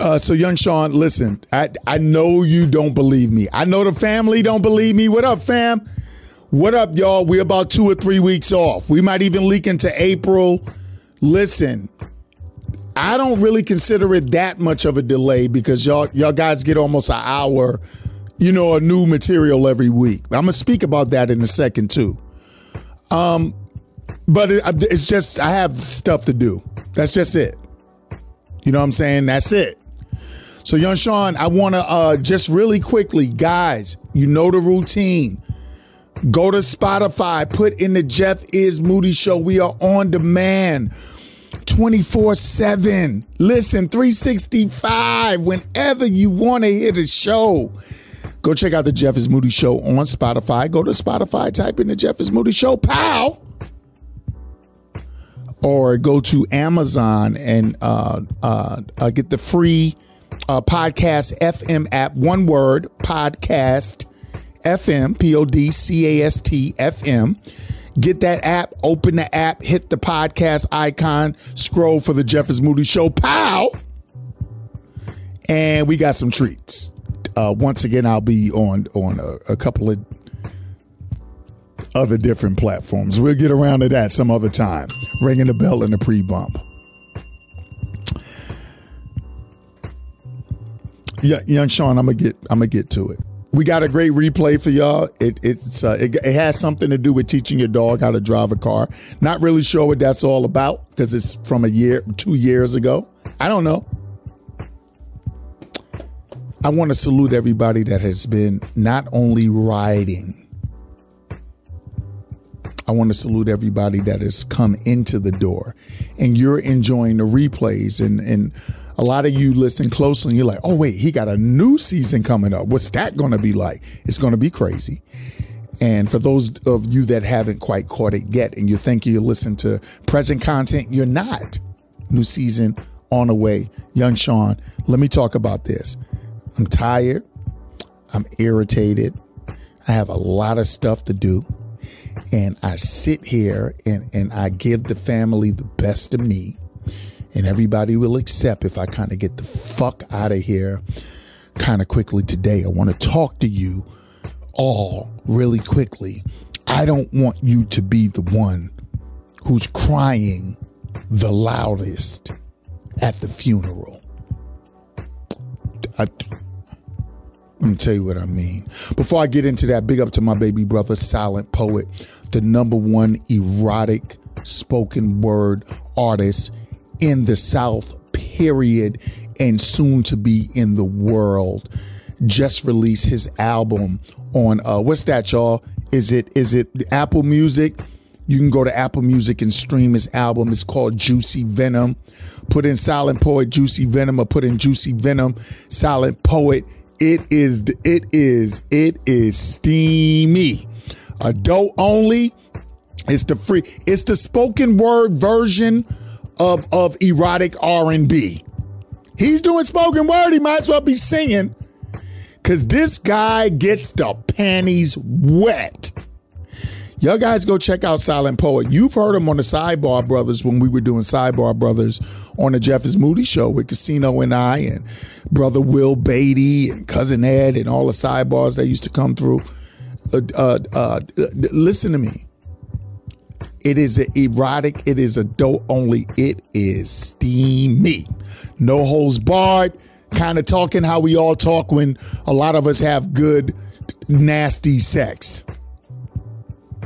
Uh, so, young Sean, listen, I, I know you don't believe me. I know the family don't believe me. What up, fam? What up, y'all? We're about two or three weeks off. We might even leak into April. Listen, I don't really consider it that much of a delay because y'all y'all guys get almost an hour, you know, a new material every week. I'm gonna speak about that in a second too. Um, but it, it's just I have stuff to do. That's just it. You know what I'm saying? That's it. So, young Sean, I want to uh, just really quickly, guys. You know the routine. Go to Spotify, put in the Jeff is Moody Show. We are on demand 24 7. Listen, 365 whenever you want to hear the show. Go check out the Jeff is Moody Show on Spotify. Go to Spotify, type in the Jeff is Moody Show, pal Or go to Amazon and uh, uh, uh, get the free uh, podcast FM app. One word, podcast FM, P O D C A S T FM. Get that app, open the app, hit the podcast icon, scroll for the Jeff is Moody Show. Pow! And we got some treats. Uh, once again, I'll be on on a, a couple of other different platforms. We'll get around to that some other time. Ringing the bell in the pre bump. Yeah, young Sean, I'm gonna get I'm gonna get to it. We got a great replay for y'all. It, it's uh, it, it, has something to do with teaching your dog how to drive a car. Not really sure what that's all about because it's from a year, two years ago. I don't know. I want to salute everybody that has been not only riding. I want to salute everybody that has come into the door, and you're enjoying the replays and and a lot of you listen closely and you're like, oh, wait, he got a new season coming up. What's that going to be like? It's going to be crazy. And for those of you that haven't quite caught it yet and you think you listen to present content, you're not. New season on the way. Young Sean, let me talk about this. I'm tired. I'm irritated. I have a lot of stuff to do. And I sit here and, and I give the family the best of me and everybody will accept if I kind of get the fuck out of here kind of quickly today. I want to talk to you all really quickly. I don't want you to be the one who's crying the loudest at the funeral. I, let me tell you what I mean. Before I get into that, big up to my baby brother, Silent Poet, the number one erotic spoken word artist in the South, period, and soon to be in the world. Just released his album on uh what's that, y'all? Is it is it Apple Music? You can go to Apple Music and stream his album. It's called Juicy Venom. Put in Silent Poet Juicy Venom or put in Juicy Venom Silent Poet. It is it is it is steamy. Adult only. It's the free. It's the spoken word version of of erotic R&B. He's doing spoken word, he might as well be singing cuz this guy gets the panties wet. Y'all guys go check out Silent Poet. You've heard him on the Sidebar Brothers when we were doing Sidebar Brothers on the Jeff is Moody show with Casino and I and brother Will Beatty and cousin Ed and all the sidebars that used to come through. Uh, uh, uh, listen to me. It is erotic. It is adult only. It is steamy. No holes barred. Kind of talking how we all talk when a lot of us have good, nasty sex.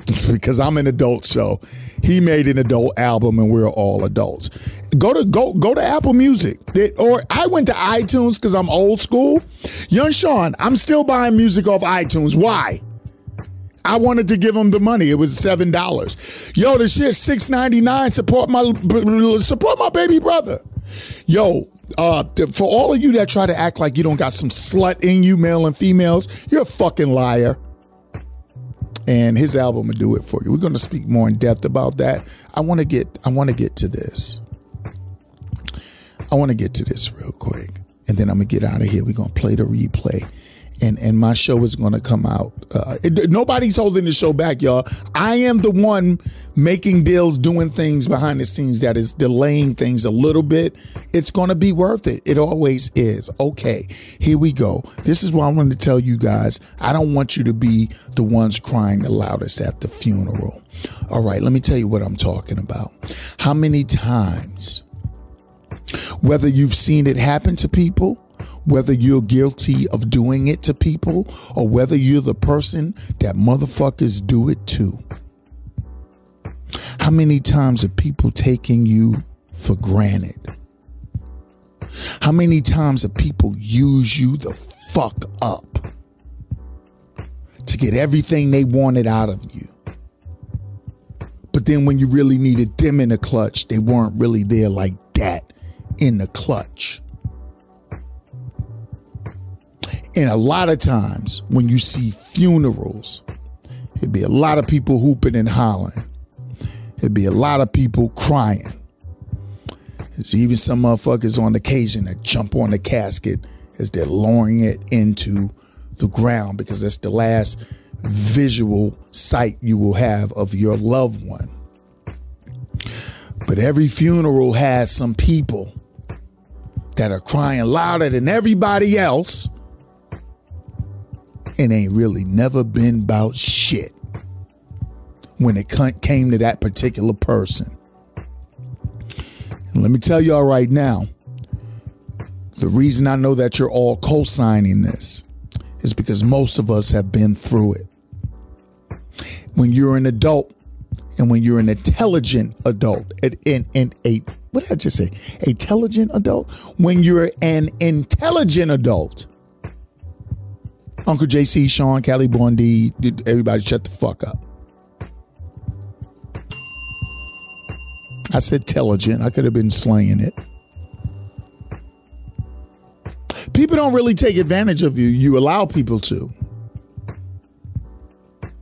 because I'm an adult show. He made an adult album and we're all adults. Go to go go to Apple Music. It, or I went to iTunes because I'm old school. Young Sean, I'm still buying music off iTunes. Why? I wanted to give him the money. It was seven dollars. Yo, this shit six ninety nine. Support my support my baby brother. Yo, uh, for all of you that try to act like you don't got some slut in you, male and females, you're a fucking liar. And his album will do it for you. We're going to speak more in depth about that. I want to get I want to get to this. I want to get to this real quick, and then I'm gonna get out of here. We're gonna play the replay and and my show is going to come out. Uh, it, nobody's holding the show back, y'all. I am the one making deals, doing things behind the scenes that is delaying things a little bit. It's going to be worth it. It always is. Okay, here we go. This is what I wanted to tell you guys. I don't want you to be the ones crying the loudest at the funeral. All right, let me tell you what I'm talking about. How many times, whether you've seen it happen to people whether you're guilty of doing it to people or whether you're the person that motherfuckers do it to. How many times are people taking you for granted? How many times are people use you the fuck up to get everything they wanted out of you? But then when you really needed them in the clutch, they weren't really there like that in the clutch. And a lot of times when you see funerals, it'd be a lot of people hooping and hollering. It'd be a lot of people crying. There's even some motherfuckers on occasion that jump on the casket as they're lowering it into the ground because that's the last visual sight you will have of your loved one. But every funeral has some people that are crying louder than everybody else and ain't really never been about shit when it came to that particular person. And let me tell y'all right now, the reason I know that you're all co signing this is because most of us have been through it. When you're an adult and when you're an intelligent adult, and, and, and a, what did I just say? Intelligent adult? When you're an intelligent adult, Uncle JC, Sean, Kelly Bondi, everybody shut the fuck up. I said intelligent. I could have been slaying it. People don't really take advantage of you. You allow people to.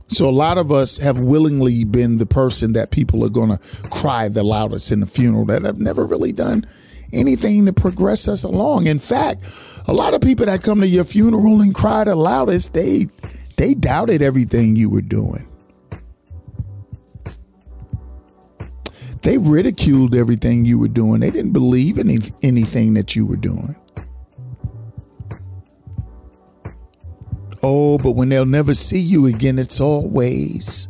So a lot of us have willingly been the person that people are going to cry the loudest in the funeral that I've never really done anything to progress us along. In fact, a lot of people that come to your funeral and cry the loudest, they they doubted everything you were doing. They ridiculed everything you were doing. They didn't believe in any, anything that you were doing. Oh, but when they'll never see you again, it's always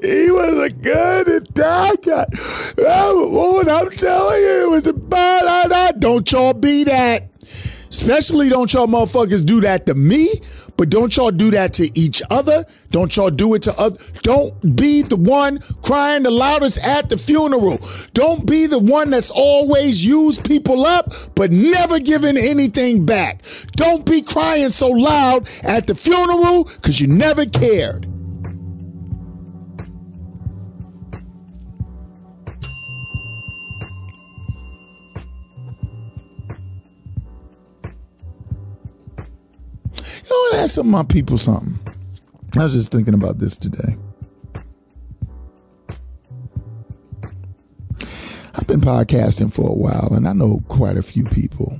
he was a good guy. Oh, I'm telling you, it was a bad. Don't y'all be that. Especially don't y'all motherfuckers do that to me, but don't y'all do that to each other. Don't y'all do it to other. Don't be the one crying the loudest at the funeral. Don't be the one that's always used people up, but never giving anything back. Don't be crying so loud at the funeral because you never cared. I want to ask some of my people something. I was just thinking about this today. I've been podcasting for a while and I know quite a few people.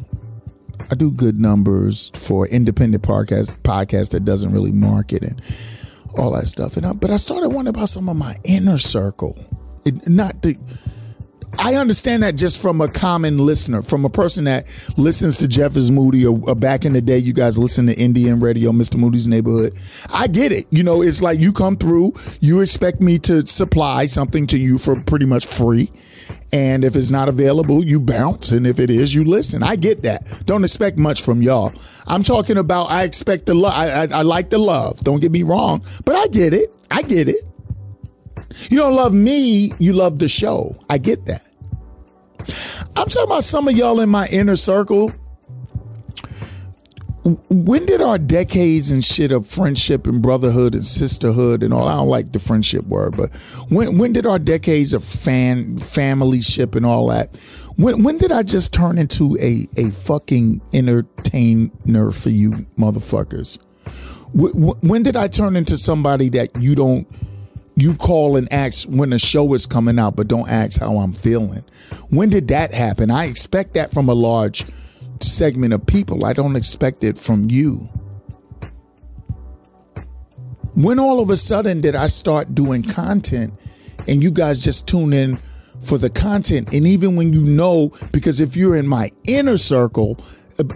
I do good numbers for independent podcast podcast that doesn't really market and all that stuff. And I, but I started wondering about some of my inner circle. It, not the I understand that just from a common listener, from a person that listens to Jeff is Moody or, or, back in the day, you guys listen to Indian radio, Mr. Moody's neighborhood. I get it. You know, it's like you come through, you expect me to supply something to you for pretty much free. And if it's not available, you bounce. And if it is, you listen. I get that. Don't expect much from y'all. I'm talking about, I expect the love. I, I, I like the love. Don't get me wrong, but I get it. I get it. You don't love me, you love the show. I get that. I'm talking about some of y'all in my inner circle. When did our decades and shit of friendship and brotherhood and sisterhood and all I don't like the friendship word, but when when did our decades of fan family ship and all that? When when did I just turn into a a fucking entertainer for you motherfuckers? When did I turn into somebody that you don't you call and ask when the show is coming out, but don't ask how I'm feeling. When did that happen? I expect that from a large segment of people. I don't expect it from you. when all of a sudden did I start doing content and you guys just tune in for the content? And even when you know, because if you're in my inner circle,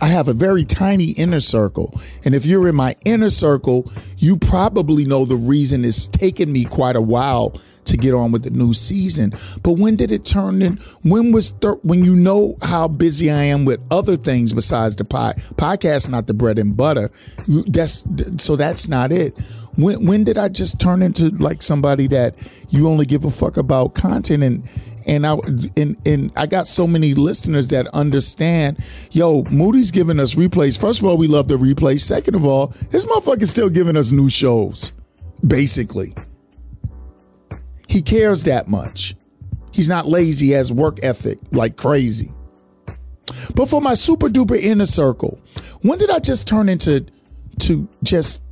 I have a very tiny inner circle. And if you're in my inner circle, you probably know the reason it's taken me quite a while to get on with the new season. But when did it turn in? When was thir- when you know how busy I am with other things besides the pie podcast, not the bread and butter. That's so that's not it. When when did I just turn into like somebody that you only give a fuck about content and and I and and I got so many listeners that understand. Yo, Moody's giving us replays. First of all, we love the replays. Second of all, this motherfucker's still giving us new shows. Basically, he cares that much. He's not lazy. He has work ethic like crazy. But for my super duper inner circle, when did I just turn into to just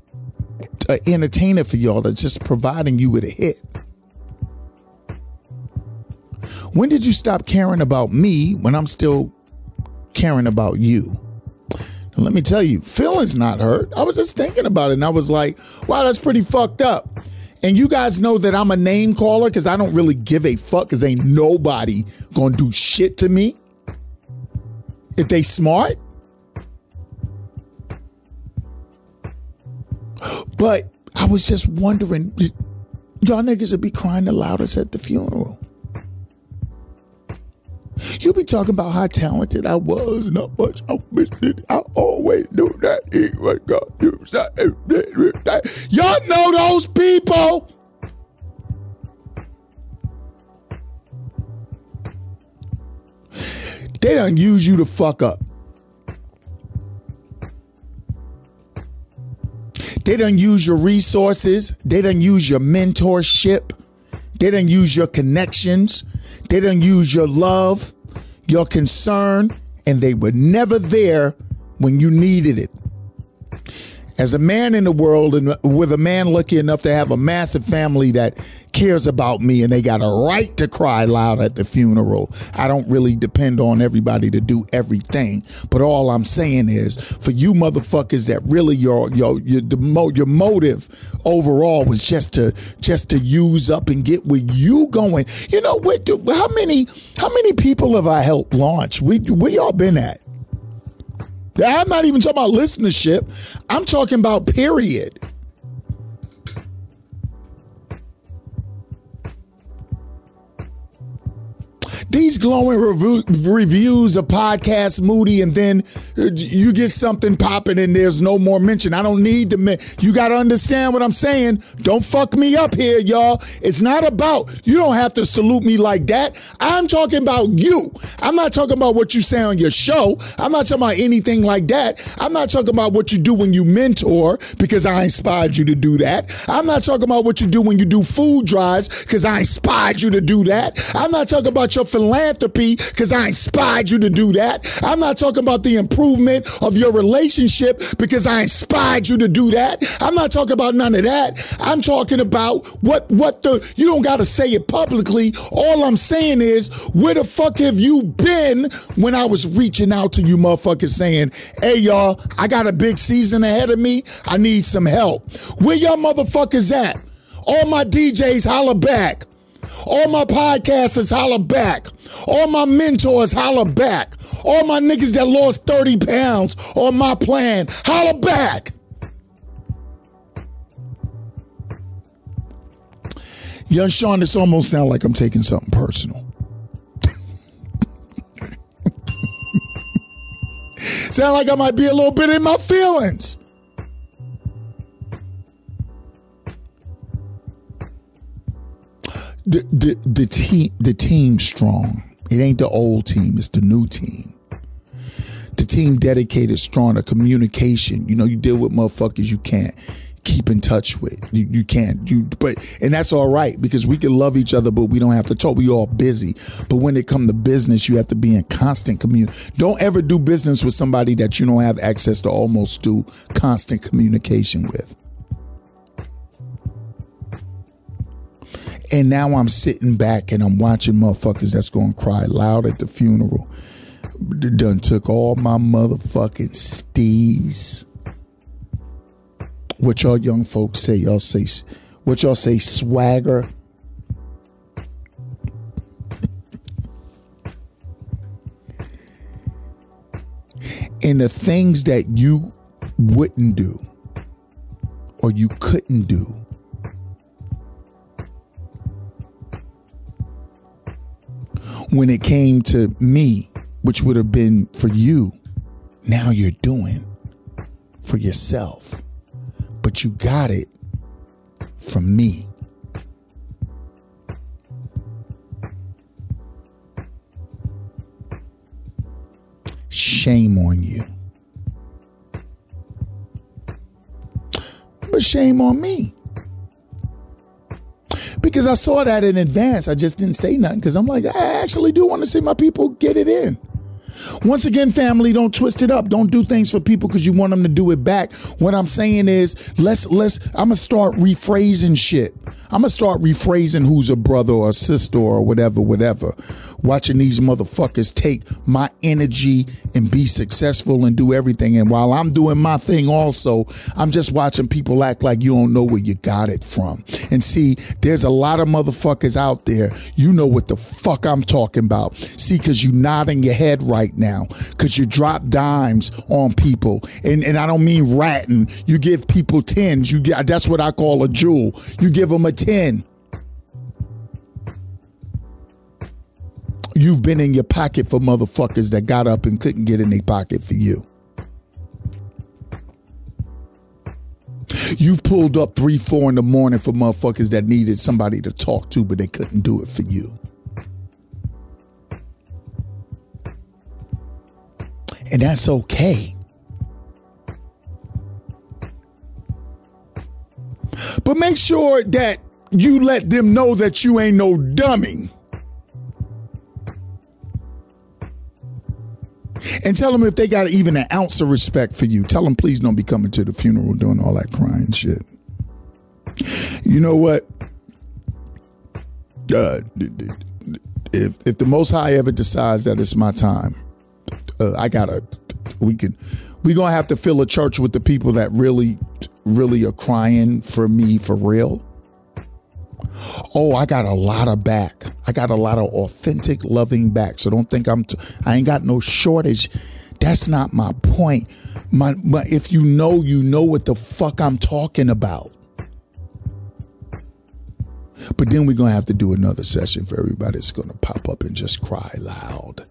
an entertainer for y'all that's just providing you with a hit? When did you stop caring about me when I'm still caring about you? And let me tell you, feelings not hurt. I was just thinking about it and I was like, wow, that's pretty fucked up. And you guys know that I'm a name caller because I don't really give a fuck because ain't nobody gonna do shit to me. If they smart. But I was just wondering, y'all niggas would be crying the loudest at the funeral. You be talking about how talented I was and how much I missed it. I always knew that he was going Y'all know those people. They don't use you to fuck up. They don't use your resources. They don't use your mentorship. They don't use your connections. They don't use your love, your concern, and they were never there when you needed it. As a man in the world and with a man lucky enough to have a massive family that cares about me and they got a right to cry loud at the funeral. I don't really depend on everybody to do everything, but all I'm saying is for you motherfuckers that really your your your your motive overall was just to just to use up and get where you going. You know what? How many how many people have I helped launch? We we all been at. I'm not even talking about listenership. I'm talking about period. These glowing review, reviews of podcast Moody, and then uh, you get something popping and there's no more mention. I don't need to. you got to understand what I'm saying. Don't fuck me up here, y'all. It's not about. You don't have to salute me like that. I'm talking about you. I'm not talking about what you say on your show. I'm not talking about anything like that. I'm not talking about what you do when you mentor because I inspired you to do that. I'm not talking about what you do when you do food drives because I inspired you to do that. I'm not talking about your philanthropy because I inspired you to do that. I'm not talking about the improvement of your relationship because I inspired you to do that. I'm not talking about none of that. I'm talking about what what the you don't got to say it publicly. All I'm saying is where the fuck have you been when I was reaching out to you motherfuckers saying, "Hey y'all, I got a big season ahead of me. I need some help." Where y'all motherfuckers at? All my DJs holler back. All my podcasters holler back. All my mentors holler back. All my niggas that lost 30 pounds on my plan holler back. Young Sean, this almost sounds like I'm taking something personal. sound like I might be a little bit in my feelings. The, the, the team the team's strong. It ain't the old team, it's the new team. The team dedicated, strong to communication. You know, you deal with motherfuckers you can't keep in touch with. You, you can't. You but and that's all right because we can love each other, but we don't have to talk. We all busy. But when it come to business, you have to be in constant communication. Don't ever do business with somebody that you don't have access to almost do constant communication with. And now I'm sitting back and I'm watching motherfuckers that's going to cry loud at the funeral. Done took all my motherfucking steez. what y'all young folks say. Y'all say what y'all say swagger. and the things that you wouldn't do or you couldn't do when it came to me, which would have been for you, now you're doing for yourself. But you got it from me. Shame on you. But shame on me. Because I saw that in advance. I just didn't say nothing because I'm like, I actually do want to see my people get it in. Once again, family, don't twist it up. Don't do things for people because you want them to do it back. What I'm saying is, let's let's. I'm gonna start rephrasing shit. I'm gonna start rephrasing who's a brother or a sister or whatever, whatever. Watching these motherfuckers take my energy and be successful and do everything. And while I'm doing my thing also, I'm just watching people act like you don't know where you got it from. And see, there's a lot of motherfuckers out there. You know what the fuck I'm talking about. See, cause you nodding your head right now. Cause you drop dimes on people. And and I don't mean ratting. You give people tens. You get that's what I call a jewel. You give them a 10. You've been in your pocket for motherfuckers that got up and couldn't get in their pocket for you. You've pulled up three, four in the morning for motherfuckers that needed somebody to talk to, but they couldn't do it for you. And that's okay. But make sure that you let them know that you ain't no dummy. And tell them if they got even an ounce of respect for you, tell them please don't be coming to the funeral doing all that crying shit. You know what? Uh, if if the Most High ever decides that it's my time, uh, I gotta. We can. We gonna have to fill a church with the people that really, really are crying for me for real Oh, I got a lot of back. I got a lot of authentic, loving back. So don't think I'm. T- I ain't got no shortage. That's not my point. My, my, if you know, you know what the fuck I'm talking about. But then we're gonna have to do another session for everybody that's gonna pop up and just cry loud.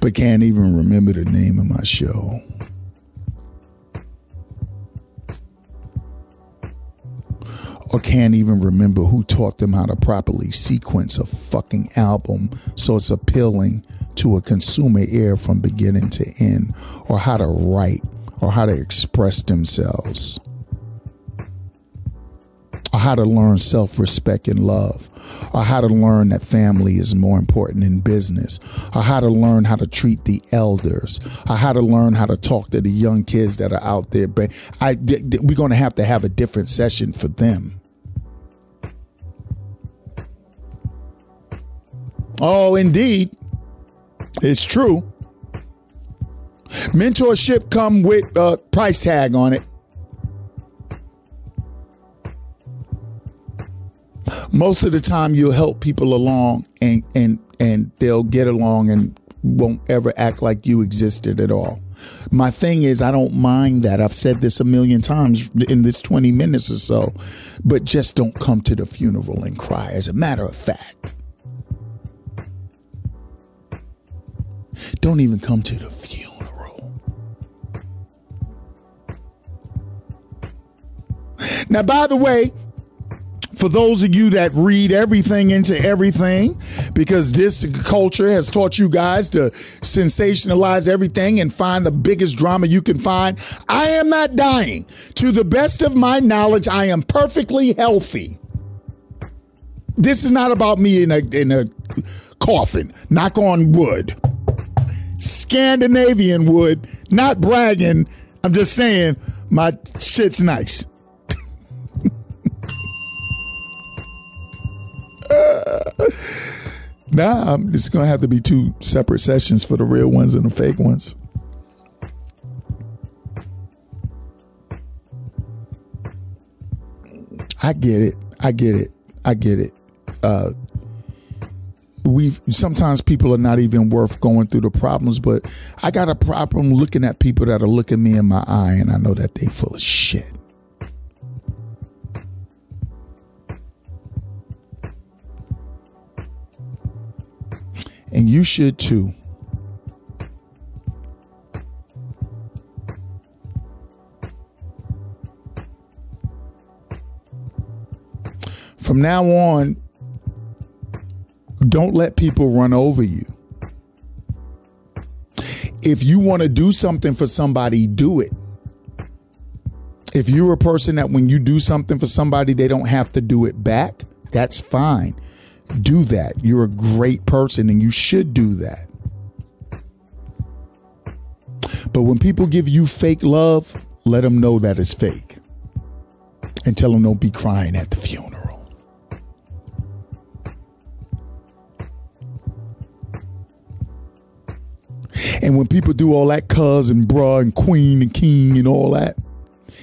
But can't even remember the name of my show. Or can't even remember who taught them how to properly sequence a fucking album so it's appealing to a consumer ear from beginning to end, or how to write, or how to express themselves, or how to learn self respect and love, or how to learn that family is more important than business, or how to learn how to treat the elders, or how to learn how to talk to the young kids that are out there. But I, we're going to have to have a different session for them. Oh, indeed. It's true. Mentorship come with a price tag on it. Most of the time you'll help people along and and and they'll get along and won't ever act like you existed at all. My thing is I don't mind that. I've said this a million times in this 20 minutes or so, but just don't come to the funeral and cry as a matter of fact. Don't even come to the funeral. Now, by the way, for those of you that read everything into everything, because this culture has taught you guys to sensationalize everything and find the biggest drama you can find, I am not dying. To the best of my knowledge, I am perfectly healthy. This is not about me in a in a coffin. Knock on wood. Scandinavian wood. Not bragging. I'm just saying my shit's nice. now nah, it's gonna have to be two separate sessions for the real ones and the fake ones. I get it. I get it. I get it. Uh, we sometimes people are not even worth going through the problems, but I got a problem looking at people that are looking me in my eye, and I know that they full of shit. And you should too. From now on, don't let people run over you. If you want to do something for somebody, do it. If you're a person that when you do something for somebody, they don't have to do it back, that's fine. Do that. You're a great person and you should do that. But when people give you fake love, let them know that it's fake and tell them don't be crying at the funeral. And when people do all that cuz and bruh and queen and king and all that,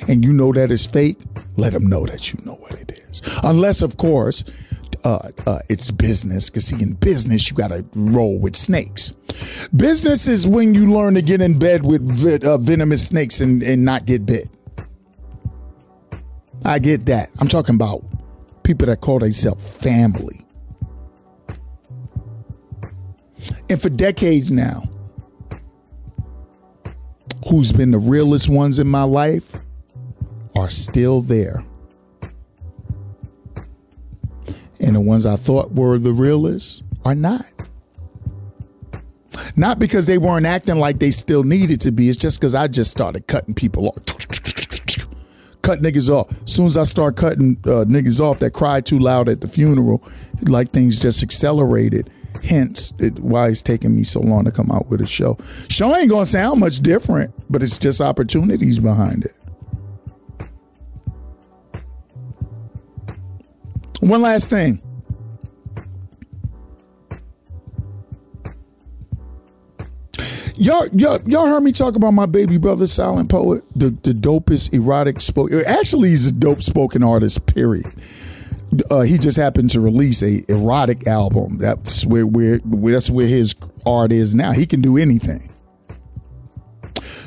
and you know that it's fake, let them know that you know what it is. Unless, of course, uh, uh, it's business. Because see, in business, you got to roll with snakes. Business is when you learn to get in bed with uh, venomous snakes and, and not get bit. I get that. I'm talking about people that call themselves family. And for decades now, who's been the realest ones in my life are still there. And the ones I thought were the realest are not. Not because they weren't acting like they still needed to be. It's just because I just started cutting people off. Cut niggas off. As soon as I start cutting uh, niggas off that cried too loud at the funeral, like things just accelerated hence it, why it's taking me so long to come out with a show. Show ain't gonna sound much different, but it's just opportunities behind it. One last thing. Y'all, y'all, y'all heard me talk about my baby brother, Silent Poet, the, the dopest erotic spoke. Actually, he's a dope spoken artist. Period uh, he just happened to release a erotic album. That's where, where, that's where his art is now. He can do anything.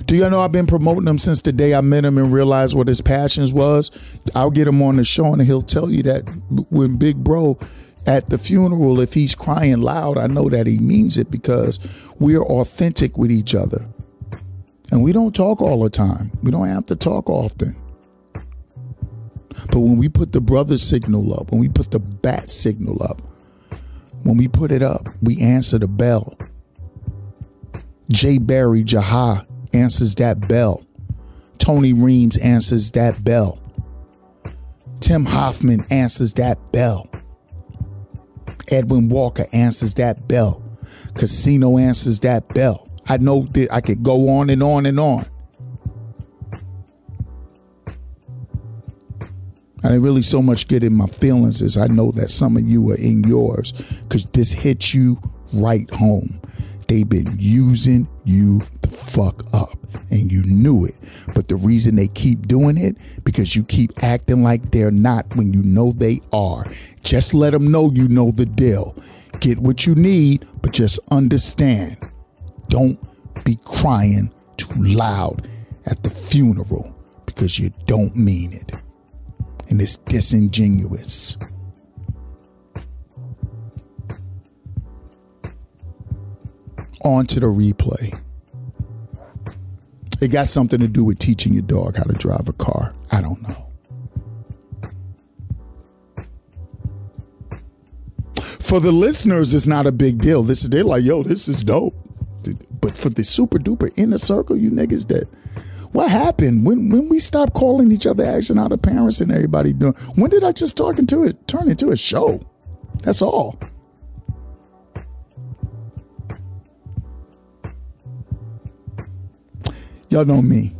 Do y'all know I've been promoting him since the day I met him and realized what his passions was? I'll get him on the show and he'll tell you that when Big Bro at the funeral, if he's crying loud, I know that he means it because we're authentic with each other. And we don't talk all the time. We don't have to talk often. But when we put the brother signal up, when we put the bat signal up, when we put it up, we answer the bell. Jay Barry Jaha answers that bell. Tony Reams answers that bell. Tim Hoffman answers that bell. Edwin Walker answers that bell. Casino answers that bell. I know that I could go on and on and on. I didn't really so much get in my feelings as I know that some of you are in yours because this hits you right home. They've been using you the fuck up and you knew it. But the reason they keep doing it because you keep acting like they're not when you know they are. Just let them know you know the deal. Get what you need, but just understand. Don't be crying too loud at the funeral because you don't mean it and it's disingenuous. On to the replay. It got something to do with teaching your dog how to drive a car. I don't know. For the listeners, it's not a big deal. This is they're like, yo, this is dope. But for the super duper inner circle, you niggas that what happened when when we stopped calling each other asking out of parents and everybody doing? When did I just talk into it turn into a show? That's all. Y'all know me.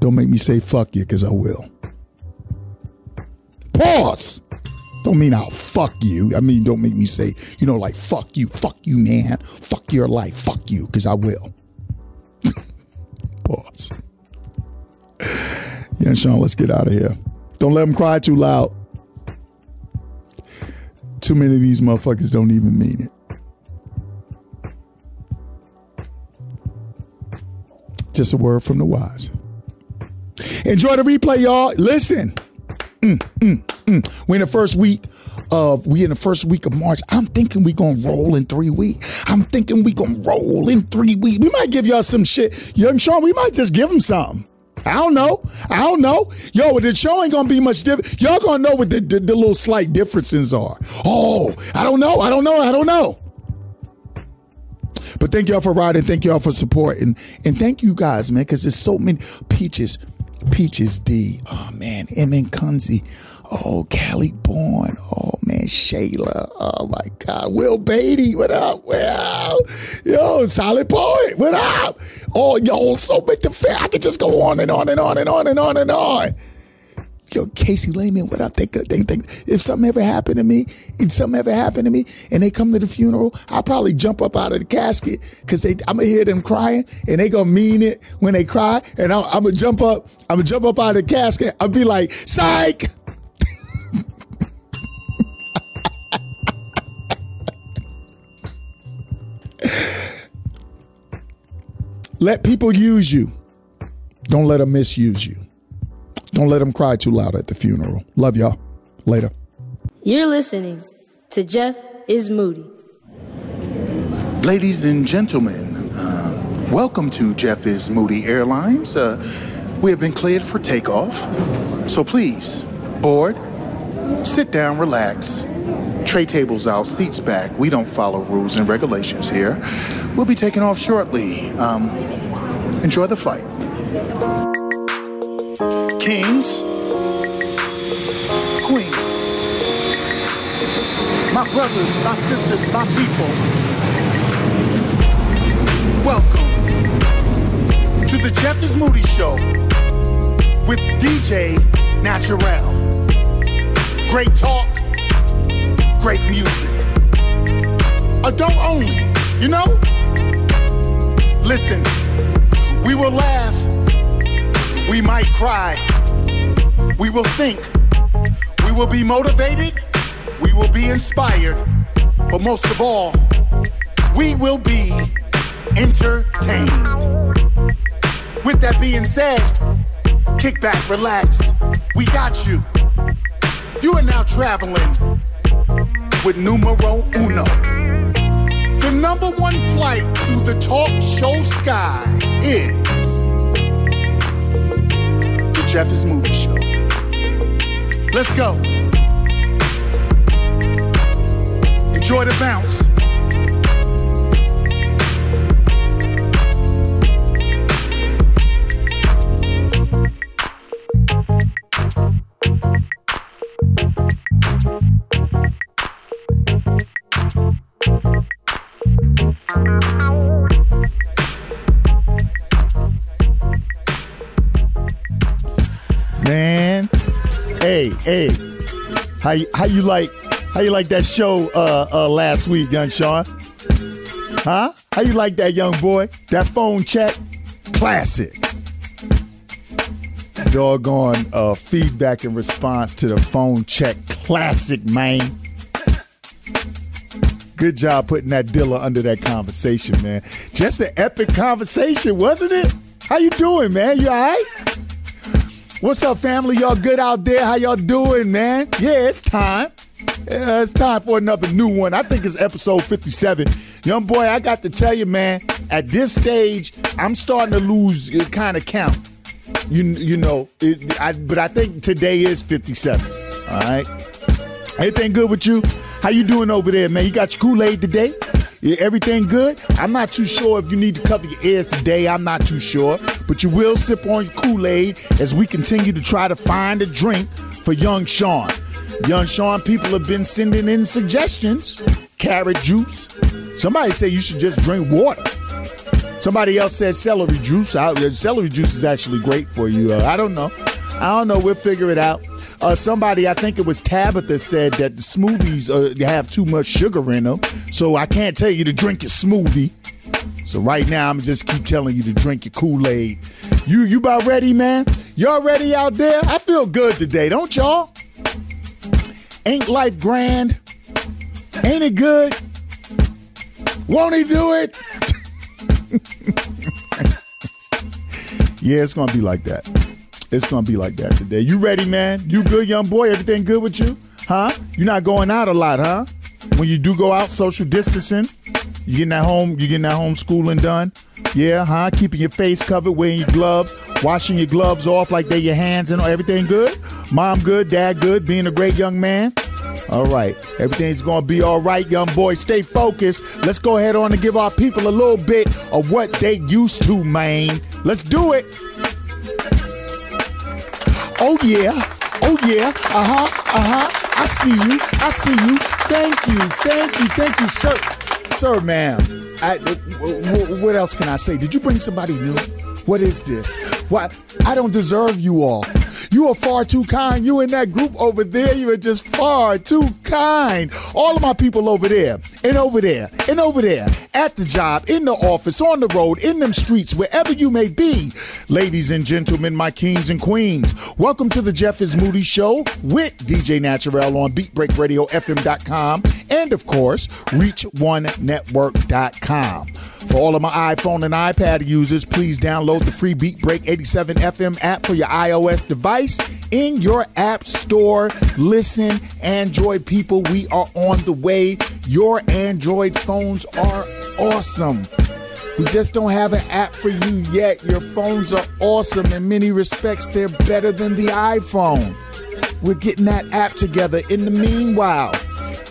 Don't make me say fuck you because I will. Pause. Don't mean I'll fuck you. I mean, don't make me say, you know, like fuck you, fuck you, man, fuck your life, fuck you, because I will. Pause. Yeah, Sean, let's get out of here. Don't let them cry too loud. Too many of these motherfuckers don't even mean it. Just a word from the wise. Enjoy the replay, y'all. Listen. Mm, mm, mm. We in the first week of we in the first week of March. I'm thinking we gonna roll in three weeks. I'm thinking we gonna roll in three weeks. We might give y'all some shit, young Sean. We might just give him some. I don't know. I don't know. Yo, the show ain't gonna be much different. Y'all gonna know what the, the, the little slight differences are. Oh, I don't know. I don't know. I don't know. But thank y'all for riding. Thank y'all for support. And and thank you guys, man, because there's so many peaches. Peaches D. Oh man, M and Kunzi. Oh, Callie Bourne. Oh man, Shayla. Oh my God. Will Beatty. What up? Well, yo, solid poet. What up? Oh, yo, so big the fair. I could just go on and on and on and on and on and on. Yo, Casey Lehman, what up? They, they, they, if something ever happened to me, if something ever happened to me, and they come to the funeral, I'll probably jump up out of the casket because I'm gonna hear them crying, and they gonna mean it when they cry, and I'm, I'm gonna jump up, I'm gonna jump up out of the casket. I'll be like, psych. Let people use you. Don't let them misuse you. Don't let them cry too loud at the funeral. Love y'all. Later. You're listening to Jeff is Moody. Ladies and gentlemen, uh, welcome to Jeff is Moody Airlines. Uh, we have been cleared for takeoff. So please, board, sit down, relax. Tray tables out, seats back. We don't follow rules and regulations here. We'll be taking off shortly. Um, enjoy the flight. Kings, queens, my brothers, my sisters, my people, welcome to the Jeff is Moody Show with DJ Naturel. Great talk, great music. Adult only, you know? Listen, we will laugh, we might cry, we will think, we will be motivated, we will be inspired, but most of all, we will be entertained. With that being said, kick back, relax, we got you. You are now traveling with numero uno. The number one flight through the talk show skies is the Jeff Moody Show. Let's go. Enjoy the bounce. How you, how you like how you like that show uh, uh, last week, young Sean? Huh? How you like that, young boy? That phone check, classic. Doggone uh, feedback and response to the phone check, classic, man. Good job putting that Dilla under that conversation, man. Just an epic conversation, wasn't it? How you doing, man? You all right? What's up, family? Y'all good out there? How y'all doing, man? Yeah, it's time. Yeah, it's time for another new one. I think it's episode 57. Young boy, I got to tell you, man, at this stage, I'm starting to lose uh, kind of count. You you know, it, I, but I think today is 57. All right. Everything good with you? How you doing over there, man? You got your Kool-Aid today? Yeah, everything good? I'm not too sure if you need to cover your ears today. I'm not too sure. But you will sip on your Kool-Aid as we continue to try to find a drink for young Sean. Young Sean, people have been sending in suggestions. Carrot juice. Somebody say you should just drink water. Somebody else said celery juice. I, celery juice is actually great for you. Uh, I don't know. I don't know. We'll figure it out. Uh, somebody, I think it was Tabitha, said that the smoothies uh, have too much sugar in them. So I can't tell you to drink your smoothie. So right now, I'm just keep telling you to drink your Kool Aid. You you about ready, man? Y'all ready out there? I feel good today, don't y'all? Ain't life grand? Ain't it good? Won't he do it? yeah, it's gonna be like that. It's gonna be like that today. You ready, man? You good, young boy? Everything good with you? Huh? You're not going out a lot, huh? When you do go out, social distancing. You getting that home? You getting that homeschooling done? Yeah, huh? Keeping your face covered, wearing your gloves, washing your gloves off like they're your hands and everything good. Mom good, dad good, being a great young man. All right, everything's gonna be all right, young boy. Stay focused. Let's go ahead on and give our people a little bit of what they used to, man. Let's do it. Oh yeah, oh yeah, uh huh, uh huh. I see you, I see you. Thank you, thank you, thank you, sir, sir, ma'am. I, what else can I say? Did you bring somebody new? What is this? What? I don't deserve you all. You are far too kind. You and that group over there, you are just far too kind. All of my people over there, and over there, and over there, at the job, in the office, on the road, in them streets, wherever you may be. Ladies and gentlemen, my kings and queens, welcome to the Jeff is Moody Show with DJ Naturel on BeatBreakRadioFM.com and, of course, ReachOneNetwork.com. For all of my iPhone and iPad users, please download the free Beat Break 87 FM app for your iOS device in your app store. Listen, Android people, we are on the way. Your Android phones are awesome. We just don't have an app for you yet. Your phones are awesome. In many respects, they're better than the iPhone. We're getting that app together. In the meanwhile,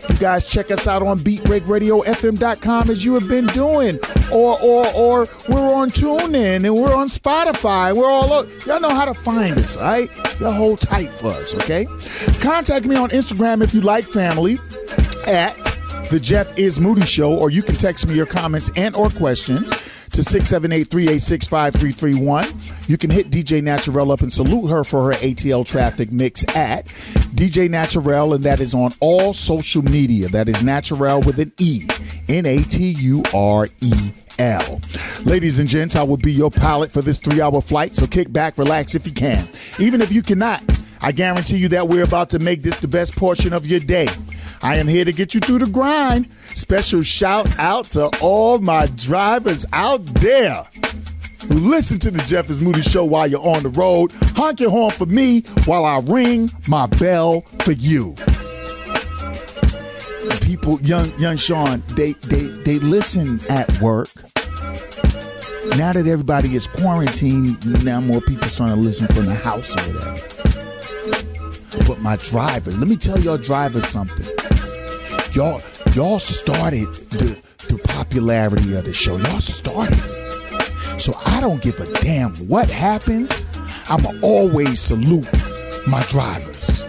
you guys check us out on beatbreakradiofm.com as you have been doing. Or or or we're on TuneIn and we're on Spotify. We're all over. Y'all know how to find us, all right? Y'all hold tight for us, okay? Contact me on Instagram if you like family at the Jeff is Moody Show, or you can text me your comments and or questions to 678-386-5331. You can hit DJ Naturel up and salute her for her ATL traffic mix at DJ Naturel, and that is on all social media. That is Naturel with an E. N-A-T-U-R-E. L. Ladies and gents, I will be your pilot for this three hour flight, so kick back, relax if you can. Even if you cannot, I guarantee you that we're about to make this the best portion of your day. I am here to get you through the grind. Special shout out to all my drivers out there listen to the Jeff is Moody Show while you're on the road. Honk your horn for me while I ring my bell for you. People, young young Sean, they they they listen at work. Now that everybody is quarantined, now more people starting to listen from the house or whatever. But my driver, let me tell y'all drivers something. Y'all y'all started the the popularity of the show. Y'all started. So I don't give a damn what happens. I'ma always salute my drivers.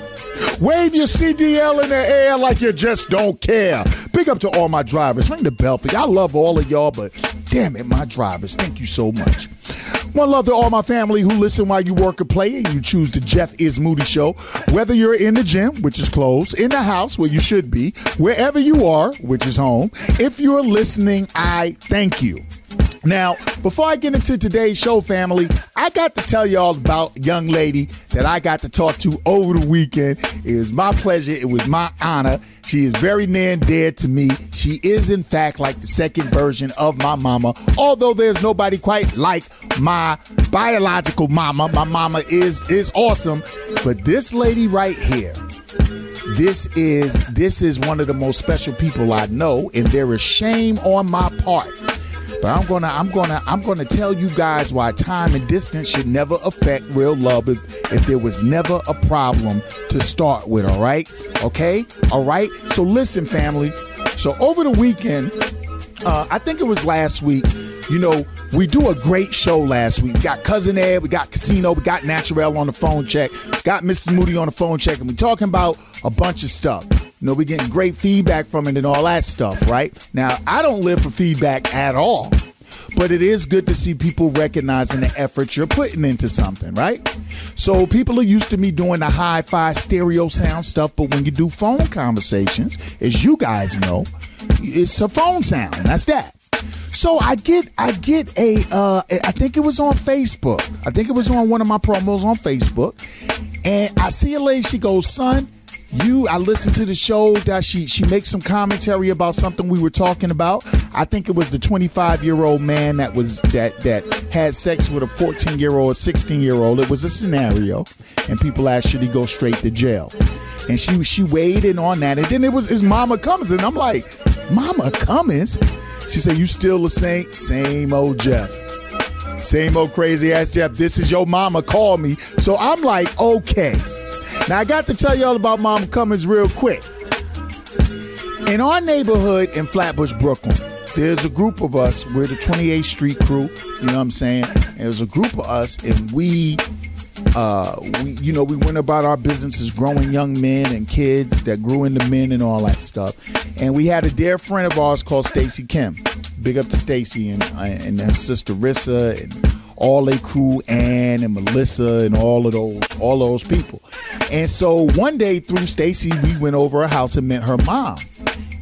Wave your CDL in the air like you just don't care. Big up to all my drivers. Ring the bell for y'all. I love all of y'all, but damn it, my drivers. Thank you so much. One love to all my family who listen while you work or play and you choose the Jeff is Moody show. Whether you're in the gym, which is closed, in the house where you should be, wherever you are, which is home, if you're listening, I thank you. Now, before I get into today's show, family, I got to tell y'all about a young lady that I got to talk to over the weekend. It is my pleasure. It was my honor. She is very near and dear to me. She is, in fact, like the second version of my mama. Although there's nobody quite like my biological mama. My mama is is awesome, but this lady right here this is this is one of the most special people I know, and there is shame on my part. But I'm gonna I'm gonna I'm gonna tell you guys why time and distance should never affect real love if, if there was never a problem to start with, all right? Okay? All right? So listen, family. So over the weekend, uh, I think it was last week, you know, we do a great show last week. We got Cousin Ed, we got Casino, we got Naturel on the phone check, got Mrs. Moody on the phone check, and we talking about a bunch of stuff. You know, we getting great feedback from it and all that stuff, right? Now, I don't live for feedback at all. But it is good to see people recognizing the effort you're putting into something, right? So people are used to me doing the hi-fi stereo sound stuff, but when you do phone conversations, as you guys know, it's a phone sound. That's that. So I get I get a uh I think it was on Facebook. I think it was on one of my promos on Facebook. And I see a lady, she goes, son, you I listened to the show that she she makes some commentary about something we were talking about. I think it was the 25 year old man that was that that had sex with a 14 year old, 16 year old. It was a scenario, and people asked should he go straight to jail. And she she weighed in on that, and then it was his Mama Cummins, and I'm like, Mama Cummins. She said, "You still the same same old Jeff." Same old crazy ass Jeff. This is your mama. Call me. So I'm like, okay. Now I got to tell y'all about Mama Cummins real quick. In our neighborhood in Flatbush, Brooklyn, there's a group of us. We're the 28th Street crew. You know what I'm saying? There's a group of us, and we, uh, we, you know, we went about our businesses, growing young men and kids that grew into men and all that stuff. And we had a dear friend of ours called Stacy Kim. Big up to Stacy and and her sister Rissa and all they crew, Ann and Melissa and all of those, all those people. And so one day through Stacy, we went over her house and met her mom.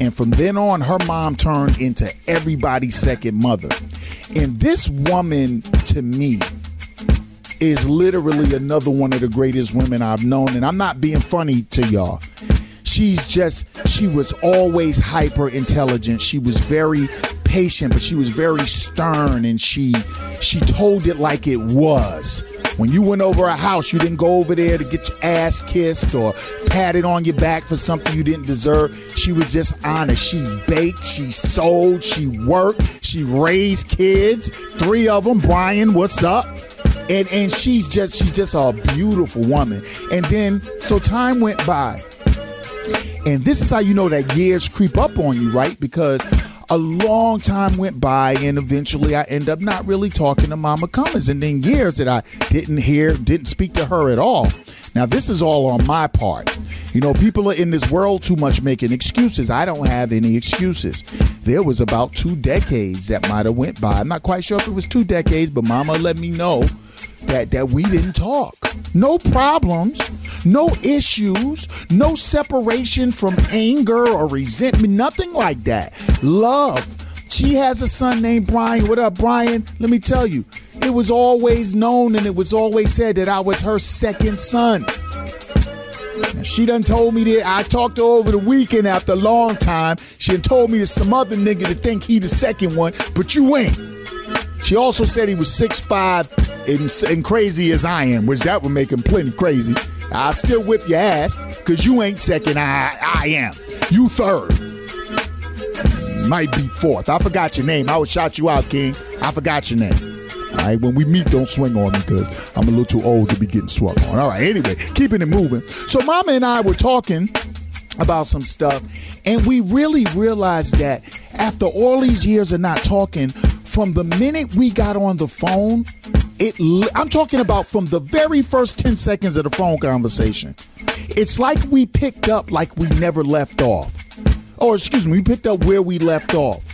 And from then on, her mom turned into everybody's second mother. And this woman, to me, is literally another one of the greatest women I've known. And I'm not being funny to y'all. She's just, she was always hyper intelligent. She was very patient, but she was very stern and she she told it like it was. When you went over a house, you didn't go over there to get your ass kissed or patted on your back for something you didn't deserve. She was just honest. She baked, she sold, she worked, she raised kids, three of them. Brian, what's up? And and she's just she's just a beautiful woman. And then so time went by. And this is how you know that years creep up on you, right? Because a long time went by and eventually I end up not really talking to Mama Cummins. And then years that I didn't hear, didn't speak to her at all. Now, this is all on my part. You know, people are in this world too much making excuses. I don't have any excuses. There was about two decades that might have went by. I'm not quite sure if it was two decades, but Mama let me know that that we didn't talk. No problems, no issues, no separation from anger or resentment, nothing like that. Love. She has a son named Brian. What up, Brian? Let me tell you, it was always known and it was always said that I was her second son. Now, she done told me that I talked to her over the weekend after a long time. She done told me that some other nigga to think he the second one, but you ain't. She also said he was 6'5 and, and crazy as I am, which that would make him plenty crazy. I'll still whip your ass, because you ain't second, I, I am. You third. Might be fourth. I forgot your name. I would shout you out, King. I forgot your name. All right, when we meet, don't swing on me because I'm a little too old to be getting swung on. All right, anyway, keeping it moving. So, Mama and I were talking about some stuff, and we really realized that after all these years of not talking, from the minute we got on the phone, it I'm talking about from the very first 10 seconds of the phone conversation. It's like we picked up like we never left off. Or excuse me, we picked up where we left off.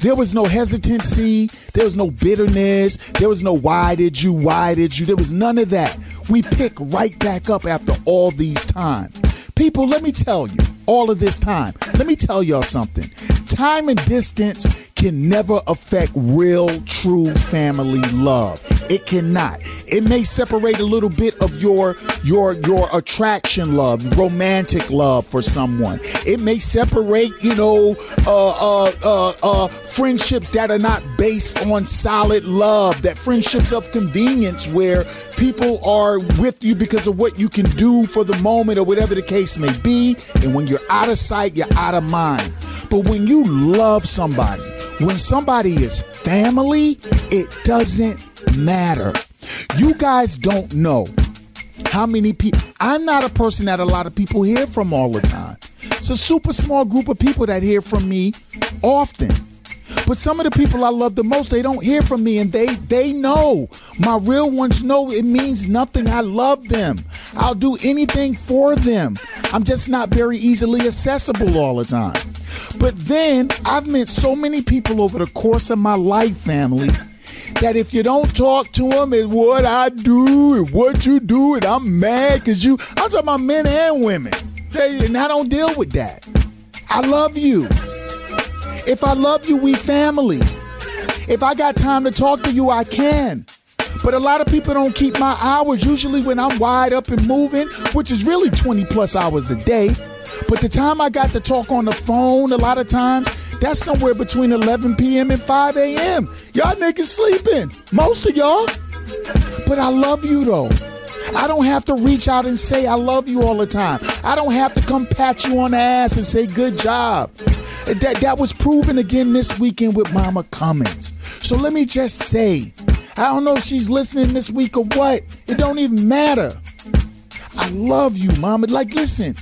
There was no hesitancy. There was no bitterness. There was no why did you, why did you. There was none of that. We pick right back up after all these times. People, let me tell you, all of this time, let me tell y'all something. Time and distance can never affect real, true family love. It cannot. It may separate a little bit of your your your attraction love, romantic love for someone. It may separate, you know, uh, uh, uh, uh, friendships that are not based on solid love. That friendships of convenience where people are with you because of what you can do for the moment or whatever the case may be. And when you're out of sight, you're out of mind. But when you love somebody, when somebody is family, it doesn't matter. You guys don't know how many people. I'm not a person that a lot of people hear from all the time. It's a super small group of people that hear from me often. But some of the people I love the most, they don't hear from me and they they know. My real ones know it means nothing. I love them. I'll do anything for them. I'm just not very easily accessible all the time. But then I've met so many people over the course of my life, family, that if you don't talk to them, it's what I do and what you do, and I'm mad because you. I'm talking about men and women. They, and I don't deal with that. I love you. If I love you, we family. If I got time to talk to you, I can. But a lot of people don't keep my hours, usually when I'm wide up and moving, which is really 20 plus hours a day. But the time I got to talk on the phone, a lot of times, that's somewhere between 11 p.m. and 5 a.m. Y'all niggas sleeping, most of y'all. But I love you though. I don't have to reach out and say I love you all the time. I don't have to come pat you on the ass and say good job. That that was proven again this weekend with Mama Cummins. So let me just say, I don't know if she's listening this week or what. It don't even matter. I love you, Mama. Like, listen,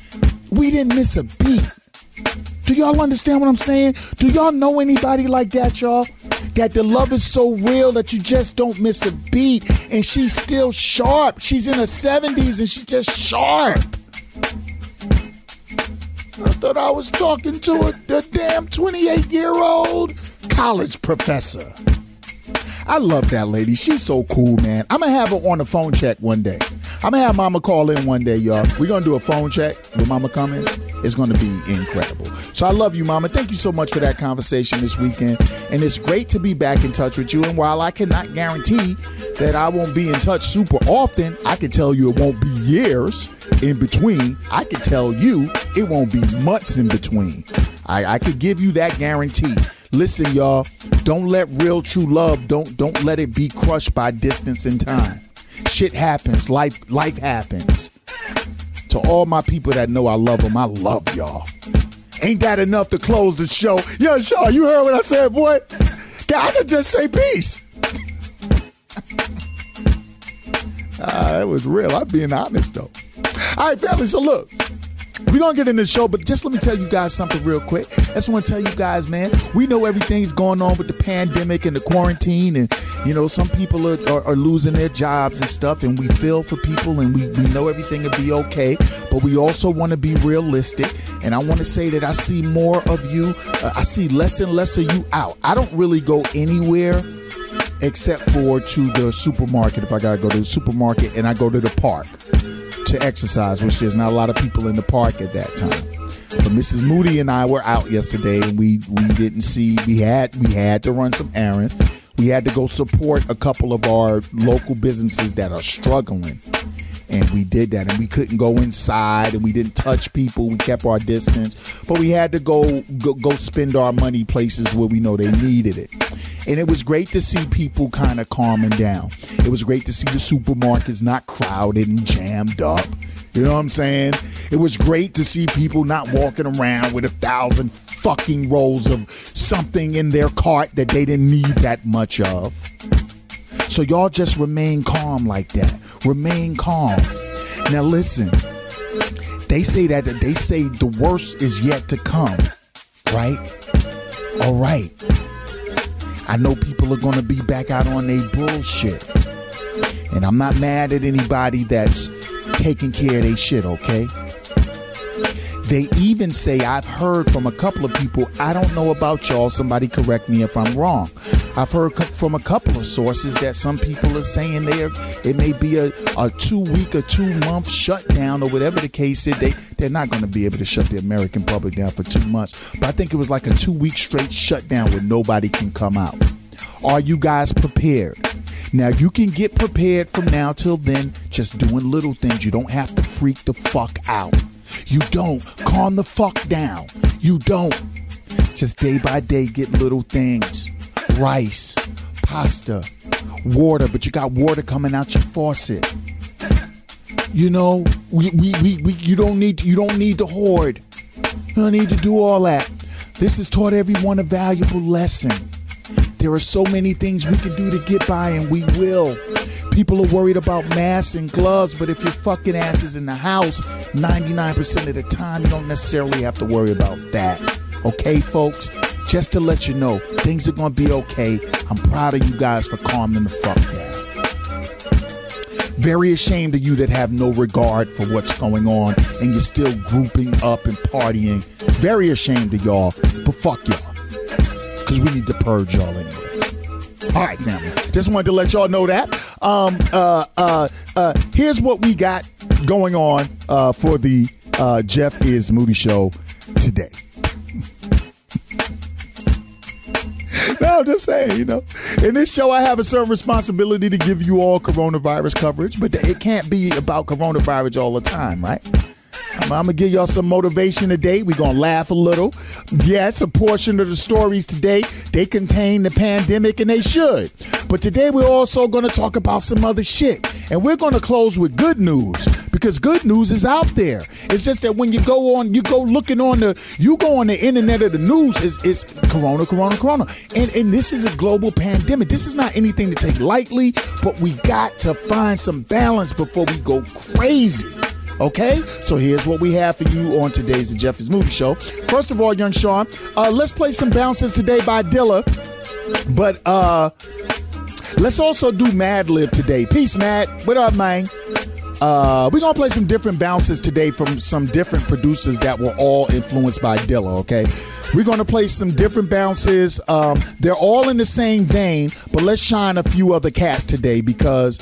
we didn't miss a beat. Do y'all understand what I'm saying? Do y'all know anybody like that, y'all? That the love is so real that you just don't miss a beat and she's still sharp. She's in her 70s and she's just sharp. I thought I was talking to a, damn 28 year old college professor. I love that lady. She's so cool, man. I'm gonna have her on a phone check one day. I'm gonna have Mama call in one day, y'all. We're gonna do a phone check with Mama Cummins. It's gonna be incredible. So I love you, Mama. Thank you so much for that conversation this weekend. And it's great to be back in touch with you. And while I cannot guarantee that I won't be in touch super often, I can tell you it won't be years in between. I can tell you it won't be months in between. I, I could give you that guarantee. Listen, y'all, don't let real true love don't don't let it be crushed by distance and time. Shit happens, life life happens. To all my people that know I love them, I love y'all. Ain't that enough to close the show? Yo, Shaw, you heard what I said, boy? God, I could just say peace. ah, that was real. I'm being honest though. All right, family. So look, we're gonna get in the show, but just let me tell you guys something real quick. I just want to tell you guys, man, we know everything's going on with the pandemic and the quarantine, and you know, some people are, are, are losing their jobs and stuff, and we feel for people and we, we know everything will be okay, but we also want to be realistic. And I want to say that I see more of you, uh, I see less and less of you out. I don't really go anywhere except for to the supermarket if I gotta go to the supermarket and I go to the park to exercise, which there's not a lot of people in the park at that time. But Mrs. Moody and I were out yesterday, and we we didn't see. We had we had to run some errands. We had to go support a couple of our local businesses that are struggling. And we did that, and we couldn't go inside, and we didn't touch people. We kept our distance, but we had to go go, go spend our money places where we know they needed it. And it was great to see people kind of calming down. It was great to see the supermarkets not crowded and jammed up. You know what I'm saying? It was great to see people not walking around with a thousand fucking rolls of something in their cart that they didn't need that much of. So y'all just remain calm like that. Remain calm. Now listen. They say that they say the worst is yet to come, right? All right. I know people are going to be back out on their bullshit. And I'm not mad at anybody that's taking care of their shit, okay? They even say, I've heard from a couple of people, I don't know about y'all, somebody correct me if I'm wrong. I've heard from a couple of sources that some people are saying there it may be a, a two week or two month shutdown or whatever the case is. They, they're not going to be able to shut the American public down for two months. But I think it was like a two week straight shutdown where nobody can come out. Are you guys prepared? Now you can get prepared from now till then, just doing little things. You don't have to freak the fuck out. You don't calm the fuck down. You don't. Just day by day get little things. Rice, pasta, water, but you got water coming out your faucet. You know, we, we, we, we you don't need to, you don't need to hoard. You don't need to do all that. This has taught everyone a valuable lesson. There are so many things we can do to get by, and we will. People are worried about masks and gloves, but if your fucking ass is in the house 99% of the time, you don't necessarily have to worry about that. Okay, folks? Just to let you know, things are gonna be okay. I'm proud of you guys for calming the fuck down. Very ashamed of you that have no regard for what's going on and you're still grouping up and partying. Very ashamed of y'all, but fuck y'all. Because we need to purge y'all anyway. All right, family. Just wanted to let y'all know that. Um, uh, uh, uh, here's what we got going on uh, for the uh, Jeff is Moody show today. no, I'm just saying, you know. In this show, I have a certain responsibility to give you all coronavirus coverage, but it can't be about coronavirus all the time, right? I'm, I'm, gonna give y'all some motivation today. We're gonna laugh a little. Yes, a portion of the stories today they contain the pandemic, and they should. But today we're also gonna talk about some other shit, and we're gonna close with good news because good news is out there. It's just that when you go on, you go looking on the, you go on the internet of the news. It's, it's Corona, Corona, Corona, and and this is a global pandemic. This is not anything to take lightly, but we got to find some balance before we go crazy. Okay, so here's what we have for you on today's The Jeff Moody Show. First of all, young Sean, uh, let's play some bounces today by Dilla. But uh, let's also do Madlib today. Peace, Mad. What up, man? Uh, we're gonna play some different bounces today from some different producers that were all influenced by Dilla. Okay, we're gonna play some different bounces. Um, they're all in the same vein, but let's shine a few other cats today because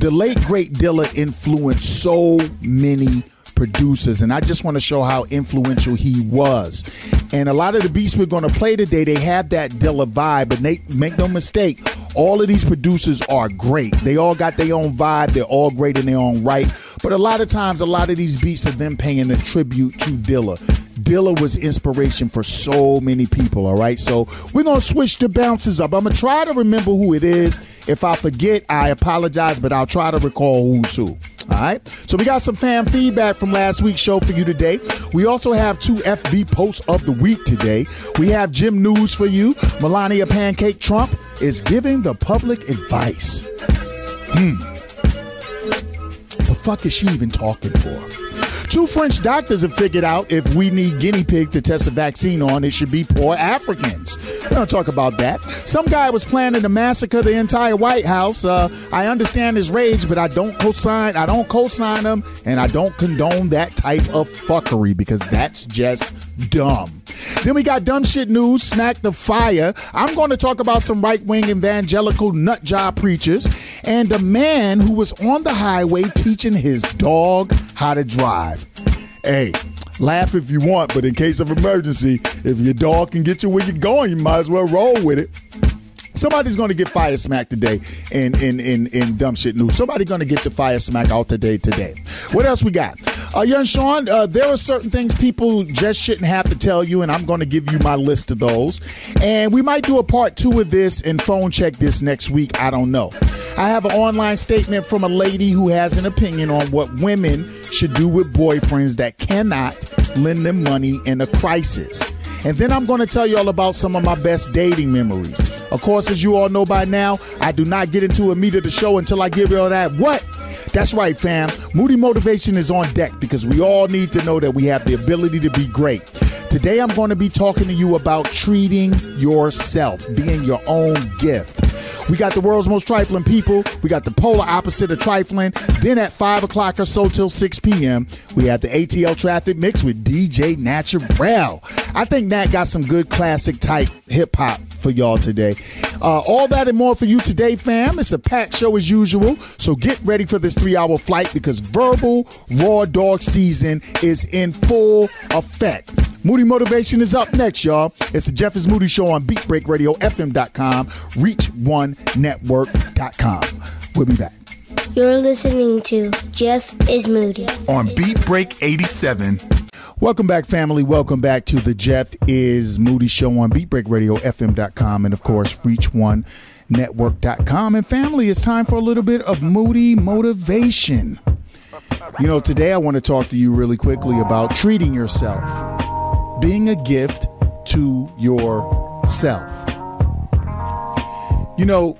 the late great Dilla influenced so many producers, and I just want to show how influential he was. And a lot of the beats we're going to play today, they have that Dilla vibe, but they, make no mistake, all of these producers are great. They all got their own vibe. They're all great in their own right. But a lot of times, a lot of these beats are them paying a tribute to Dilla. Dilla was inspiration for so many people, all right? So we're going to switch the bounces up. I'm going to try to remember who it is. If I forget, I apologize, but I'll try to recall who's who. All right. So we got some fan feedback from last week's show for you today. We also have two FB posts of the week today. We have Jim News for you. Melania Pancake Trump is giving the public advice. Hmm. The fuck is she even talking for? Two French doctors have figured out if we need guinea pigs to test a vaccine on, it should be poor Africans. We don't talk about that. Some guy was planning to massacre the entire White House. Uh, I understand his rage, but I don't co-sign. I don't co-sign him, and I don't condone that type of fuckery because that's just dumb. Then we got dumb shit news, smack the fire. I'm going to talk about some right wing evangelical nut job preachers and a man who was on the highway teaching his dog how to drive. Hey, laugh if you want, but in case of emergency, if your dog can get you where you're going, you might as well roll with it. Somebody's going to get fire smack today in in in in dumb shit news. Somebody going to get the fire smack out today today. What else we got? Uh, young Sean, uh, there are certain things people just shouldn't have to tell you, and I'm going to give you my list of those. And we might do a part two of this and phone check this next week. I don't know. I have an online statement from a lady who has an opinion on what women should do with boyfriends that cannot lend them money in a crisis. And then I'm going to tell you all about some of my best dating memories. Of course, as you all know by now, I do not get into a meat of the show until I give you all that. What? That's right, fam. Moody Motivation is on deck because we all need to know that we have the ability to be great. Today, I'm going to be talking to you about treating yourself, being your own gift. We got the world's most trifling people. We got the polar opposite of trifling. Then at 5 o'clock or so till 6 p.m., we have the ATL traffic mix with DJ Naturel. I think Nat got some good classic type hip hop for y'all today. Uh, all that and more for you today, fam. It's a packed show as usual. So get ready for this three hour flight because verbal raw dog season is in full effect. Moody Motivation is up next, y'all. It's the Jeff is Moody Show on BeatBreakRadioFM.com, ReachOneNetwork.com. We'll be back. You're listening to Jeff is Moody on Beat Break 87. Welcome back, family. Welcome back to the Jeff is Moody Show on BeatBreakRadioFM.com and, of course, ReachOneNetwork.com. And, family, it's time for a little bit of Moody motivation. You know, today I want to talk to you really quickly about treating yourself being a gift to yourself. You know,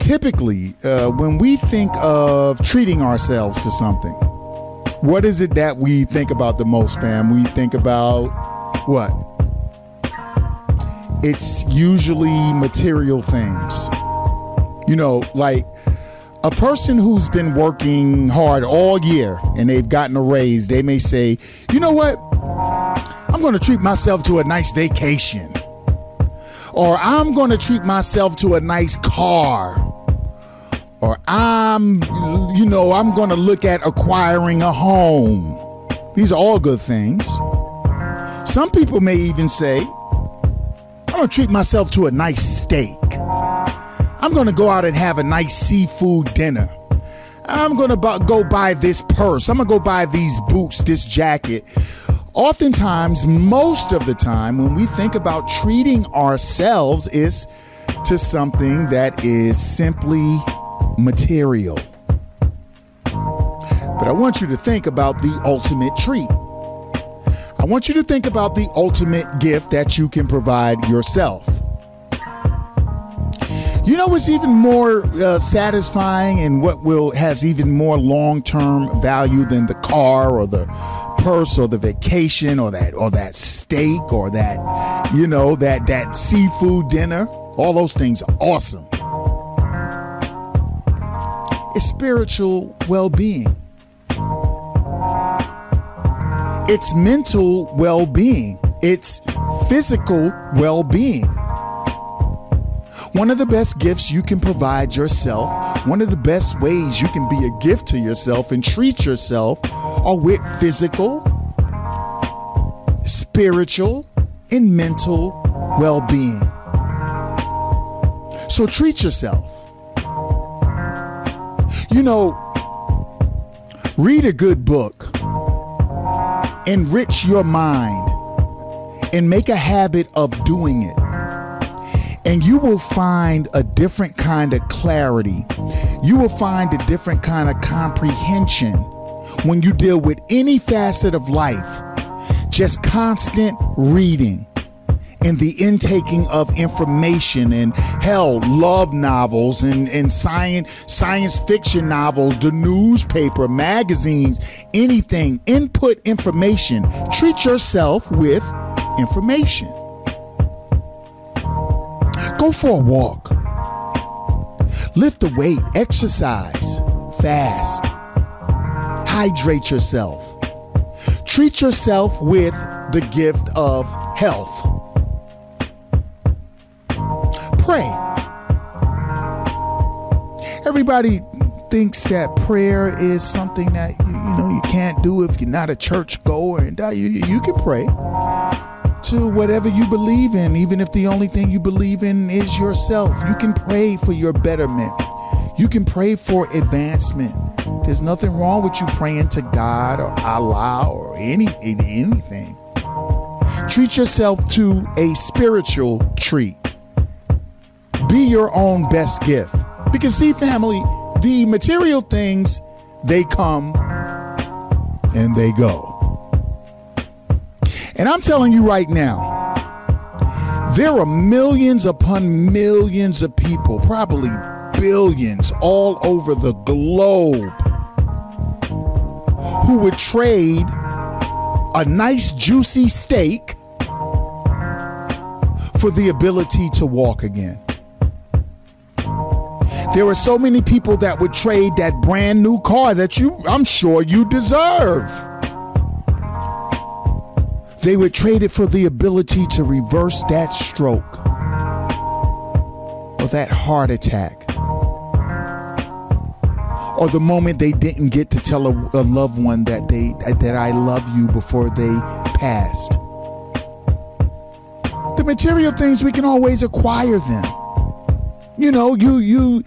typically, uh, when we think of treating ourselves to something, what is it that we think about the most, fam? We think about what? It's usually material things. You know, like a person who's been working hard all year and they've gotten a raise, they may say, you know what? I'm going to treat myself to a nice vacation. Or I'm going to treat myself to a nice car. Or I'm, you know, I'm going to look at acquiring a home. These are all good things. Some people may even say, I'm going to treat myself to a nice steak. I'm going to go out and have a nice seafood dinner. I'm going to go buy this purse. I'm going to go buy these boots, this jacket. Oftentimes, most of the time, when we think about treating ourselves, is to something that is simply material. But I want you to think about the ultimate treat. I want you to think about the ultimate gift that you can provide yourself. You know what's even more uh, satisfying and what will has even more long-term value than the car or the purse or the vacation or that or that steak or that you know that that seafood dinner. All those things are awesome. It's spiritual well-being. It's mental well being, it's physical well being. One of the best gifts you can provide yourself, one of the best ways you can be a gift to yourself and treat yourself are with physical, spiritual, and mental well being. So treat yourself. You know, read a good book enrich your mind and make a habit of doing it. And you will find a different kind of clarity. You will find a different kind of comprehension when you deal with any facet of life. Just constant reading and the intaking of information and hell love novels and, and science science fiction novels the newspaper magazines anything. Input information. Treat yourself with information. Go for a walk. Lift the weight. Exercise fast. Hydrate yourself. Treat yourself with the gift of health pray. Everybody thinks that prayer is something that you, you know you can't do if you're not a church goer, and you you can pray to whatever you believe in, even if the only thing you believe in is yourself. You can pray for your betterment. You can pray for advancement. There's nothing wrong with you praying to God or Allah or any anything. Treat yourself to a spiritual treat. Be your own best gift. Because, see, family, the material things, they come and they go. And I'm telling you right now, there are millions upon millions of people, probably billions all over the globe, who would trade a nice, juicy steak for the ability to walk again. There are so many people that would trade that brand new car that you, I'm sure you deserve. They would trade it for the ability to reverse that stroke or that heart attack or the moment they didn't get to tell a, a loved one that they that I love you before they passed. The material things we can always acquire them. You know, you you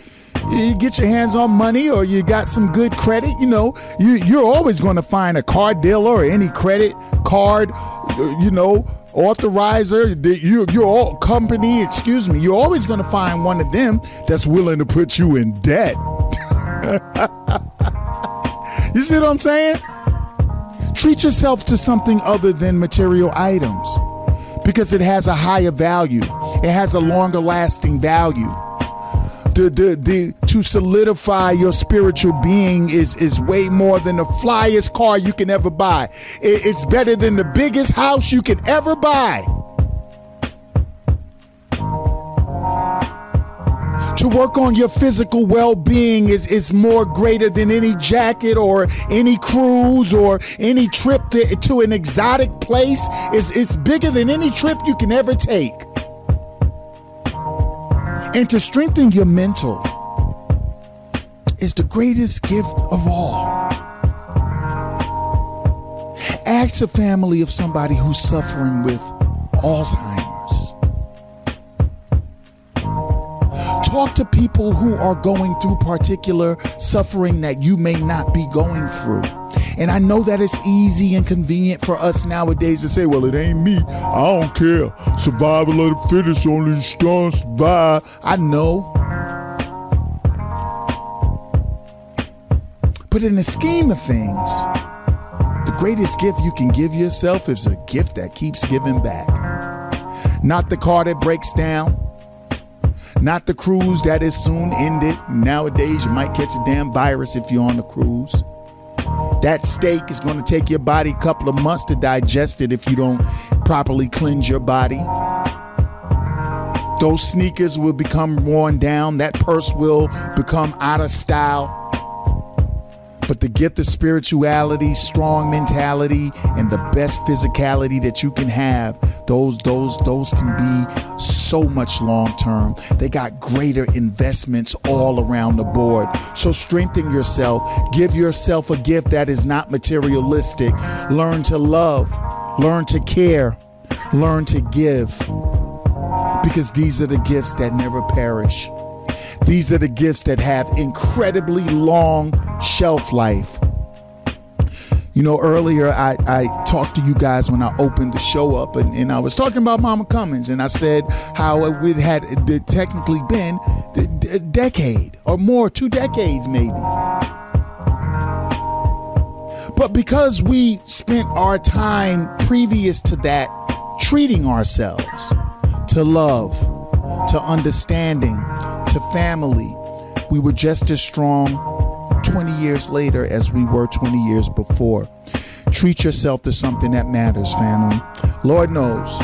you get your hands on money or you got some good credit, you know, you, you're always going to find a car dealer or any credit card, you know, authorizer, you, your all company, excuse me, you're always going to find one of them that's willing to put you in debt. you see what I'm saying? Treat yourself to something other than material items because it has a higher value, it has a longer lasting value. The, the, the, to solidify your spiritual being is, is way more than the flyest car you can ever buy. It, it's better than the biggest house you can ever buy. to work on your physical well-being is, is more greater than any jacket or any cruise or any trip to, to an exotic place is it's bigger than any trip you can ever take and to strengthen your mental is the greatest gift of all. Ask a family of somebody who's suffering with Alzheimer's. Talk to people who are going through particular suffering that you may not be going through. And I know that it's easy and convenient for us nowadays to say, well, it ain't me. I don't care. Survival of the fittest, only the strong survive. I know. But in the scheme of things, the greatest gift you can give yourself is a gift that keeps giving back. Not the car that breaks down, not the cruise that is soon ended. Nowadays, you might catch a damn virus if you're on the cruise. That steak is going to take your body a couple of months to digest it if you don't properly cleanse your body. Those sneakers will become worn down. That purse will become out of style. But the gift of spirituality, strong mentality, and the best physicality that you can have, those, those, those can be so much long term. They got greater investments all around the board. So strengthen yourself. Give yourself a gift that is not materialistic. Learn to love. Learn to care. Learn to give. Because these are the gifts that never perish. These are the gifts that have incredibly long shelf life. You know, earlier I, I talked to you guys when I opened the show up, and, and I was talking about Mama Cummins, and I said how it had technically been a decade or more, two decades maybe. But because we spent our time previous to that treating ourselves to love, to understanding, to family, we were just as strong 20 years later as we were 20 years before. Treat yourself to something that matters, family. Lord knows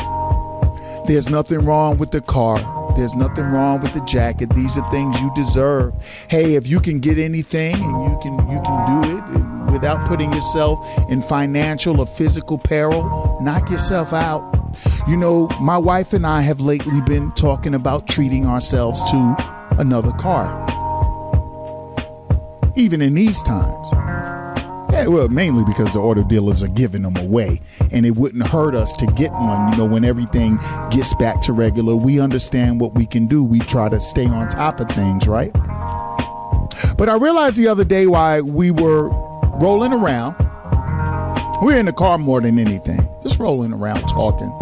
there's nothing wrong with the car. There's nothing wrong with the jacket. These are things you deserve. Hey, if you can get anything and you can you can do it without putting yourself in financial or physical peril, knock yourself out. You know, my wife and I have lately been talking about treating ourselves to another car. Even in these times. Well, mainly because the auto dealers are giving them away, and it wouldn't hurt us to get one. You know, when everything gets back to regular, we understand what we can do. We try to stay on top of things, right? But I realized the other day why we were rolling around. We are in the car more than anything, just rolling around talking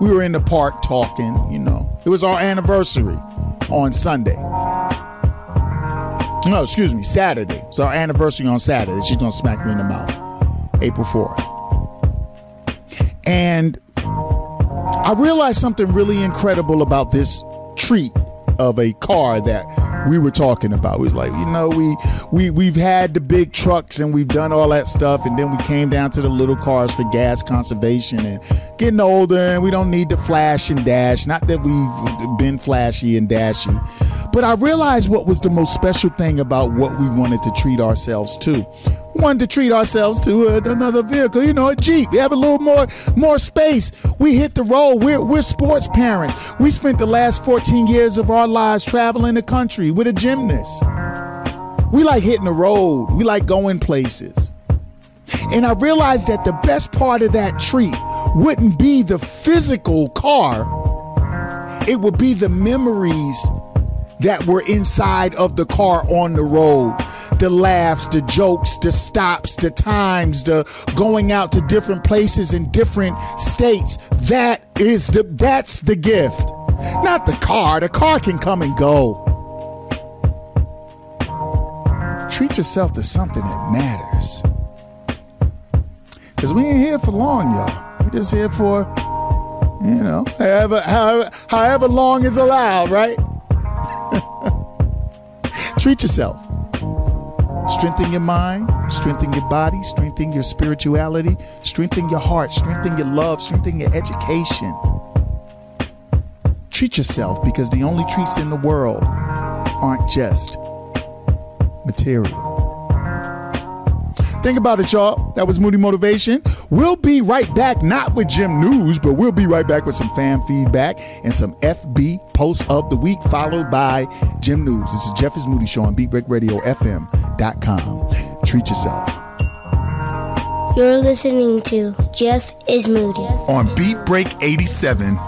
we were in the park talking, you know. It was our anniversary on Sunday. No, excuse me, Saturday. It's our anniversary on Saturday. She's gonna smack me in the mouth. April 4th. And I realized something really incredible about this treat of a car that we were talking about. We was like, you know, we we we've had the big trucks and we've done all that stuff, and then we came down to the little cars for gas conservation and getting older, and we don't need to flash and dash. Not that we've been flashy and dashy, but I realized what was the most special thing about what we wanted to treat ourselves to wanted to treat ourselves to another vehicle, you know, a Jeep. We have a little more more space. We hit the road. We're we're sports parents. We spent the last 14 years of our lives traveling the country with a gymnast. We like hitting the road. We like going places. And I realized that the best part of that treat wouldn't be the physical car. It would be the memories that were inside of the car on the road the laughs, the jokes, the stops, the times, the going out to different places in different states. That is the that's the gift. Not the car. The car can come and go. Treat yourself to something that matters. Cause we ain't here for long, y'all. We're just here for, you know, however, however, however long is allowed, right? Treat yourself. Strengthen your mind, strengthen your body, strengthen your spirituality, strengthen your heart, strengthen your love, strengthen your education. Treat yourself because the only treats in the world aren't just material. Think about it, y'all. That was Moody Motivation. We'll be right back, not with Jim News, but we'll be right back with some fan feedback and some FB posts of the week, followed by Jim News. This is Jeff is Moody Show on BeatBreakRadioFM.com. Treat yourself. You're listening to Jeff is Moody on Beat Break 87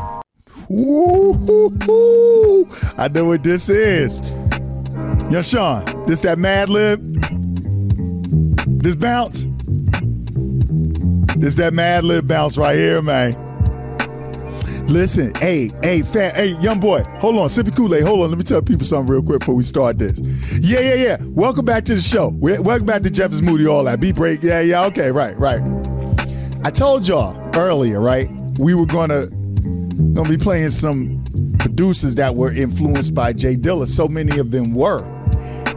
Ooh, I know what this is. Yo, Sean, this that Madlib? This bounce? This that Madlib bounce right here, man. Listen, hey, hey, fam, hey, young boy, hold on, sippy Kool-Aid, hold on. Let me tell people something real quick before we start this. Yeah, yeah, yeah. Welcome back to the show. Welcome back to Jeff is Moody, all that. Beat break. Yeah, yeah, okay, right, right. I told y'all earlier, right? We were gonna gonna be playing some producers that were influenced by Jay Dilla. So many of them were.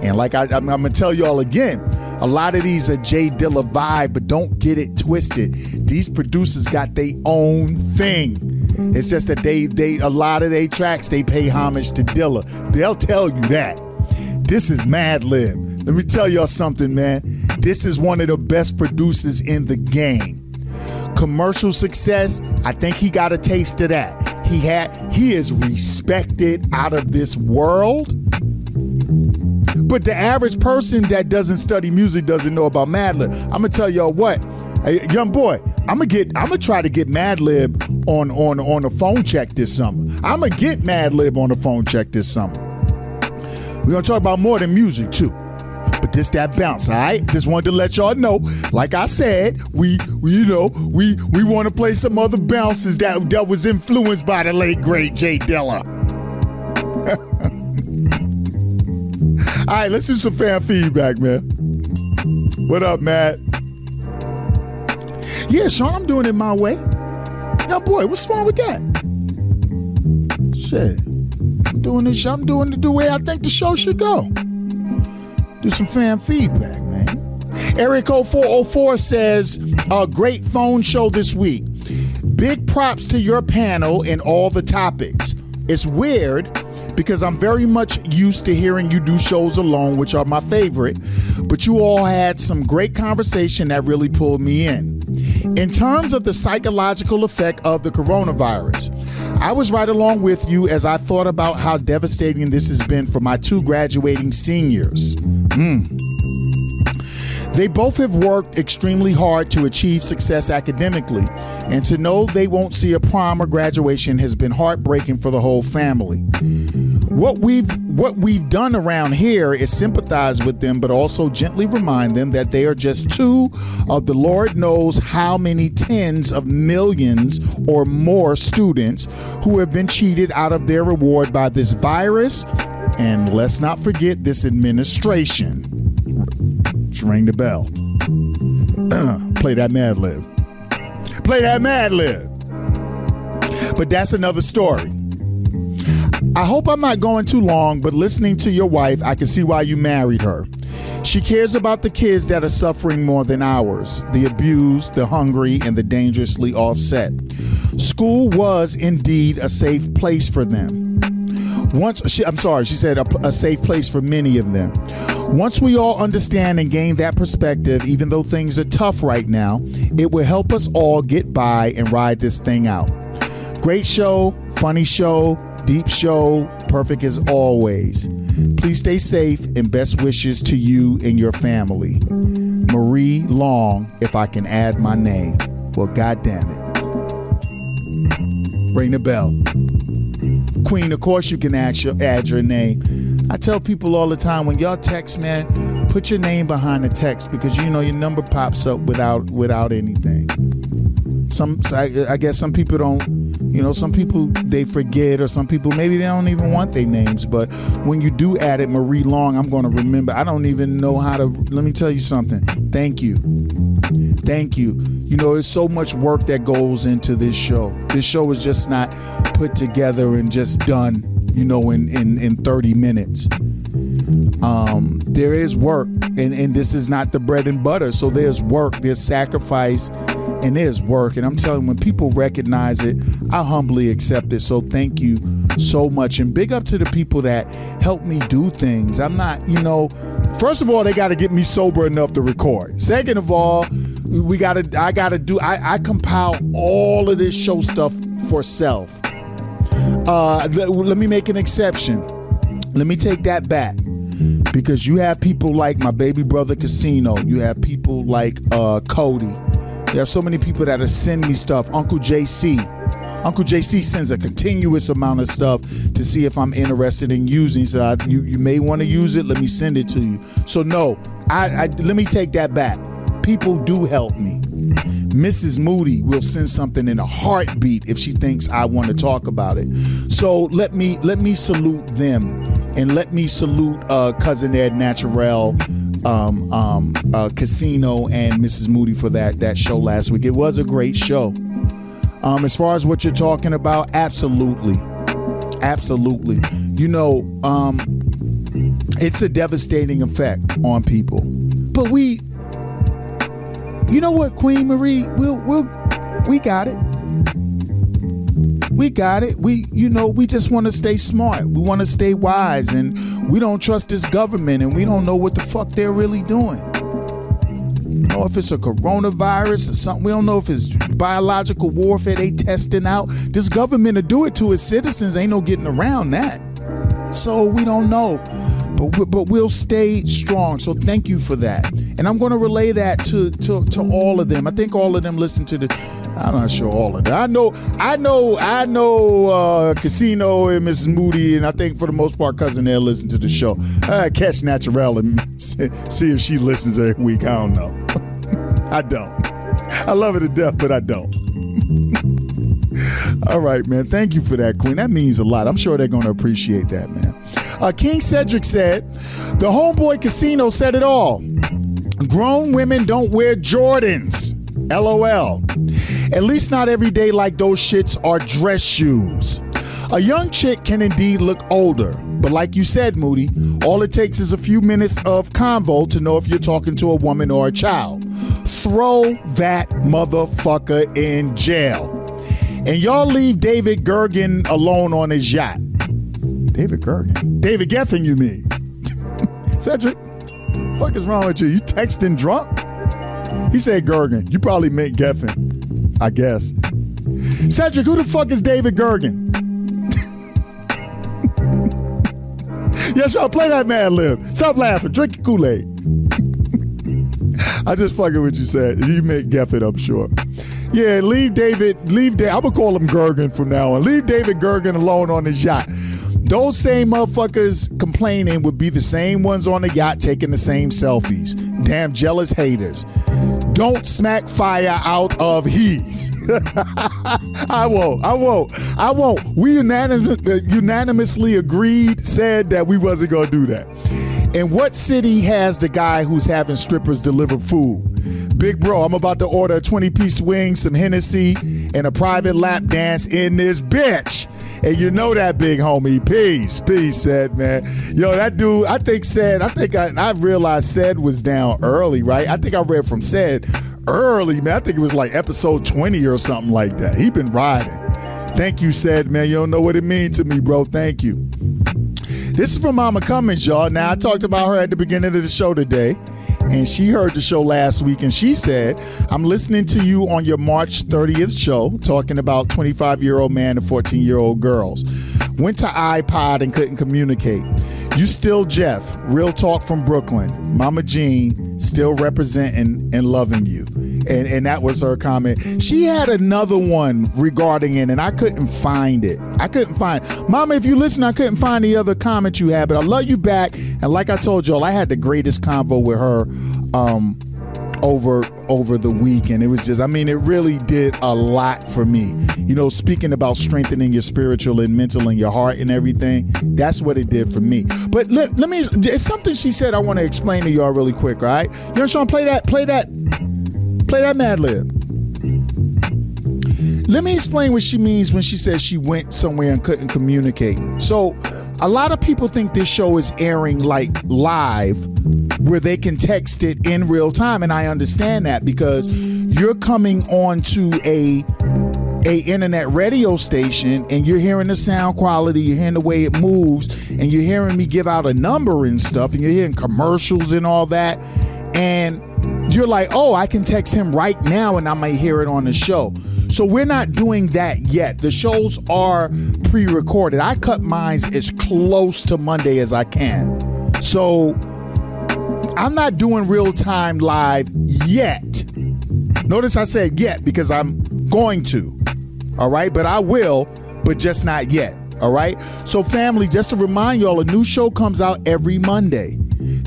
And like I, am gonna tell y'all again, a lot of these are Jay Dilla vibe, but don't get it twisted. These producers got their own thing. It's just that they they a lot of their tracks they pay homage to Dilla. They'll tell you that. This is Madlib. Let me tell y'all something, man. This is one of the best producers in the game. Commercial success, I think he got a taste of that. He had he is respected out of this world. But the average person that doesn't study music doesn't know about Madlib. I'm gonna tell y'all what, hey, young boy, I'm gonna get. I'm gonna try to get Madlib on on on a phone check this summer. I'm gonna get Madlib on a phone check this summer. We're gonna talk about more than music too. But this that bounce, all right? Just wanted to let y'all know. Like I said, we, we you know we we want to play some other bounces that that was influenced by the late great Jay Dilla. All right, let's do some fan feedback, man. What up, Matt? Yeah, Sean, I'm doing it my way. Now, boy, what's wrong with that? Shit. I'm doing this, I'm doing it the way I think the show should go. Do some fan feedback, man. Eric 0404 says, a great phone show this week. Big props to your panel and all the topics. It's weird because I'm very much used to hearing you do shows alone, which are my favorite, but you all had some great conversation that really pulled me in. In terms of the psychological effect of the coronavirus, I was right along with you as I thought about how devastating this has been for my two graduating seniors. Mm. They both have worked extremely hard to achieve success academically, and to know they won't see a prom or graduation has been heartbreaking for the whole family. What we've what we've done around here is sympathize with them, but also gently remind them that they are just two of the Lord knows how many tens of millions or more students who have been cheated out of their reward by this virus, and let's not forget this administration. Ring the bell. play that Madlib. Play that Madlib. But that's another story. I hope I'm not going too long, but listening to your wife, I can see why you married her. She cares about the kids that are suffering more than ours the abused, the hungry, and the dangerously offset. School was indeed a safe place for them. Once she, I'm sorry, she said a, a safe place for many of them. Once we all understand and gain that perspective, even though things are tough right now, it will help us all get by and ride this thing out. Great show, funny show, deep show, perfect as always. Please stay safe and best wishes to you and your family. Marie Long, if I can add my name. Well, goddamn it. Ring the bell. Queen, of course you can add your, add your name. I tell people all the time when y'all text, man, put your name behind the text because you know your number pops up without without anything. Some I, I guess some people don't you know some people they forget or some people maybe they don't even want their names but when you do add it marie long i'm to remember. I don't even know how to let me tell you something. Thank you. Thank you. You know there's so much work that goes into this show. This show is just not put together and just done you know, in, in, in 30 minutes. Um, there is work, and, and this is not the bread and butter. So there's work, there's sacrifice, and there's work. And I'm telling you, when people recognize it, I humbly accept it. So thank you so much. And big up to the people that help me do things. I'm not, you know, first of all, they got to get me sober enough to record. Second of all, we got to, I got to do, I, I compile all of this show stuff for self. Uh, let me make an exception. Let me take that back because you have people like my baby brother Casino. You have people like uh, Cody. You have so many people that are sending me stuff. Uncle JC, Uncle JC sends a continuous amount of stuff to see if I'm interested in using. So I, you you may want to use it. Let me send it to you. So no, I, I let me take that back. People do help me. Mrs. Moody will send something in a heartbeat if she thinks I want to talk about it. So let me let me salute them and let me salute uh, cousin Ed Naturel, um, um, uh, Casino, and Mrs. Moody for that that show last week. It was a great show. Um, as far as what you're talking about, absolutely, absolutely. You know, um, it's a devastating effect on people, but we, you know what, Queen Marie, we'll we'll we got it. We got it. We, you know, we just want to stay smart. We want to stay wise, and we don't trust this government, and we don't know what the fuck they're really doing. know if it's a coronavirus or something. We don't know if it's biological warfare they testing out. This government to do it to its citizens. Ain't no getting around that. So we don't know. But, we, but we'll stay strong. So thank you for that. And I'm going to relay that to, to, to all of them. I think all of them listen to the I'm not sure all of that. I know, I know, I know. Uh, Casino and Mrs. Moody, and I think for the most part, cousin Ed listen to the show. I catch Naturel and see if she listens every week. I don't know. I don't. I love her to death, but I don't. all right, man. Thank you for that, Queen. That means a lot. I'm sure they're going to appreciate that, man. Uh, King Cedric said, "The homeboy casino said it all. Grown women don't wear Jordans." LOL. At least not every day like those shits are dress shoes. A young chick can indeed look older, but like you said, Moody, all it takes is a few minutes of convo to know if you're talking to a woman or a child. Throw that motherfucker in jail. And y'all leave David Gergen alone on his yacht. David Gergen? David Geffen, you mean? Cedric, fuck is wrong with you? You texting drunk? He said Gergen. You probably meant Geffen, I guess. Cedric, who the fuck is David Gergen? yes, y'all play that Madlib. Stop laughing. Drink your Kool Aid. I just fucking what you said. You meant Geffen, I'm sure. Yeah, leave David. Leave. Da- I'm gonna call him Gergen from now on. Leave David Gergen alone on his yacht. Those same motherfuckers complaining would be the same ones on the yacht taking the same selfies. Damn jealous haters. Don't smack fire out of heat. I won't. I won't. I won't. We unanimous, unanimously agreed, said that we wasn't gonna do that. And what city has the guy who's having strippers deliver food? Big bro, I'm about to order a 20 piece wing, some Hennessy, and a private lap dance in this bitch. And you know that big homie. Peace. Peace, said, man. Yo, that dude, I think said, I think I, I realized said was down early, right? I think I read from said early, man. I think it was like episode 20 or something like that. He been riding. Thank you, said, man. You don't know what it means to me, bro. Thank you. This is from Mama Cummins, y'all. Now, I talked about her at the beginning of the show today and she heard the show last week and she said, I'm listening to you on your March 30th show talking about 25 year old man and 14 year old girls. Went to iPod and couldn't communicate. You still Jeff, real talk from Brooklyn. Mama Jean, still representing and loving you. And, and that was her comment. She had another one regarding it, and I couldn't find it. I couldn't find it. Mama, if you listen, I couldn't find the other comment you had, but I love you back. And like I told y'all, I had the greatest convo with her um, over over the week and it was just i mean it really did a lot for me you know speaking about strengthening your spiritual and mental and your heart and everything that's what it did for me but let, let me it's something she said i want to explain to y'all really quick all right? you know sean play that play that play that Madlib. Let me explain what she means when she says she went somewhere and couldn't communicate. So a lot of people think this show is airing like live where they can text it in real time and I understand that because you're coming on to a a internet radio station and you're hearing the sound quality, you're hearing the way it moves, and you're hearing me give out a number and stuff, and you're hearing commercials and all that, and you're like, oh, I can text him right now and I might hear it on the show. So we're not doing that yet. The shows are pre-recorded. I cut mine as close to Monday as I can. So I'm not doing real time live yet. Notice I said yet because I'm going to. All right, but I will, but just not yet. All right. So, family, just to remind y'all, a new show comes out every Monday.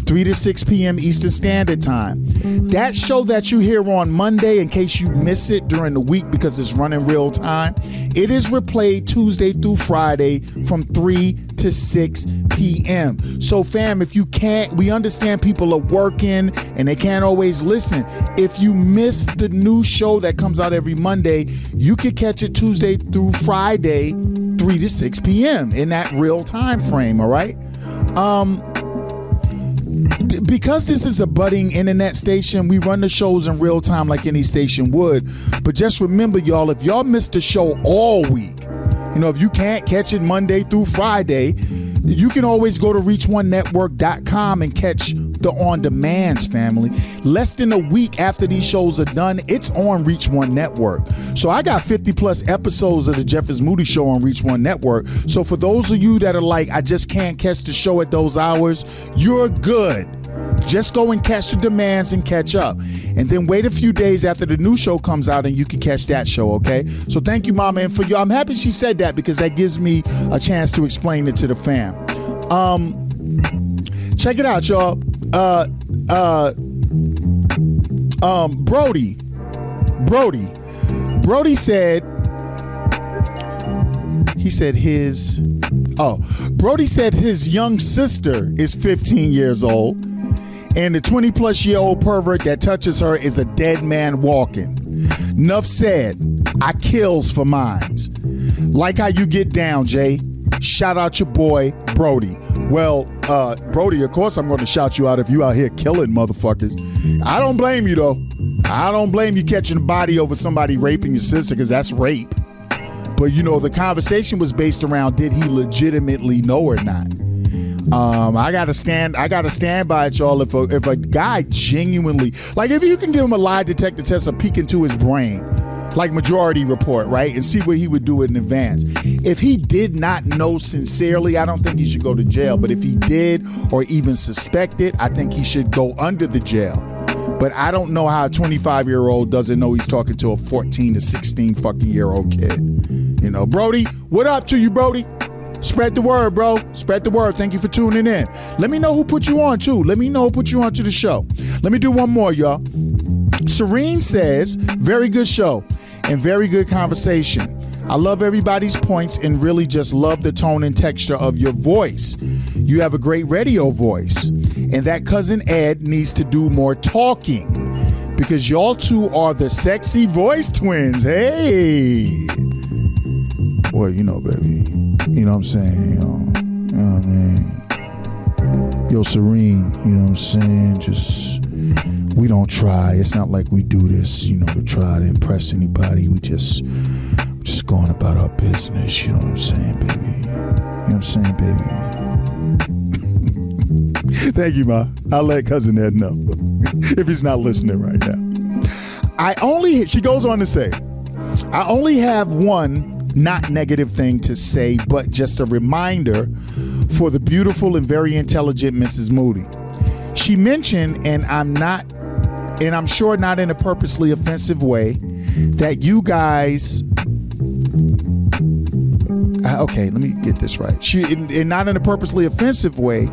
3 to 6 p.m. Eastern Standard Time. That show that you hear on Monday, in case you miss it during the week because it's running real time, it is replayed Tuesday through Friday from 3 to 6 p.m. So, fam, if you can't, we understand people are working and they can't always listen. If you miss the new show that comes out every Monday, you can catch it Tuesday through Friday, 3 to 6 p.m. in that real time frame, all right? Um, because this is a budding internet station, we run the shows in real time like any station would. But just remember, y'all, if y'all missed the show all week, you know, if you can't catch it Monday through Friday, you can always go to reach1network.com and catch the on demands family. Less than a week after these shows are done, it's on Reach One Network. So I got 50 plus episodes of the Jeff is Moody show on Reach One Network. So for those of you that are like, I just can't catch the show at those hours, you're good. Just go and catch the demands and catch up. And then wait a few days after the new show comes out and you can catch that show, okay? So thank you, Mama. And for you, I'm happy she said that because that gives me a chance to explain it to the fam. Um, check it out, y'all. Uh, uh, um, Brody, Brody, Brody said, he said his, oh, Brody said his young sister is 15 years old and the 20 plus year old pervert that touches her is a dead man walking. Nuff said, I kills for mines. Like how you get down, Jay. Shout out your boy, Brody. Well, uh, Brody, of course I'm going to shout you out if you out here killing motherfuckers. I don't blame you, though. I don't blame you catching a body over somebody raping your sister because that's rape. But, you know, the conversation was based around did he legitimately know or not? Um, I gotta stand. I gotta stand by it, y'all. If a, if a guy genuinely, like, if you can give him a lie detector test, a peek into his brain, like Majority Report, right, and see what he would do in advance. If he did not know sincerely, I don't think he should go to jail. But if he did or even suspected, I think he should go under the jail. But I don't know how a 25 year old doesn't know he's talking to a 14 to 16 fucking year old kid. You know, Brody, what up to you, Brody? Spread the word, bro. Spread the word. Thank you for tuning in. Let me know who put you on, too. Let me know who put you on to the show. Let me do one more, y'all. Serene says, very good show and very good conversation. I love everybody's points and really just love the tone and texture of your voice. You have a great radio voice. And that cousin Ed needs to do more talking because y'all two are the sexy voice twins. Hey. Well, you know, baby. You know what I'm saying? Yo, you know what I mean? Yo, Serene, you know what I'm saying? Just, we don't try. It's not like we do this, you know, to try to impress anybody. We just, just going about our business, you know what I'm saying, baby? You know what I'm saying, baby? Thank you, Ma. I'll let Cousin Ed know if he's not listening right now. I only, she goes on to say, I only have one not negative thing to say, but just a reminder for the beautiful and very intelligent Mrs. Moody. She mentioned, and I'm not, and I'm sure not in a purposely offensive way, that you guys. Uh, okay, let me get this right. She, and not in a purposely offensive way,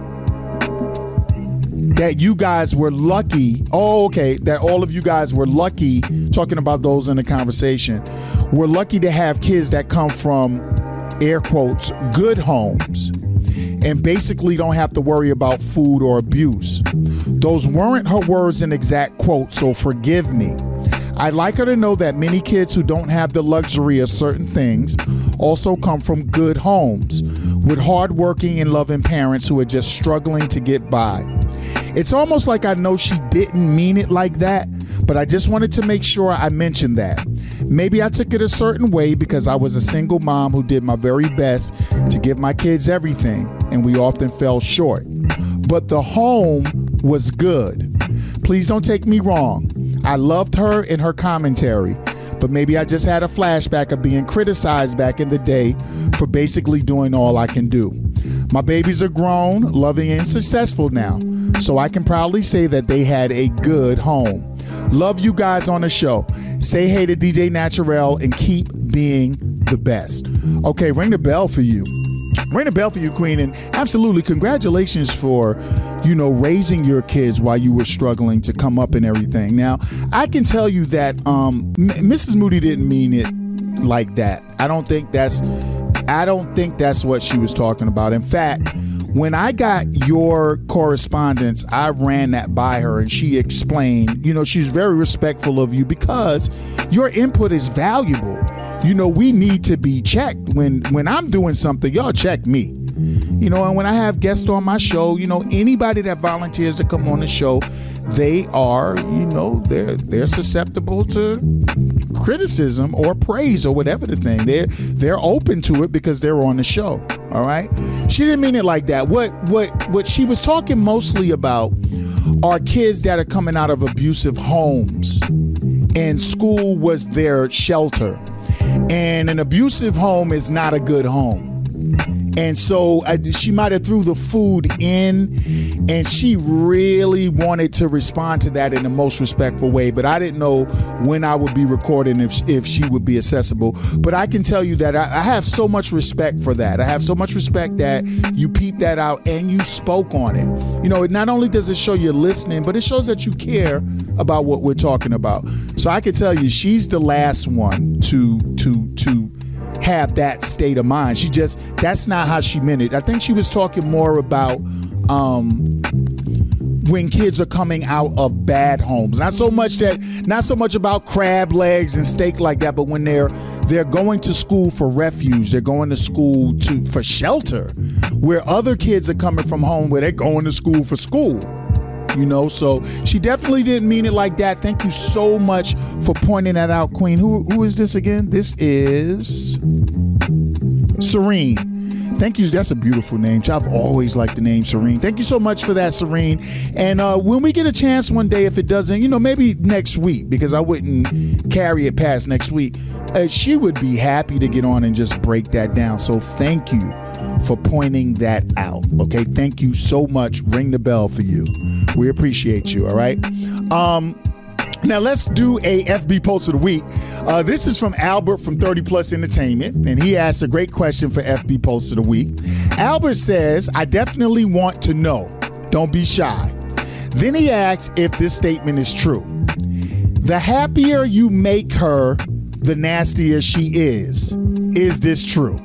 that you guys were lucky. Oh, okay. That all of you guys were lucky, talking about those in the conversation, we're lucky to have kids that come from air quotes good homes and basically don't have to worry about food or abuse. Those weren't her words in exact quotes, so forgive me. I'd like her to know that many kids who don't have the luxury of certain things also come from good homes with hardworking and loving parents who are just struggling to get by. It's almost like I know she didn't mean it like that, but I just wanted to make sure I mentioned that. Maybe I took it a certain way because I was a single mom who did my very best to give my kids everything, and we often fell short. But the home was good. Please don't take me wrong. I loved her and her commentary, but maybe I just had a flashback of being criticized back in the day for basically doing all I can do. My babies are grown, loving, and successful now, so I can proudly say that they had a good home. Love you guys on the show. Say hey to DJ Naturel and keep being the best. Okay, ring the bell for you. Ring the bell for you, Queen, and absolutely congratulations for, you know, raising your kids while you were struggling to come up and everything. Now, I can tell you that um, M- Mrs. Moody didn't mean it like that. I don't think that's I don't think that's what she was talking about. In fact, when I got your correspondence, I ran that by her and she explained, you know, she's very respectful of you because your input is valuable. You know, we need to be checked. When when I'm doing something, y'all check me. You know, and when I have guests on my show, you know, anybody that volunteers to come on the show, they are, you know, they're they're susceptible to criticism or praise or whatever the thing. They're they're open to it because they're on the show. All right. She didn't mean it like that. What what what she was talking mostly about are kids that are coming out of abusive homes. And school was their shelter. And an abusive home is not a good home and so uh, she might have threw the food in and she really wanted to respond to that in the most respectful way. But i didn't know when i would be recording if, if she would be accessible. But i can tell you that I, I have so much respect for that. I have so much respect that you peeped that out and you spoke on it. You know not only does it show you're listening but it shows that you care about what we're talking about. So i can tell you she's the last one to to to have that state of mind. She just that's not how she meant it. I think she was talking more about um when kids are coming out of bad homes. Not so much that not so much about crab legs and steak like that, but when they're they're going to school for refuge, they're going to school to for shelter, where other kids are coming from home where they're going to school for school you know so she definitely didn't mean it like that thank you so much for pointing that out queen who who is this again this is serene Thank you. That's a beautiful name. I've always liked the name Serene. Thank you so much for that, Serene. And uh, when we get a chance one day, if it doesn't, you know, maybe next week, because I wouldn't carry it past next week, uh, she would be happy to get on and just break that down. So thank you for pointing that out. Okay. Thank you so much. Ring the bell for you. We appreciate you. All right. Um, now let's do a FB post of the week. Uh, this is from Albert from 30 Plus Entertainment, and he asked a great question for FB post of the week. Albert says, "I definitely want to know. Don't be shy." Then he asks if this statement is true. The happier you make her, the nastier she is. Is this true?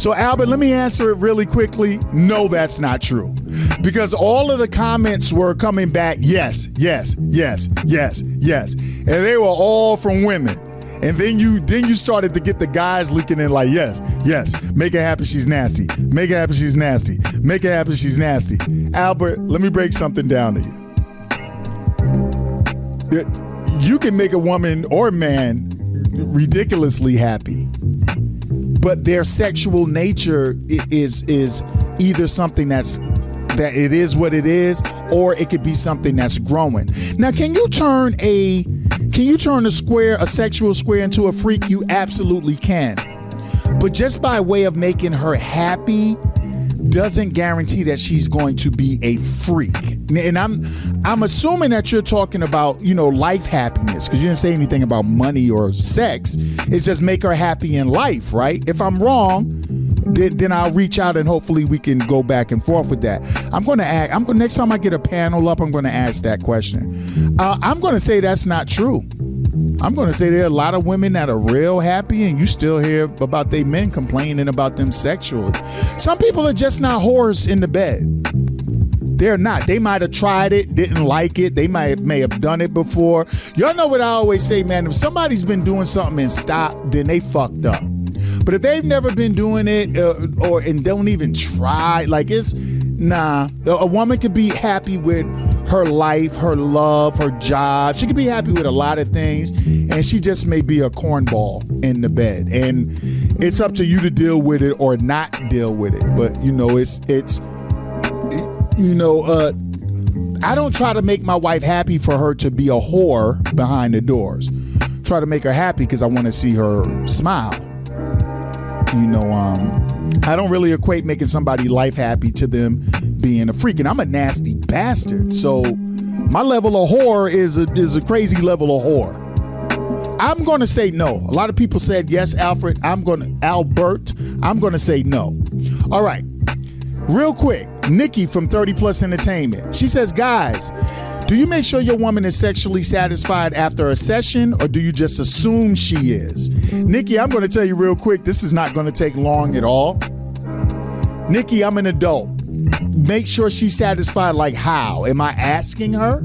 So, Albert, let me answer it really quickly. No, that's not true. Because all of the comments were coming back, yes, yes, yes, yes, yes. And they were all from women. And then you then you started to get the guys leaking in like, yes, yes, make it happen, she's nasty. Make it happen, she's nasty. Make it happen, she's nasty. Albert, let me break something down to you. You can make a woman or man ridiculously happy but their sexual nature is is either something that's that it is what it is or it could be something that's growing. Now can you turn a can you turn a square a sexual square into a freak? You absolutely can. But just by way of making her happy doesn't guarantee that she's going to be a freak. And I'm I'm assuming that you're talking about, you know, life happiness because you didn't say anything about money or sex. It's just make her happy in life, right? If I'm wrong, then, then I'll reach out and hopefully we can go back and forth with that. I'm going to ask. I'm going next time I get a panel up, I'm going to ask that question. Uh, I'm going to say that's not true. I'm going to say there are a lot of women that are real happy, and you still hear about they men complaining about them sexually. Some people are just not whores in the bed. They're not. They might have tried it, didn't like it. They might may have done it before. Y'all know what I always say, man. If somebody's been doing something and stopped, then they fucked up. But if they've never been doing it uh, or and don't even try, like it's nah. A woman could be happy with her life, her love, her job. She could be happy with a lot of things, and she just may be a cornball in the bed. And it's up to you to deal with it or not deal with it. But you know, it's it's you know, uh, I don't try to make my wife happy for her to be a whore behind the doors. Try to make her happy because I want to see her smile. You know, um, I don't really equate making somebody life happy to them being a freak. And I'm a nasty bastard. So My level of horror is a, is a crazy level of horror. I'm going to say no. A lot of people said yes, Alfred. I'm going to, Albert. I'm going to say no. All right. Real quick, Nikki from 30 Plus Entertainment. She says, guys, do you make sure your woman is sexually satisfied after a session or do you just assume she is? Nikki, I'm going to tell you real quick, this is not going to take long at all. Nikki, I'm an adult. Make sure she's satisfied. Like, how? Am I asking her?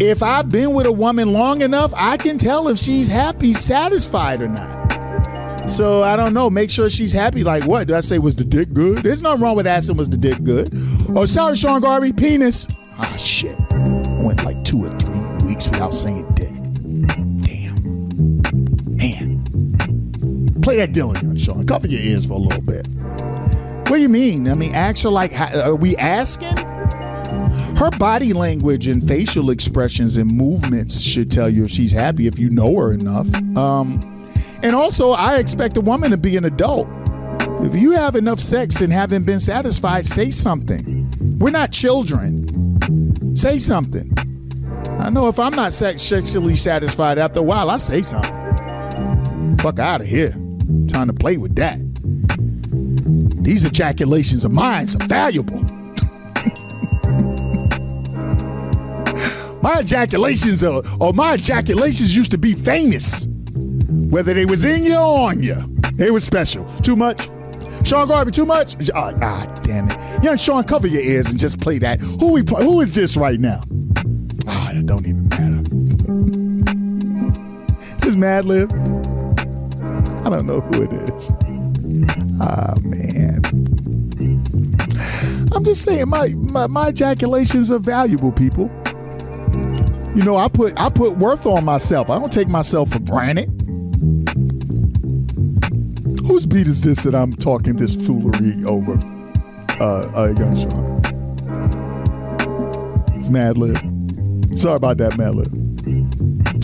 If I've been with a woman long enough, I can tell if she's happy, satisfied or not. So I don't know. Make sure she's happy. Like what? Did I say was the dick good? There's nothing wrong with asking was the dick good. Oh, sorry, Sean Garvey, penis. Ah, shit. I went like two or three weeks without saying dick. Damn. Man. Play that Dilla, Sean. Cover your ears for a little bit. What do you mean? I mean, her like, are we asking? her body language and facial expressions and movements should tell you if she's happy if you know her enough. Um, and also, I expect a woman to be an adult. If you have enough sex and haven't been satisfied, say something. We're not children. Say something. I know if I'm not sex- sexually satisfied after a while, I say something. Fuck out of here. Time to play with that. These ejaculations of mine are valuable. My ejaculations are, or my ejaculations used to be famous. Whether they was in you or on you. They was special. Too much? Sean Garvey, too much? Oh, ah, damn it. Young Sean, cover your ears and just play that. Who we play, who is this right now? Ah, it don't even matter. This Madlib. I don't know who it is. Ah man. I'm just saying my, my, my ejaculations are valuable, people. You know, I put I put worth on myself. I don't take myself for granted. Whose beat is this that I'm talking this foolery over? Uh, uh Sean. It's Madlib. Sorry about that, Madlib.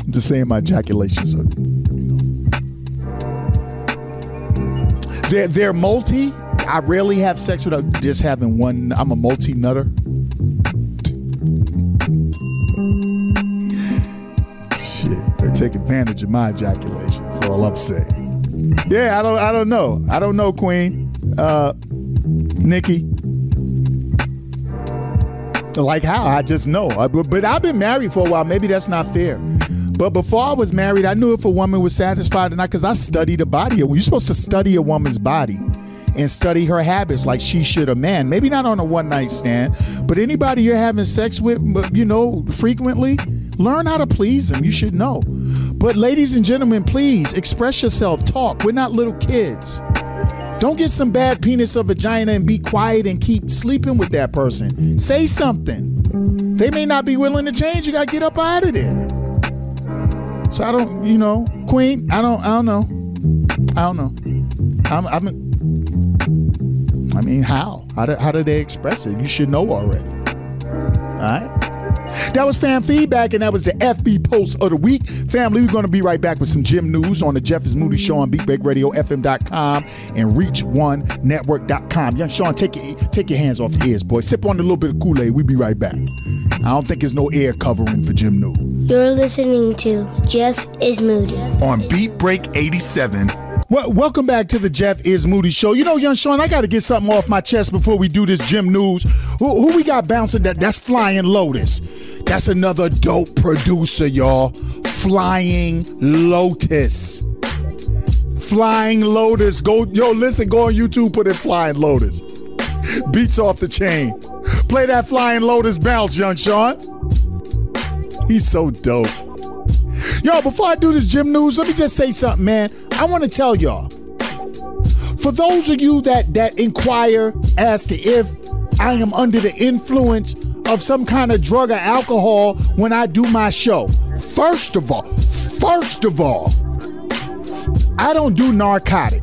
I'm just saying my ejaculations are. They're they're multi. I rarely have sex without just having one. I'm a multi nutter. Shit, they take advantage of my ejaculation. That's all I'm saying. Yeah, I don't I don't know. I don't know, Queen. Uh Nikki. Like how? I just know. But, but I've been married for a while. Maybe that's not fair. But before I was married, I knew if a woman was satisfied or not because I studied the body. You're supposed to study a woman's body and study her habits like she should a man. Maybe not on a one night stand, but anybody you're having sex with, you know, frequently, learn how to please them. You should know. But, ladies and gentlemen, please express yourself, talk. We're not little kids. Don't get some bad penis or vagina and be quiet and keep sleeping with that person. Say something. They may not be willing to change. You gotta get up out of there. So I don't, you know, Queen. I don't, I don't know. I don't know. I'm, I'm I mean, how? How do, how do they express it? You should know already. All right. That was fan feedback, and that was the FB post of the week. Family, we're going to be right back with some gym news on the Jeff is Moody Show on BeatBreakRadioFM.com and ReachOneNetwork.com. Young Sean, take your, take your hands off your ears, boy. Sip on a little bit of Kool Aid. We'll be right back. I don't think there's no air covering for Jim news. You're listening to Jeff is Moody on Beat Break 87 well, welcome back to the Jeff is Moody Show. You know, young Sean, I got to get something off my chest before we do this gym news. Who, who we got bouncing? That that's Flying Lotus. That's another dope producer, y'all. Flying Lotus. Flying Lotus. Go, yo, listen. Go on YouTube. Put in Flying Lotus. Beats off the chain. Play that Flying Lotus bounce, young Sean. He's so dope. Yo, before I do this gym news, let me just say something, man. I want to tell y'all. For those of you that that inquire as to if I am under the influence of some kind of drug or alcohol when I do my show, first of all, first of all, I don't do narcotic.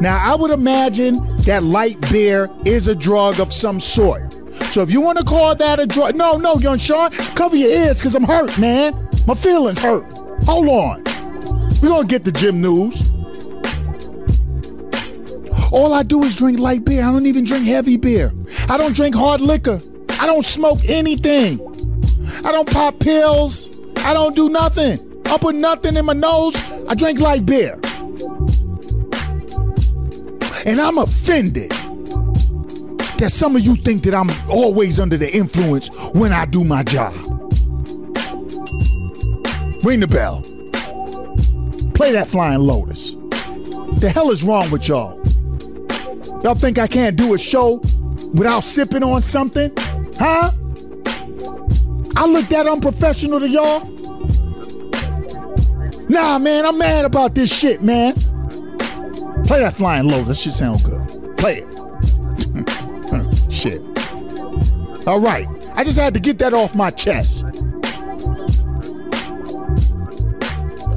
Now, I would imagine that light beer is a drug of some sort. So if you want to call that a drug, no, no, young Sean, cover your ears because I'm hurt, man. My feelings hurt. Hold on. We're going to get the gym news. All I do is drink light beer. I don't even drink heavy beer. I don't drink hard liquor. I don't smoke anything. I don't pop pills. I don't do nothing. I put nothing in my nose. I drink light beer. And I'm offended that some of you think that I'm always under the influence when I do my job. Ring the bell. Play that flying lotus. The hell is wrong with y'all? Y'all think I can't do a show without sipping on something? Huh? I look that unprofessional to y'all? Nah, man, I'm mad about this shit, man. Play that flying Lotus. That shit sound good. Play it. shit. All right. I just had to get that off my chest.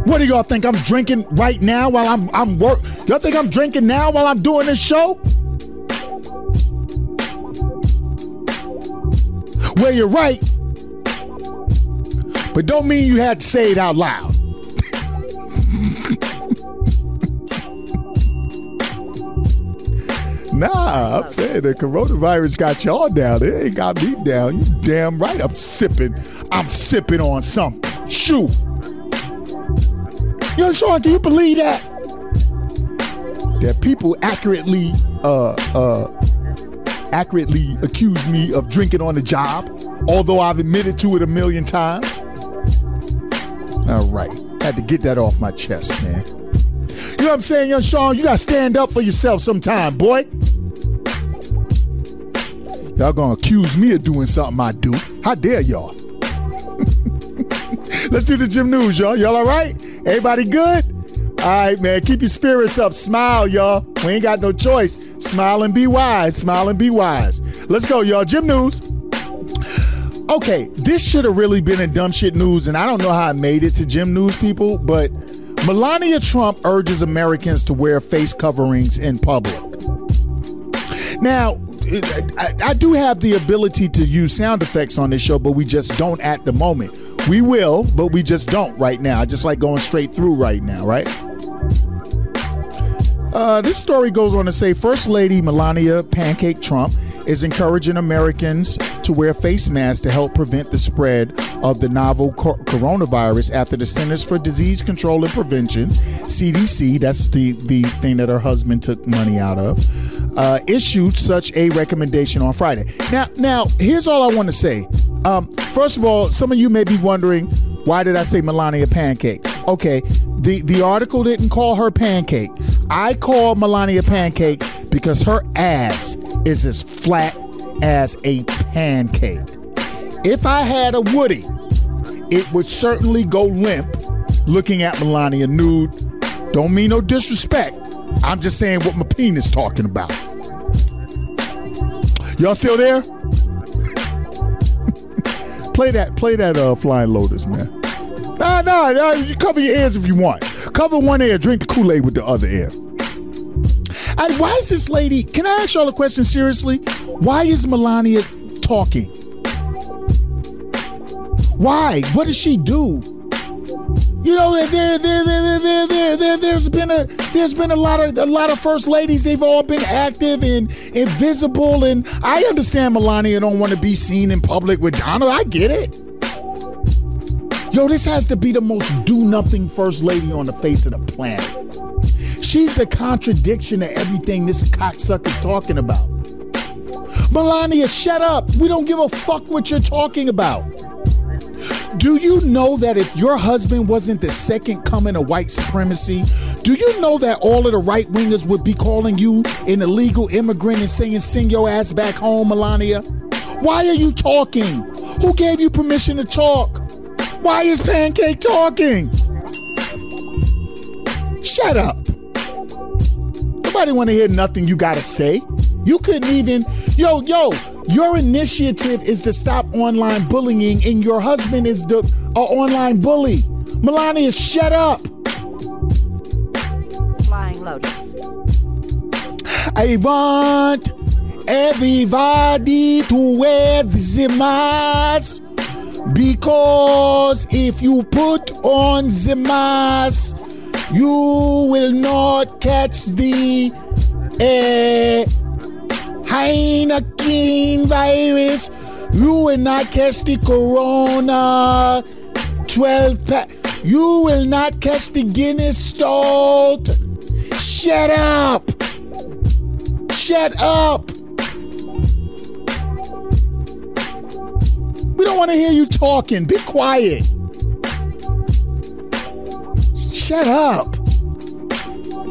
What do y'all think I'm drinking right now while I'm I'm work? Y'all think I'm drinking now while I'm doing this show? Well, you're right. But don't mean you had to say it out loud. Nah, I'm saying the coronavirus got y'all down. It ain't got me down. You damn right I'm sipping. I'm sipping on something. Shoot. Yo, Sean, can you believe that? That people accurately uh uh accurately accuse me of drinking on the job, although I've admitted to it a million times. All right. Had to get that off my chest, man. You know what I'm saying, young Sean? You gotta stand up for yourself sometime, boy. Y'all gonna accuse me of doing something I do. How dare y'all? Let's do the gym news, y'all. Y'all all right? Everybody good? All right, man. Keep your spirits up. Smile, y'all. We ain't got no choice. Smile and be wise. Smile and be wise. Let's go, y'all. Gym news. Okay, this should have really been in dumb shit news, and I don't know how I made it to gym news, people, but Melania Trump urges Americans to wear face coverings in public. Now, I, I, do have the ability to use sound effects on this show, but we just don't at the moment. We will, but we just don't right now. I just like going straight through right now, right? Uh, this story goes on to say First Lady Melania Pancake Trump is encouraging Americans to wear face masks to help prevent the spread of the novel coronavirus after the Centers for Disease Control and Prevention, CDC, that's the, the thing that her husband took money out of, uh, issued such a recommendation on Friday. Now, now here's all I want to say. Um, first of all, some of you may be wondering why did I say Melania Pancake? Okay, the the article didn't call her Pancake. I call Melania Pancake because her ass is as flat as a pancake. If I had a Woody, it would certainly go limp looking at Melania nude. Don't mean no disrespect. I'm just saying what my penis talking about. Y'all still there? Play that, play that uh, Flying Lotus, man. Nah, nah, nah, you cover your ears if you want. Cover one ear, drink the Kool-Aid with the other ear. And why is this lady? Can I ask y'all a question seriously? Why is Melania talking? Why? What does she do? You know, there, there, there, there, there, there, there's been a there's been a lot of a lot of first ladies. They've all been active and invisible, and I understand Melania don't want to be seen in public with Donald. I get it. Yo, this has to be the most do nothing first lady on the face of the planet. She's the contradiction of everything this cocksucker's talking about. Melania, shut up. We don't give a fuck what you're talking about. Do you know that if your husband wasn't the second coming of white supremacy, do you know that all of the right wingers would be calling you an illegal immigrant and saying, send your ass back home, Melania? Why are you talking? Who gave you permission to talk? Why is Pancake talking? Shut up. Nobody want to hear nothing you got to say. You couldn't even, yo, yo, your initiative is to stop online bullying, and your husband is the uh, online bully. Melania, shut up. Flying Lotus. I want everybody to wear the mask because if you put on the mask, you will not catch the uh, Heineken virus. You will not catch the corona 12 pack. You will not catch the Guinness Stout. Shut up. Shut up. We don't want to hear you talking. Be quiet. Shut up.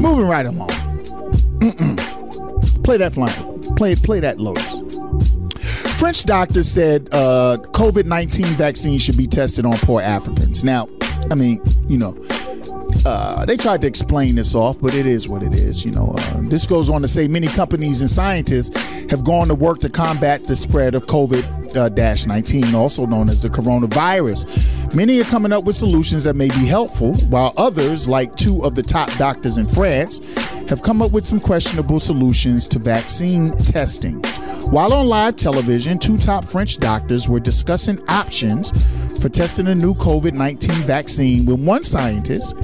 Moving right along. Mm-mm. Play that flying. Play play that Lotus. French doctors said uh, COVID 19 vaccine should be tested on poor Africans. Now, I mean, you know, uh, they tried to explain this off, but it is what it is. You know, uh, this goes on to say many companies and scientists have gone to work to combat the spread of COVID Uh, 19, also known as the coronavirus. Many are coming up with solutions that may be helpful, while others, like two of the top doctors in France, have come up with some questionable solutions to vaccine testing. While on live television, two top French doctors were discussing options for testing a new COVID 19 vaccine with one scientist,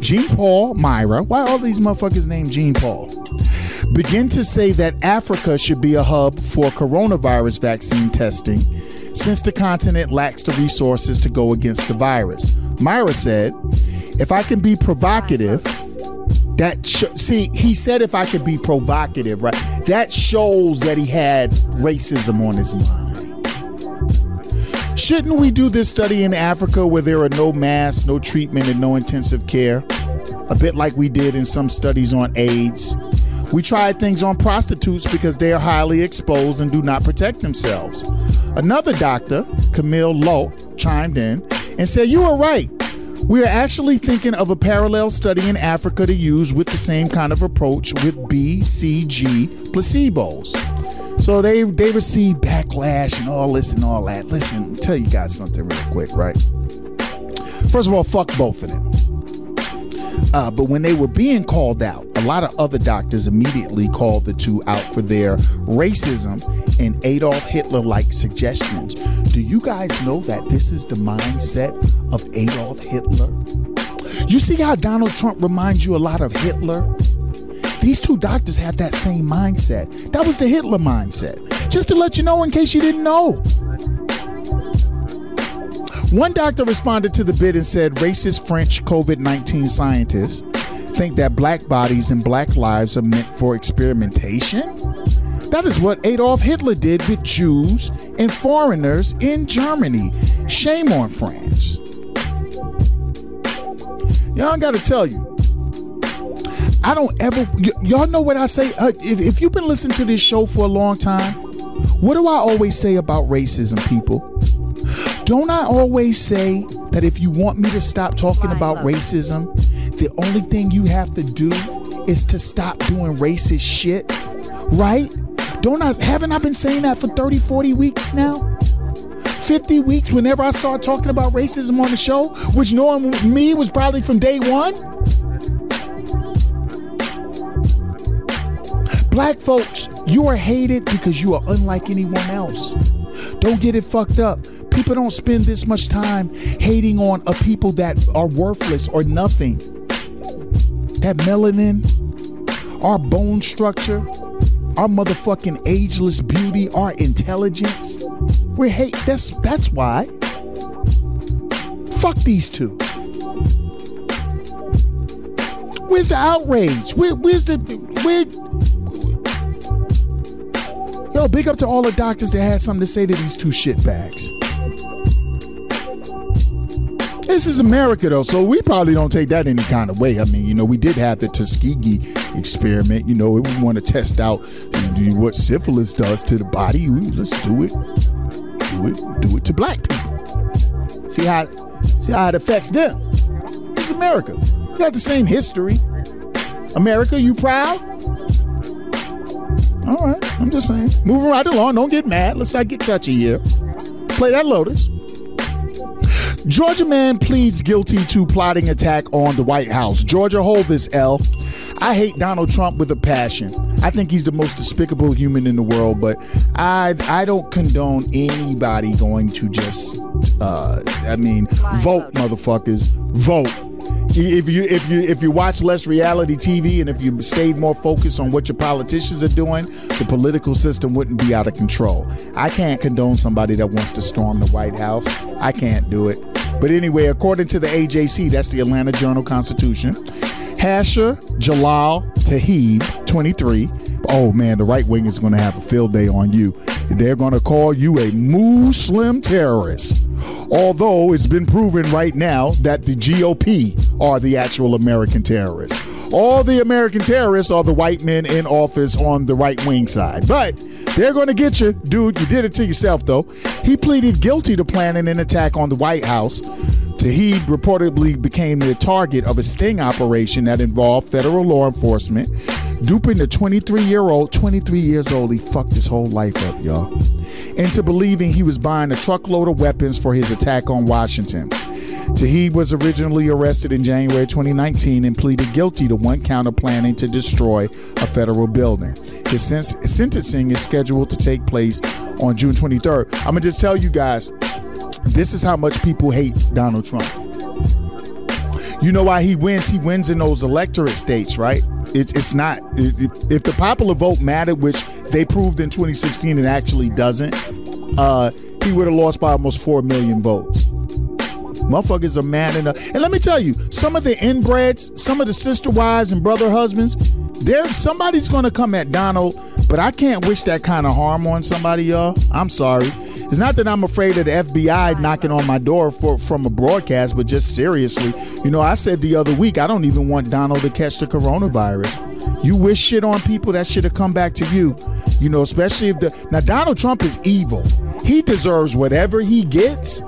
Jean Paul Mira. Why all these motherfuckers named Jean Paul? Begin to say that Africa should be a hub for coronavirus vaccine testing since the continent lacks the resources to go against the virus. Mira said, If I can be provocative, that sh- see he said if i could be provocative right? That shows that he had racism on his mind. Shouldn't we do this study in africa where there are no masks no treatment and no intensive care? A bit like we did in some studies on aids we tried things on prostitutes because they are highly exposed and do not protect themselves another doctor camille lowe chimed in and said you are right we are actually thinking of a parallel study in Africa to use with the same kind of approach with BCG placebos. So they they receive backlash and all this and all that. Listen, tell you guys something real quick, right? First of all, fuck both of them. Uh, but when they were being called out, a lot of other doctors immediately called the two out for their racism and Adolf Hitler like suggestions. Do you guys know that this is the mindset of Adolf Hitler? You see how Donald Trump reminds you a lot of Hitler? These two doctors have that same mindset. That was the Hitler mindset. Just to let you know in case you didn't know. One doctor responded to the bid and said racist French COVID 19 scientists think that black bodies and black lives are meant for experimentation? That is what Adolf Hitler did with Jews and foreigners in Germany. Shame on France. Y'all got to tell you, I don't ever, y- y'all know what I say? Uh, if, if you've been listening to this show for a long time, what do I always say about racism, people? Don't I always say that if you want me to stop talking about racism, the only thing you have to do is to stop doing racist shit, right? Don't I haven't I been saying that for 30, 40 weeks now? 50 weeks whenever I start talking about racism on the show, which knowing me was probably from day one. Black folks, you are hated because you are unlike anyone else. Don't get it fucked up. People don't spend this much time hating on a people that are worthless or nothing. That melanin, our bone structure, our motherfucking ageless beauty, our intelligence. We hate that's that's why. Fuck these two. Where's the outrage? Where, where's the where? Yo, big up to all the doctors that had something to say to these two shitbags. This is America, though, so we probably don't take that any kind of way. I mean, you know, we did have the Tuskegee experiment. You know, we want to test out what syphilis does to the body. Let's do it. Do it. Do it to black people. See how, see how it affects them. It's America. We got the same history. America, you proud? All right, I'm just saying. Moving right along. Don't get mad. Let's not get touchy here. Play that Lotus. Georgia man pleads guilty to plotting attack on the White House. Georgia, hold this L. I hate Donald Trump with a passion. I think he's the most despicable human in the world, but I I don't condone anybody going to just uh I mean vote motherfuckers vote. If you if you if you watch less reality TV and if you stayed more focused on what your politicians are doing, the political system wouldn't be out of control. I can't condone somebody that wants to storm the White House. I can't do it. But anyway, according to the AJC, that's the Atlanta Journal Constitution, Hashir Jalal Taheb, 23. Oh man, the right wing is going to have a field day on you. They're going to call you a Muslim terrorist. Although it's been proven right now that the GOP are the actual American terrorists. All the American terrorists are the white men in office on the right wing side. But they're going to get you. Dude, you did it to yourself, though. He pleaded guilty to planning an attack on the White House. Taheb reportedly became the target of a sting operation that involved federal law enforcement, duping the 23 year old, 23 years old, he fucked his whole life up, y'all, into believing he was buying a truckload of weapons for his attack on Washington. Taheb was originally arrested in January 2019 and pleaded guilty to one count of planning to destroy a federal building. His sentencing is scheduled to take place on June 23rd. I'm going to just tell you guys this is how much people hate Donald Trump. You know why he wins? He wins in those electorate states, right? It's it's not. if the popular vote mattered, which they proved in 2016, it actually doesn't. Uh, he would have lost by almost four million votes. Motherfuckers are mad enough. And let me tell you, some of the inbreds, some of the sister wives and brother husbands, there somebody's gonna come at Donald, but I can't wish that kind of harm on somebody, y'all. I'm sorry. It's not that I'm afraid of the FBI knocking on my door for from a broadcast, but just seriously, you know, I said the other week I don't even want Donald to catch the coronavirus. You wish shit on people, that should have come back to you. You know, especially if the now Donald Trump is evil. He deserves whatever he gets.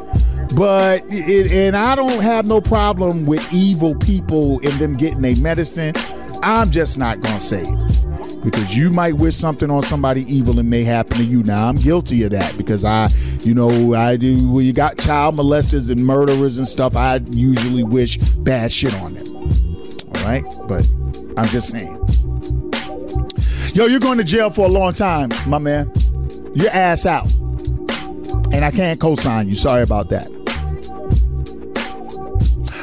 But it, and I don't have no problem with evil people and them getting a medicine. I'm just not gonna say it because you might wish something on somebody evil and may happen to you. Now I'm guilty of that because I, you know, I do. When you got child molesters and murderers and stuff, I usually wish bad shit on them. All right, but I'm just saying. Yo, you're going to jail for a long time, my man. Your ass out. And I can't co sign you. Sorry about that.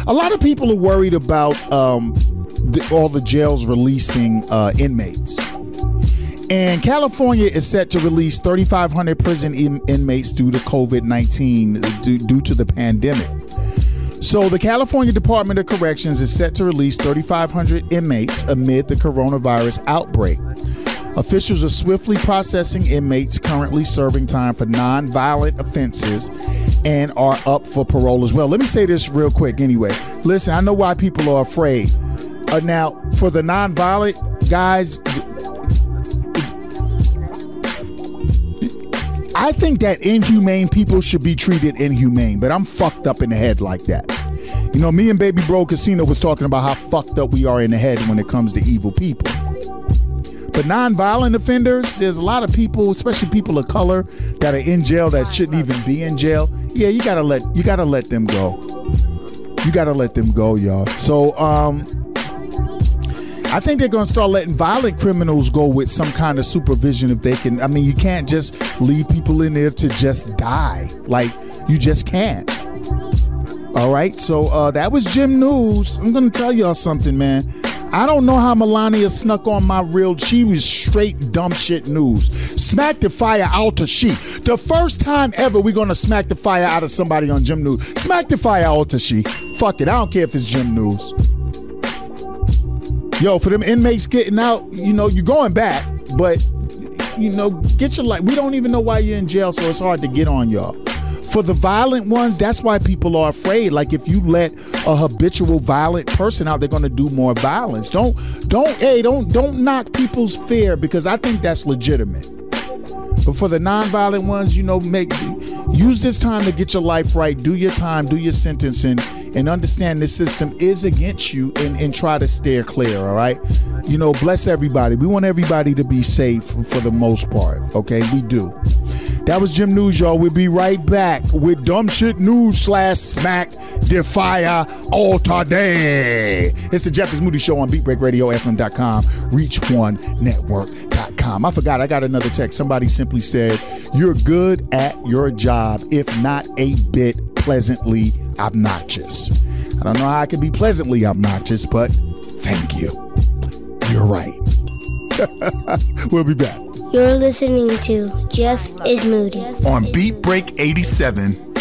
A lot of people are worried about um, the, all the jails releasing uh, inmates. And California is set to release 3,500 prison in- inmates due to COVID 19, due, due to the pandemic. So, the California Department of Corrections is set to release 3,500 inmates amid the coronavirus outbreak. Officials are swiftly processing inmates currently serving time for non-violent offenses and are up for parole as well. Let me say this real quick anyway. Listen, I know why people are afraid. Uh, now, for the non-violent guys, I think that inhumane people should be treated inhumane, but I'm fucked up in the head like that. You know, me and Baby Bro Casino was talking about how fucked up we are in the head when it comes to evil people. But nonviolent offenders, there's a lot of people, especially people of color, that are in jail that shouldn't even be in jail. Yeah, you gotta let you gotta let them go. You gotta let them go, y'all. So um I think they're going to start letting violent criminals go with some kind of supervision if they can. I mean, you can't just leave people in there to just die. Like, you just can't. All right. So uh, that was Jim News. I'm going to tell y'all something, man. I don't know how Melania snuck on my real. She was straight dumb shit news. Smack the fire out of she. The first time ever we're gonna smack the fire out of somebody on Jim News. Smack the fire out of she. Fuck it. I don't care if it's Jim News. Yo, for them inmates getting out, you know, you're going back, but you know, get your life. We don't even know why you're in jail, so it's hard to get on y'all. For the violent ones, that's why people are afraid. Like if you let a habitual violent person out, they're to do more violence. Don't don't hey, don't don't knock people's fear because I think that's legitimate. But for the nonviolent ones, you know, make use this time to get your life right, do your time, do your sentencing, and understand the system is against you and, and try to steer clear, all right? You know, bless everybody. We want everybody to be safe for the most part, okay? We do. That was Jim News, y'all. We'll be right back with dumb shit news slash smack defire all today. It's the Jeff is Moody Show on BeatBreakRadioFM.com, ReachOneNetwork.com. I forgot, I got another text. Somebody simply said, You're good at your job, if not a bit pleasantly obnoxious. I don't know how I can be pleasantly obnoxious, but thank you. You're right. we'll be back. You're listening to Jeff is Moody on Beat Break 87.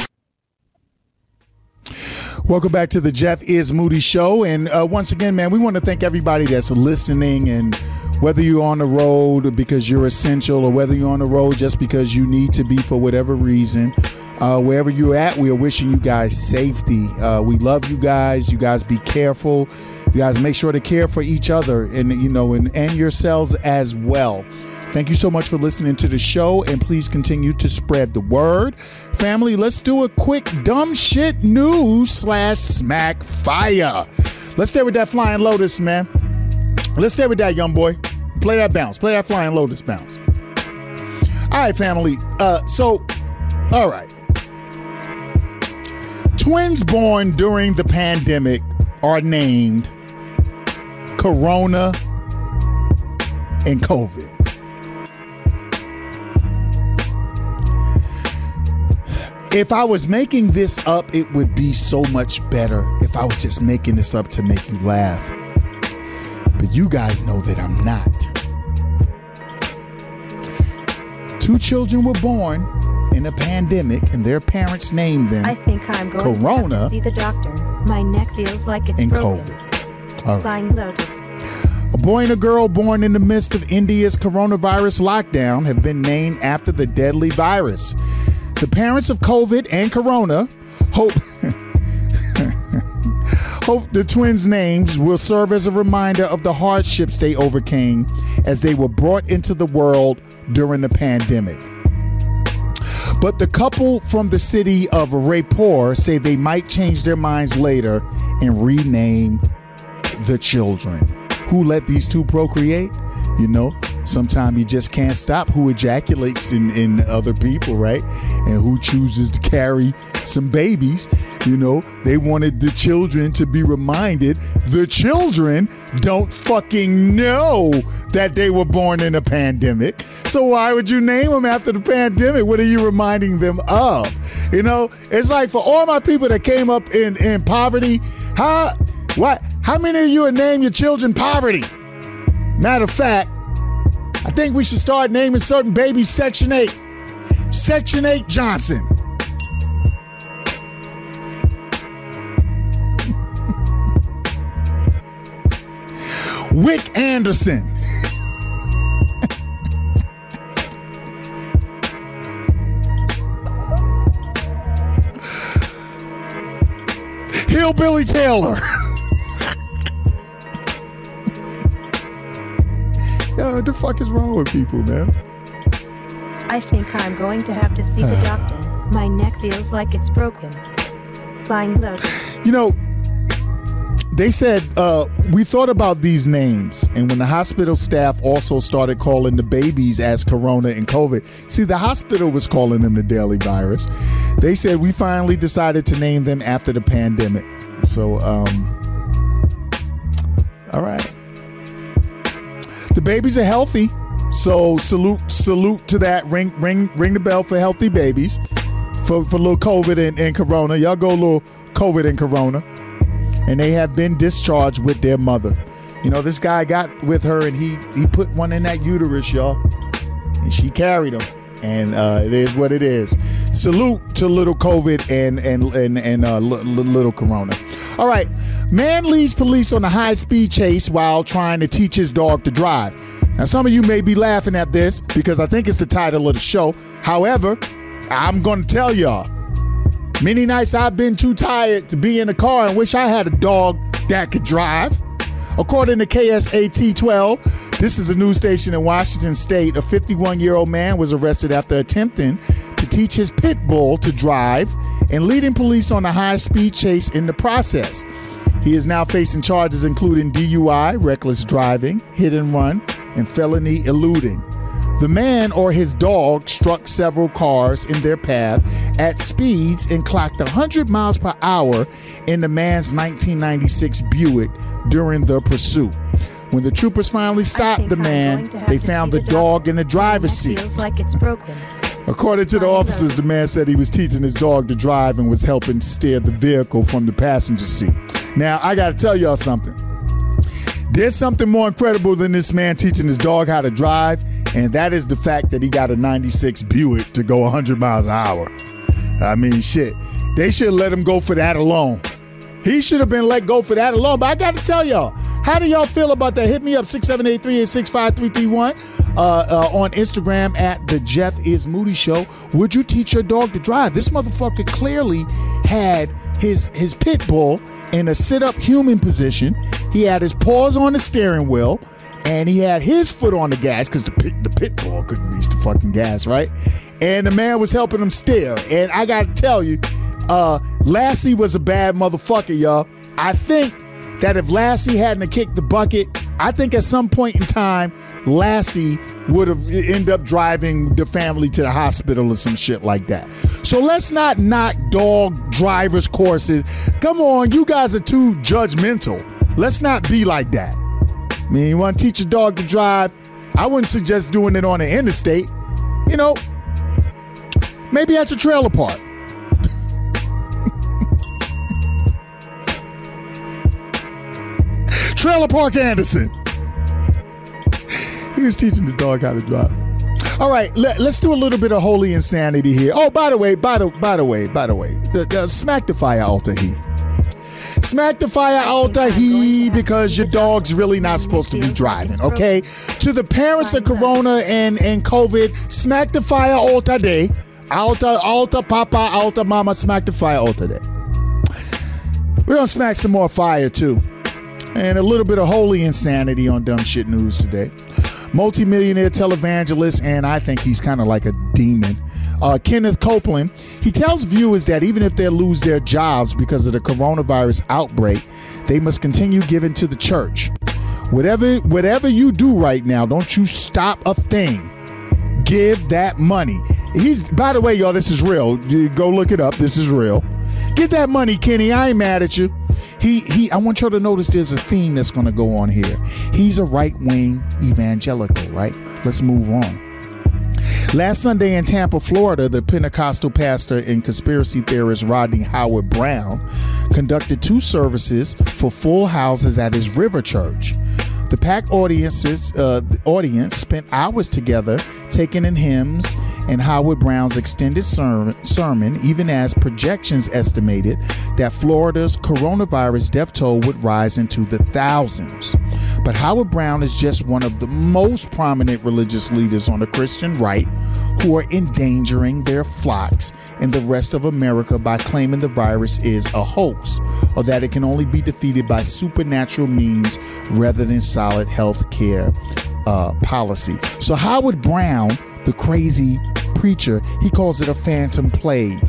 Welcome back to the Jeff is Moody Show. And uh, once again, man, we want to thank everybody that's listening and whether you're on the road because you're essential or whether you're on the road just because you need to be for whatever reason. Uh, wherever you're at, we are wishing you guys safety. Uh, we love you guys. You guys be careful. You guys make sure to care for each other and you know and, and yourselves as well. Thank you so much for listening to the show and please continue to spread the word. Family, let's do a quick dumb shit news slash smack fire. Let's stay with that flying lotus, man. Let's stay with that, young boy. Play that bounce. Play that flying lotus bounce. All right, family. Uh, so, all right. Twins born during the pandemic are named Corona and COVID. If I was making this up, it would be so much better if I was just making this up to make you laugh. But you guys know that I'm not. Two children were born in a pandemic, and their parents named them I think I'm going Corona to to see the doctor. My neck feels like it's and broken. COVID. Right. Flying Lotus. A boy and a girl born in the midst of India's coronavirus lockdown have been named after the deadly virus. The parents of COVID and Corona hope hope the twins' names will serve as a reminder of the hardships they overcame as they were brought into the world during the pandemic. But the couple from the city of Raipur say they might change their minds later and rename the children. Who let these two procreate? You know, sometimes you just can't stop who ejaculates in, in other people, right? And who chooses to carry some babies. You know, they wanted the children to be reminded the children don't fucking know that they were born in a pandemic. So why would you name them after the pandemic? What are you reminding them of? You know, it's like for all my people that came up in, in poverty, how what how many of you would name your children poverty? Matter of fact, I think we should start naming certain babies Section 8. Section 8 Johnson. Wick Anderson. Hillbilly Taylor. Yo, what the fuck is wrong with people, man? I think I'm going to have to see the doctor. My neck feels like it's broken. Flying Lotus. You know, they said uh, we thought about these names, and when the hospital staff also started calling the babies as Corona and COVID, see, the hospital was calling them the daily virus. They said we finally decided to name them after the pandemic. So, um, The babies are healthy, so salute, salute to that. Ring, ring, ring the bell for healthy babies. For for little COVID and, and Corona, y'all go little COVID and Corona and they have been discharged with their mother. You know, this guy got with her and he he put one in that uterus, y'all, and she carried him. And uh, it is what it is. Salute to little COVID and and and and uh, little Corona. All right, man leads police on a high speed chase while trying to teach his dog to drive. Now, some of you may be laughing at this because I think it's the title of the show. However, I'm going to tell y'all Many nights I've been too tired to be in the car and wish I had a dog that could drive. According to KSAT 12, this is a news station in Washington state. A 51 year old man was arrested after attempting to teach his pit bull to drive and leading police on a high speed chase in the process. He is now facing charges including DUI, reckless driving, hit and run, and felony eluding. The man or his dog struck several cars in their path at speeds and clocked 100 miles per hour in the man's 1996 Buick during the pursuit. When the troopers finally stopped the man, going to have they found the the dog in the driver's seat. Like. According to the officers, the man said he was teaching his dog to drive and was helping steer the vehicle from the passenger seat. Now, I got to tell y'all something. There's something more incredible than this man teaching his dog how to drive, and that is the fact that he got a 96 Buick to go 100 miles an hour. I mean, shit. They should let him go for that alone. He should have been let go for that alone. But I got to tell y'all, how do y'all feel about that? Hit me up 678-386-5331 uh, uh, on Instagram at the Jeff is Moody Show. Would you teach your dog to drive? This motherfucker clearly had his his pit bull in a sit up human position. He had his paws on the steering wheel and he had his foot on the gas because the pit, the pit bull couldn't reach the fucking gas, right? And the man was helping him steer. And I got to tell you, uh, Lassie was a bad motherfucker, y'all. I think that if Lassie hadn't kicked the bucket, I think at some point in time, Lassie would have ended up driving the family to the hospital or some shit like that. So let's not knock dog drivers' courses. Come on, you guys are too judgmental. Let's not be like that. I mean, you want to teach a dog to drive? I wouldn't suggest doing it on the interstate. You know, maybe at your trailer park. Trailer Park Anderson. He was teaching the dog how to drive. All right, let, us do a little bit of holy insanity here. Oh, by the way, by the by the way, by the way, the, the smack the fire altar he. Smack the fire altar he because your dog's really not supposed to be driving, okay? To the parents of Corona and, and COVID, smack the fire altar day. Altar, altar, papa, altar, mama, smack the fire altar day. We're gonna smack some more fire too and a little bit of holy insanity on Dumb Shit News today. Multimillionaire televangelist, and I think he's kind of like a demon. Uh, Kenneth Copeland, he tells viewers that even if they lose their jobs because of the coronavirus outbreak, they must continue giving to the church. Whatever, whatever you do right now, don't you stop a thing. Give that money. He's, by the way, y'all, this is real. Go look it up. This is real. Get that money, Kenny. I ain't mad at you. He he. I want y'all to notice there's a theme that's to go on here. He's a right wing evangelical, right? Let's move on. Last Sunday in Tampa, Florida, the Pentecostal pastor and conspiracy theorist Rodney Howard-Browne conducted two services for full houses at his River Church. The packed audiences, uh, audience spent hours together taking in hymns and Howard-Browne's extended sermon, even as projections estimated that Florida's coronavirus death toll would rise into the thousands. But Howard-Browne is just one of the most prominent religious leaders on the Christian right who are endangering their flocks and the rest of America by claiming the virus is a hoax or that it can only be defeated by supernatural means rather than solid health care uh, policy. So, Howard-Browne, the crazy preacher, he calls it a phantom plague.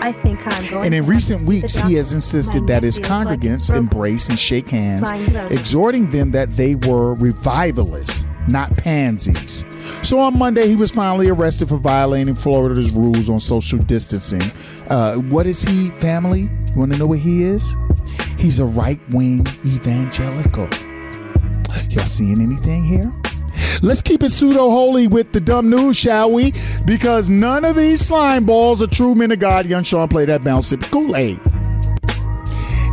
I think I'm going and in recent weeks, he has insisted that his congregants like embrace and shake hands, exhorting them that they were revivalists, not pansies. So on Monday, he was finally arrested for violating Florida's rules on social distancing. Uh, what is he, family? You want to know what he is? He's a right wing evangelical. Y'all seeing anything here? Let's keep it pseudo holy with the dumb news, shall we? Because none of these slime balls are true men of God. Young Sean play that bounce sip Kool Aid.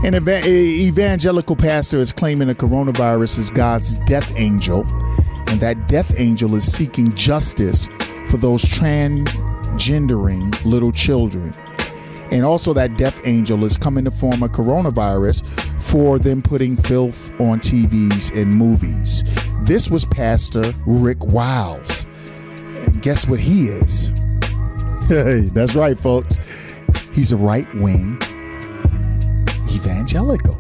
An evangelical pastor is claiming the coronavirus is God's death angel, and that death angel is seeking justice for those transgendering little children. And also, that death angel is coming to form a coronavirus for them putting filth on TVs and movies. This was Pastor Rick Wiles. And guess what he is? Hey, that's right, folks. He's a right wing evangelical.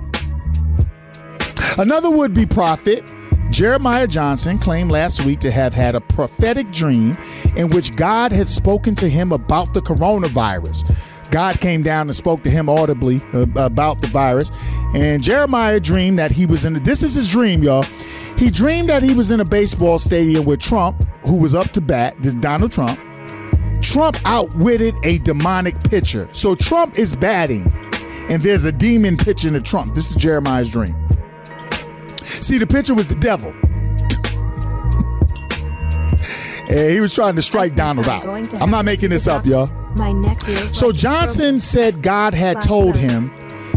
Another would be prophet, Jeremiah Johnson, claimed last week to have had a prophetic dream in which God had spoken to him about the coronavirus. God came down and spoke to him audibly uh, about the virus. And Jeremiah dreamed that he was in, a, this is his dream, y'all. He dreamed that he was in a baseball stadium with Trump, who was up to bat, this Donald Trump. Trump outwitted a demonic pitcher. So Trump is batting, and there's a demon pitching to Trump. This is Jeremiah's dream. See, the pitcher was the devil. And he was trying to strike Donald out. I'm not making this up, y'all. My neck feels So like Johnson said God had told him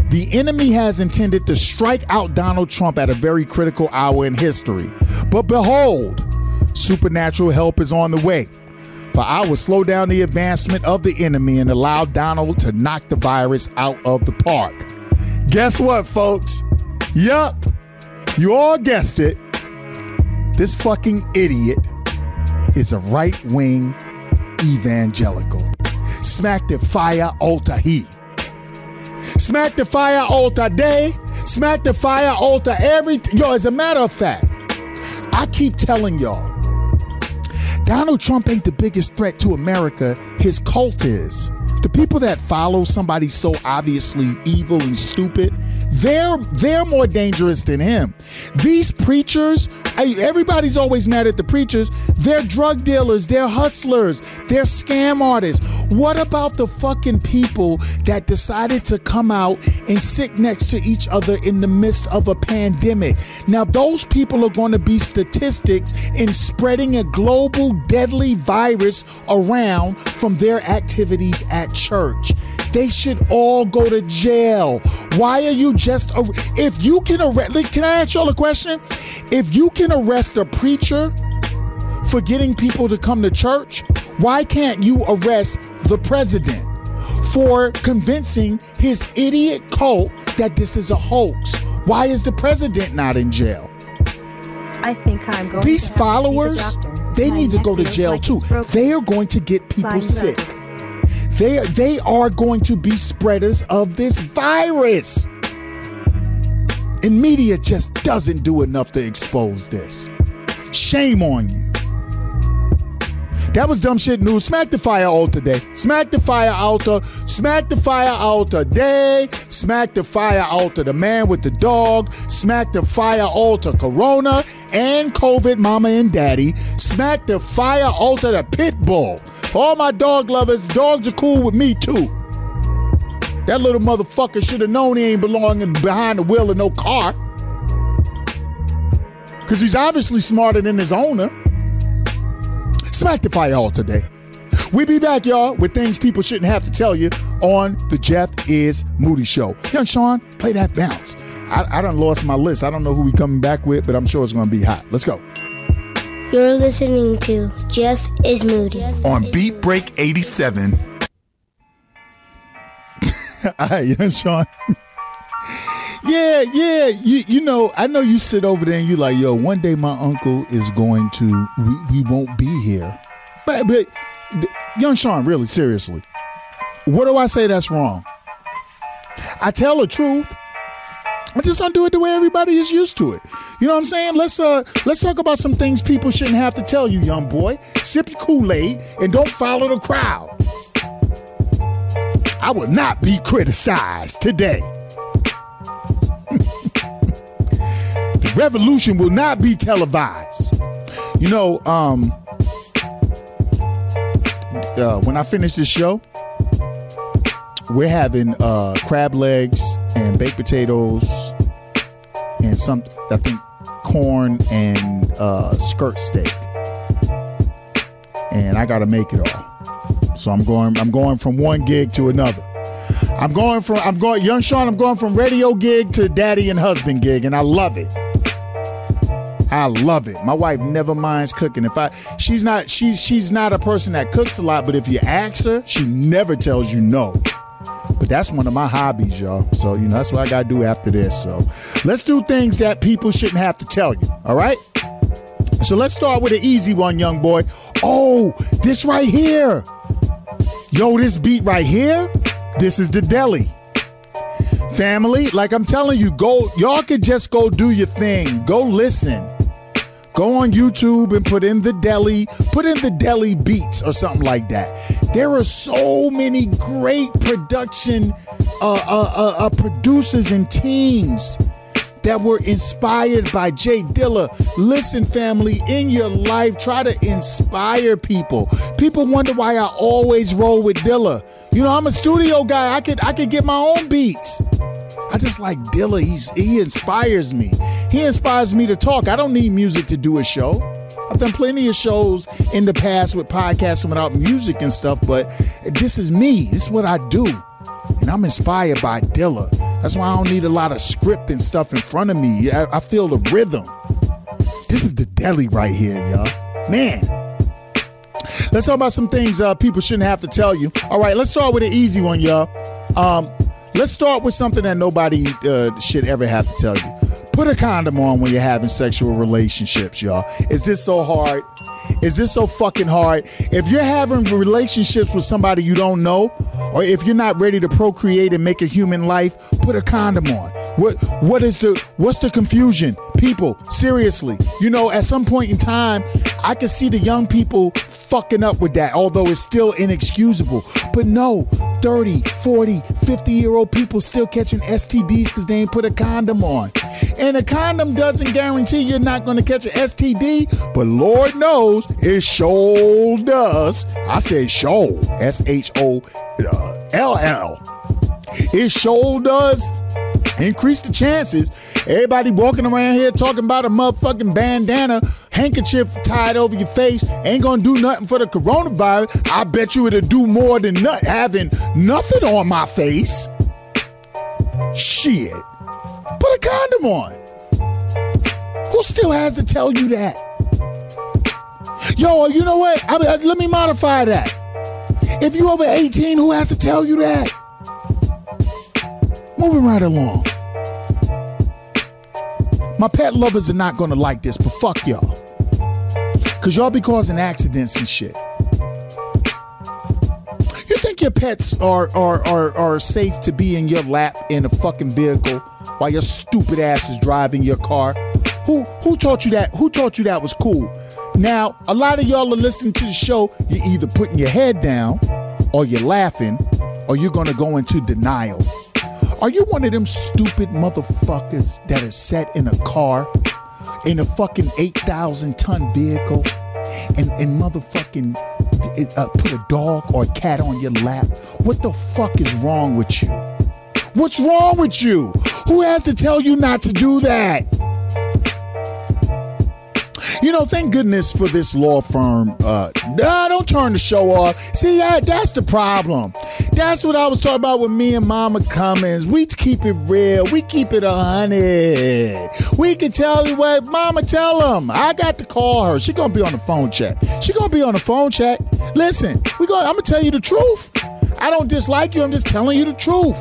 the enemy has intended to strike out Donald Trump at a very critical hour in history. But behold, supernatural help is on the way. For I will slow down the advancement of the enemy and allow Donald to knock the virus out of the park. Guess what, folks? Yup, you all guessed it. This fucking idiot is a right wing evangelical. Smack the fire altar he. Smack the fire altar day. Smack the fire altar every. Yo, as a matter of fact, I keep telling y'all, Donald Trump ain't the biggest threat to America. His cult is. The people that follow somebody so obviously evil and stupid, they're they're more dangerous than him. These preachers, everybody's always mad at the preachers. They're drug dealers, they're hustlers, they're scam artists. What about the fucking people that decided to come out and sit next to each other in the midst of a pandemic? Now those people are going to be statistics in spreading a global deadly virus around from their activities at church. They should all go to jail. Why are you just ar- if you can arrest? Can I ask y'all a question? If you can arrest a preacher for getting people to come to church, why can't you arrest the president for convincing his idiot cult that this is a hoax? Why is the president not in jail? I think I'm going These to have to see the followers, they My need to go to jail like too. They are going to get people sick. They they are going to be spreaders of this virus. And media just doesn't do enough to expose this. Shame on you. That was dumb shit news. Smack the fire out day. Smack the fire altar. Smack the fire out today. Smack the fire altar. The man with the dog. Smack the fire altar. Corona and COVID, mama and daddy. Smack the fire altar. The pit bull. All my dog lovers, dogs are cool with me too. That little motherfucker should have known he ain't belonging behind the wheel of no car. Because he's obviously smarter than his owner. Smack the fire all today. We be back, y'all, with things people shouldn't have to tell you on the Jeff is Moody Show. Young Sean, play that bounce. I, I done lost my list. I don't know who we coming back with, but I'm sure it's gonna be hot. Let's go. You're listening to Jeff is Moody. on Beat Break 87. All right, young Sean. Yeah, yeah. You you know, I know you sit over there and you like, yo, one day my uncle is going to we, we won't be here. But but young Sean, really, seriously. What do I say that's wrong? I tell the truth. I just don't do it the way everybody is used to it. You know what I'm saying? Let's uh let's talk about some things people shouldn't have to tell you, young boy. Sip your Kool-Aid and don't follow the crowd. I will not be criticized today. Revolution will not be televised. You know, um, uh, when I finish this show, we're having uh, crab legs and baked potatoes and some, I think, corn and uh, skirt steak. And I got to make it all. So I'm going. I'm going from one gig to another. I'm going from. I'm going. Young Sean. I'm going from radio gig to daddy and husband gig, and I love it. I love it. My wife never minds cooking. If I, she's not. She's she's not a person that cooks a lot. But if you ask her, she never tells you no. But that's one of my hobbies, y'all. So you know that's what I gotta do after this. So let's do things that people shouldn't have to tell you. All right. So let's start with an easy one, young boy. Oh, this right here. Yo, this beat right here, this is the Dilla. Family, like I'm telling you, go, y'all could just go do your thing. Go listen. Go on YouTube and put in the Dilla, put in the Dilla beats or something like that. There are so many great production uh, uh, uh, uh, producers and teams that were inspired by Jay Dilla. Listen, family, in your life, try to inspire people. People wonder why I always roll with Dilla. You know, I'm a studio guy. I could I could get my own beats. I just like Dilla. He's he inspires me. He inspires me to talk. I don't need music to do a show. I've done plenty of shows in the past with podcasting without music and stuff, but this is me. This is what I do. And I'm inspired by Dilla. That's why I don't need a lot of script and stuff in front of me. I, I feel the rhythm. This is the Dilla right here, y'all. Man. Let's talk about some things uh, people shouldn't have to tell you. All right, let's start with an easy one, y'all. Um, let's start with something that nobody uh, should ever have to tell you. Put a condom on when you're having sexual relationships, y'all. Is this so hard? Is this so fucking hard? If you're having relationships with somebody you don't know, or if you're not ready to procreate and make a human life, put a condom on. What what is the what's the confusion? People, seriously. You know, at some point in time, I can see the young people fucking up with that, although it's still inexcusable. But no, 30, 40, 50 year old people still catching STDs because they ain't put a condom on. And a condom doesn't guarantee you're not going to catch an STD, but Lord knows it sure does. I said show, S H O uh, L L. It sure does increase the chances. Everybody walking around here talking about a motherfucking bandana, handkerchief tied over your face ain't gonna do nothing for the coronavirus. I bet you it'll do more than not having nothing on my face. Shit. Put a condom on. Who still has to tell you that? Yo, you know what? I mean, uh, let me modify that. If you over 18, who has to tell you that? Moving right along. My pet lovers are not gonna like this, but fuck y'all. Cause y'all be causing accidents and shit. You think your pets are are are, are safe to be in your lap in a fucking vehicle while your stupid ass is driving your car? Who who taught you that? Who taught you that was cool? Now, a lot of y'all are listening to the show, you're either putting your head down or you're laughing or you're gonna go into denial. Are you one of them stupid motherfuckers that is set in a car, in a fucking 8,000 ton vehicle, and, and motherfucking uh, put a dog or a cat on your lap? What the fuck is wrong with you? What's wrong with you? Who has to tell you not to do that? You know, thank goodness for this law firm. Uh, nah, don't turn the show off. See that? That's the problem. That's what I was talking about with me and Mama Cummins. We keep it real. We keep it hundred. We can tell you what Mama tell them. I got to call her. She gonna be on the phone chat. She gonna be on the phone chat. Listen, we go. I'm gonna tell you the truth. I don't dislike you. I'm just telling you the truth.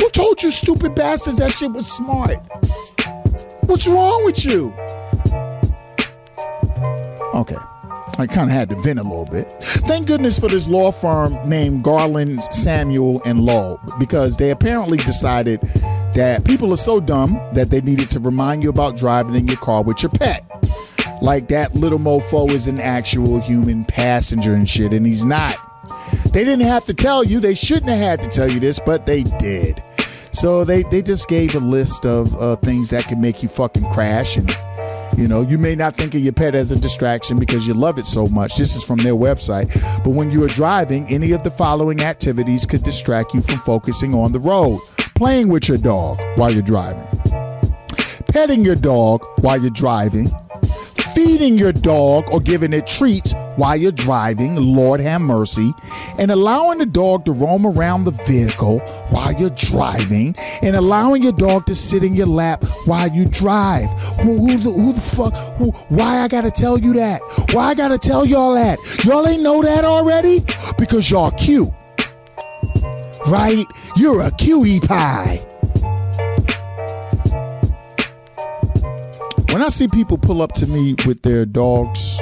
Who told you, stupid bastards, that shit was smart? What's wrong with you? Okay. I kind of had to vent a little bit. Thank goodness for this law firm named Garland, Samuel, and Law because they apparently decided that people are so dumb that they needed to remind you about driving in your car with your pet. Like that little mofo is an actual human passenger and shit, and he's not. They didn't have to tell you, they shouldn't have had to tell you this, but they did. So they, they just gave a list of uh, things that can make you fucking crash and you know, you may not think of your pet as a distraction because you love it so much. This is from their website. But when you are driving, any of the following activities could distract you from focusing on the road. Playing with your dog while you're driving, petting your dog while you're driving, feeding your dog or giving it treats while you're driving, Lord have mercy, and allowing the dog to roam around the vehicle while you're driving, and allowing your dog to sit in your lap while you drive. Who, who, the, who the fuck? Who, why I gotta tell you that? Why I gotta tell y'all that? Y'all ain't know that already? Because y'all cute. Right? You're a cutie pie. When I see people pull up to me with their dogs,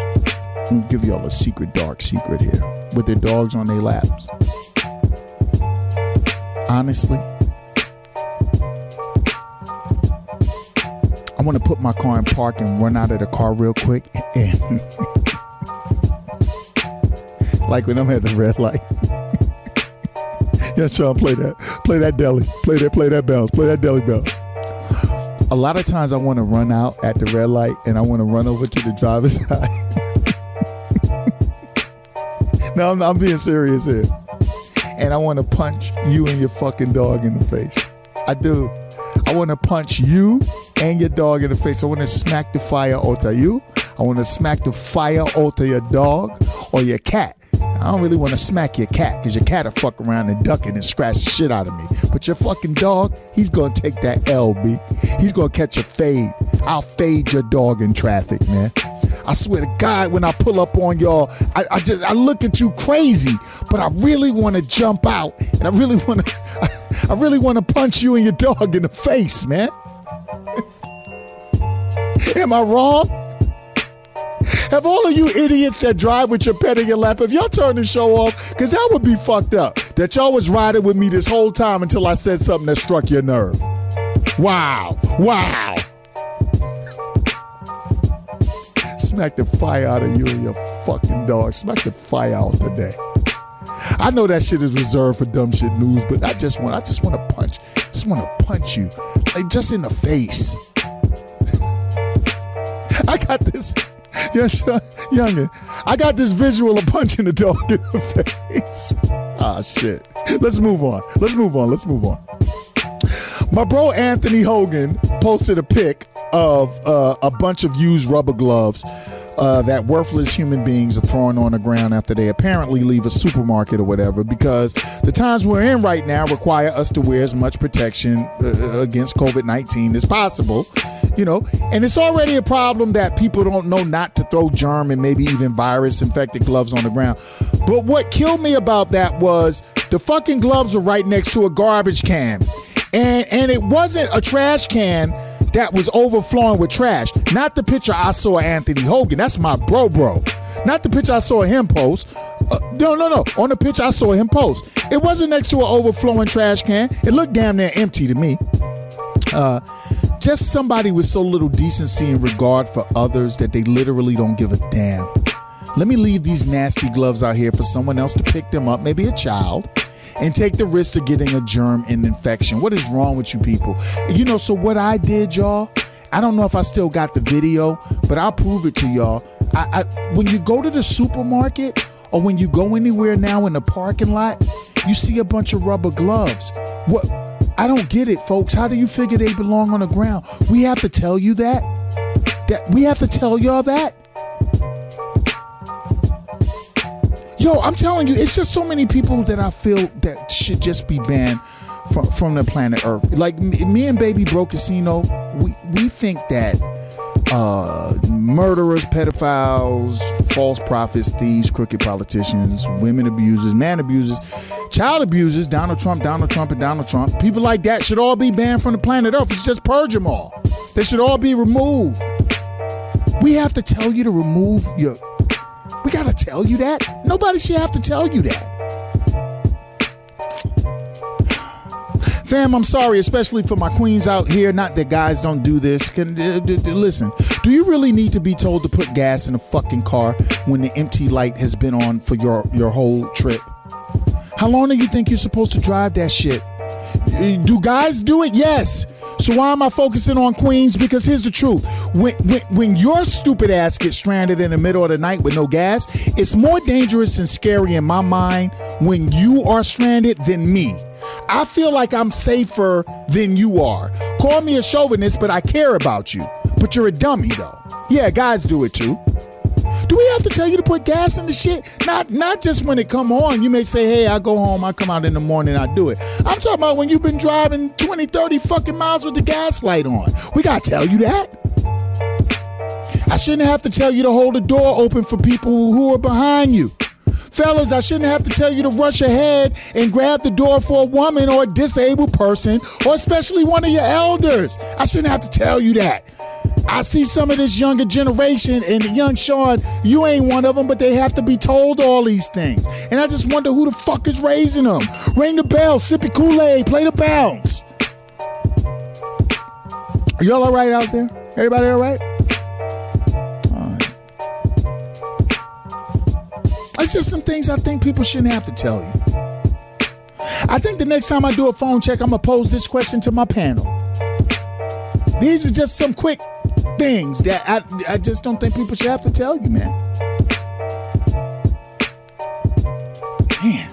I'm gonna give y'all a secret, dark secret here. With their dogs on their laps. Honestly, I want to put my car in park and run out of the car real quick. And like when I'm at the red light. yeah, Sean, play that. Play that Dilla. Play that, play that bells. Play that Dilla bell a lot of times I want to run out at the red light and I want to run over to the driver's side. No, I'm, I'm being serious here. And I want to punch you and your fucking dog in the face. I do. I want to punch you and your dog in the face. I want to smack the fire out of you. I want to smack the fire out of your dog or your cat. I don't really want to smack your cat because your cat will fuck around and duck it and scratch the shit out of me. But your fucking dog, he's gonna take that L, B. He's gonna catch a fade. I'll fade your dog in traffic, man. I swear to God, when I pull up on y'all, I, I just I look at you crazy, but I really want to jump out and I really want to, I, really want to punch you and your dog in the face, man. Am I wrong? Have all of you idiots that drive with your pet in your lap, if y'all turn the show off, because that would be fucked up. That y'all was riding with me this whole time until I said something that struck your nerve. Wow. Wow. Smack the fire out of you and your fucking dog. Smack the fire out today. I know that shit is reserved for dumb shit news, but I just want I just want to punch. Just want to punch you. Like just in the face. I got this. Yes, youngin. I got this visual of punching the dog in the face. Ah, shit. Let's move on. Let's move on. Let's move on. My bro Anthony Hogan posted a pic of uh, a bunch of used rubber gloves uh, that worthless human beings are throwing on the ground after they apparently leave a supermarket or whatever because the times we're in right now require us to wear as much protection uh, against COVID 19 as possible. You know, and it's already a problem that people don't know not to throw germ and maybe even virus infected gloves on the ground. But what killed me about that was the fucking gloves were right next to a garbage can. And and it wasn't a trash can that was overflowing with trash. Not the picture I saw Anthony Hogan. That's my bro, bro. Not the picture I saw him post. Uh, no, no, no. On the picture I saw him post, it wasn't next to an overflowing trash can. It looked damn near empty to me. Uh, just somebody with so little decency and regard for others that they literally don't give a damn. Let me leave these nasty gloves out here for someone else to pick them up, maybe a child, and take the risk of getting a germ and infection. What is wrong with you people? You know, so what I did, y'all, I don't know if I still got the video, but I'll prove it to y'all. I, I, when you go to the supermarket or when you go anywhere now in the parking lot, you see a bunch of rubber gloves. What? I don't get it, folks. How do you figure they belong on the ground? We have to tell you that. That we have to tell y'all that. Yo, I'm telling you, it's just so many people that I feel that should just be banned from from the planet Earth. Like me and Baby Bro Casino, we we think that uh, murderers, pedophiles, false prophets, thieves, crooked politicians, women abusers, man abusers, child abusers, Donald Trump, Donald Trump, and Donald Trump, people like that should all be banned from the planet Earth. It's just purge them all. They should all be removed. We have to tell you to remove your we gotta tell you that. Nobody should have to tell you that. Fam, I'm sorry, especially for my queens out here. Not that guys don't do this. Can uh, d- d- listen? Do you really need to be told to put gas in a fucking car when the empty light has been on for your your whole trip? How long do you think you're supposed to drive that shit? Do guys do it? Yes. So why am I focusing on Queens? Because here's the truth: when, when when your stupid ass gets stranded in the middle of the night with no gas, it's more dangerous and scary in my mind when you are stranded than me. I feel like I'm safer than you are. Call me a chauvinist, but I care about you. But you're a dummy though. Yeah, guys do it too. Do we have to tell you to put gas in the shit? Not not just when it come on. You may say, hey, I go home, I come out in the morning, I do it. I'm talking about when you've been driving 20, 30 fucking miles with the gas light on. We gotta tell you that. I shouldn't have to tell you to hold the door open for people who are behind you. Fellas, I shouldn't have to tell you to rush ahead and grab the door for a woman or a disabled person, or especially one of your elders. I shouldn't have to tell you that. I see some of this younger generation, and young Sean, you ain't one of them, but they have to be told all these things. And I just wonder who the fuck is raising them. Ring the bell, sip Kool Aid, play the bounce. Y'all all right out there? Everybody all right? All right. It's just some things I think people shouldn't have to tell you. I think the next time I do a phone check, I'm gonna pose this question to my panel. These are just some quick things that I, I just don't think people should have to tell you, man. Man.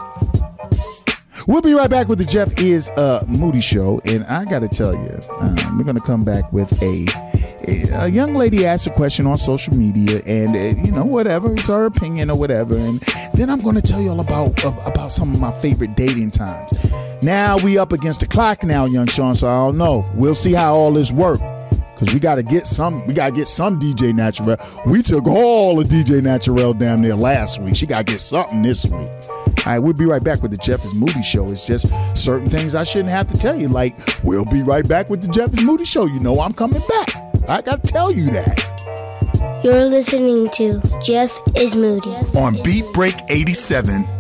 We'll be right back with the Jeff is uh, Moody show, and I got to tell you, um, we're going to come back with a a young lady asked a question on social media, and uh, you know whatever, it's her opinion or whatever. And then I'm going to tell y'all about about some of my favorite dating times. Now we up against the clock now, young Sean. So I don't know. We'll see how all this work. Cause we gotta get some, we gotta get some DJ Natural. We took all of DJ Natural down there last week. She gotta get something this week. All right, we'll be right back with the Jeff is Moody Show. It's just certain things I shouldn't have to tell you. Like, we'll be right back with the Jeff is Moody Show. You know I'm coming back. I gotta tell you that. You're listening to Jeff is Moody. on Beat Break 87.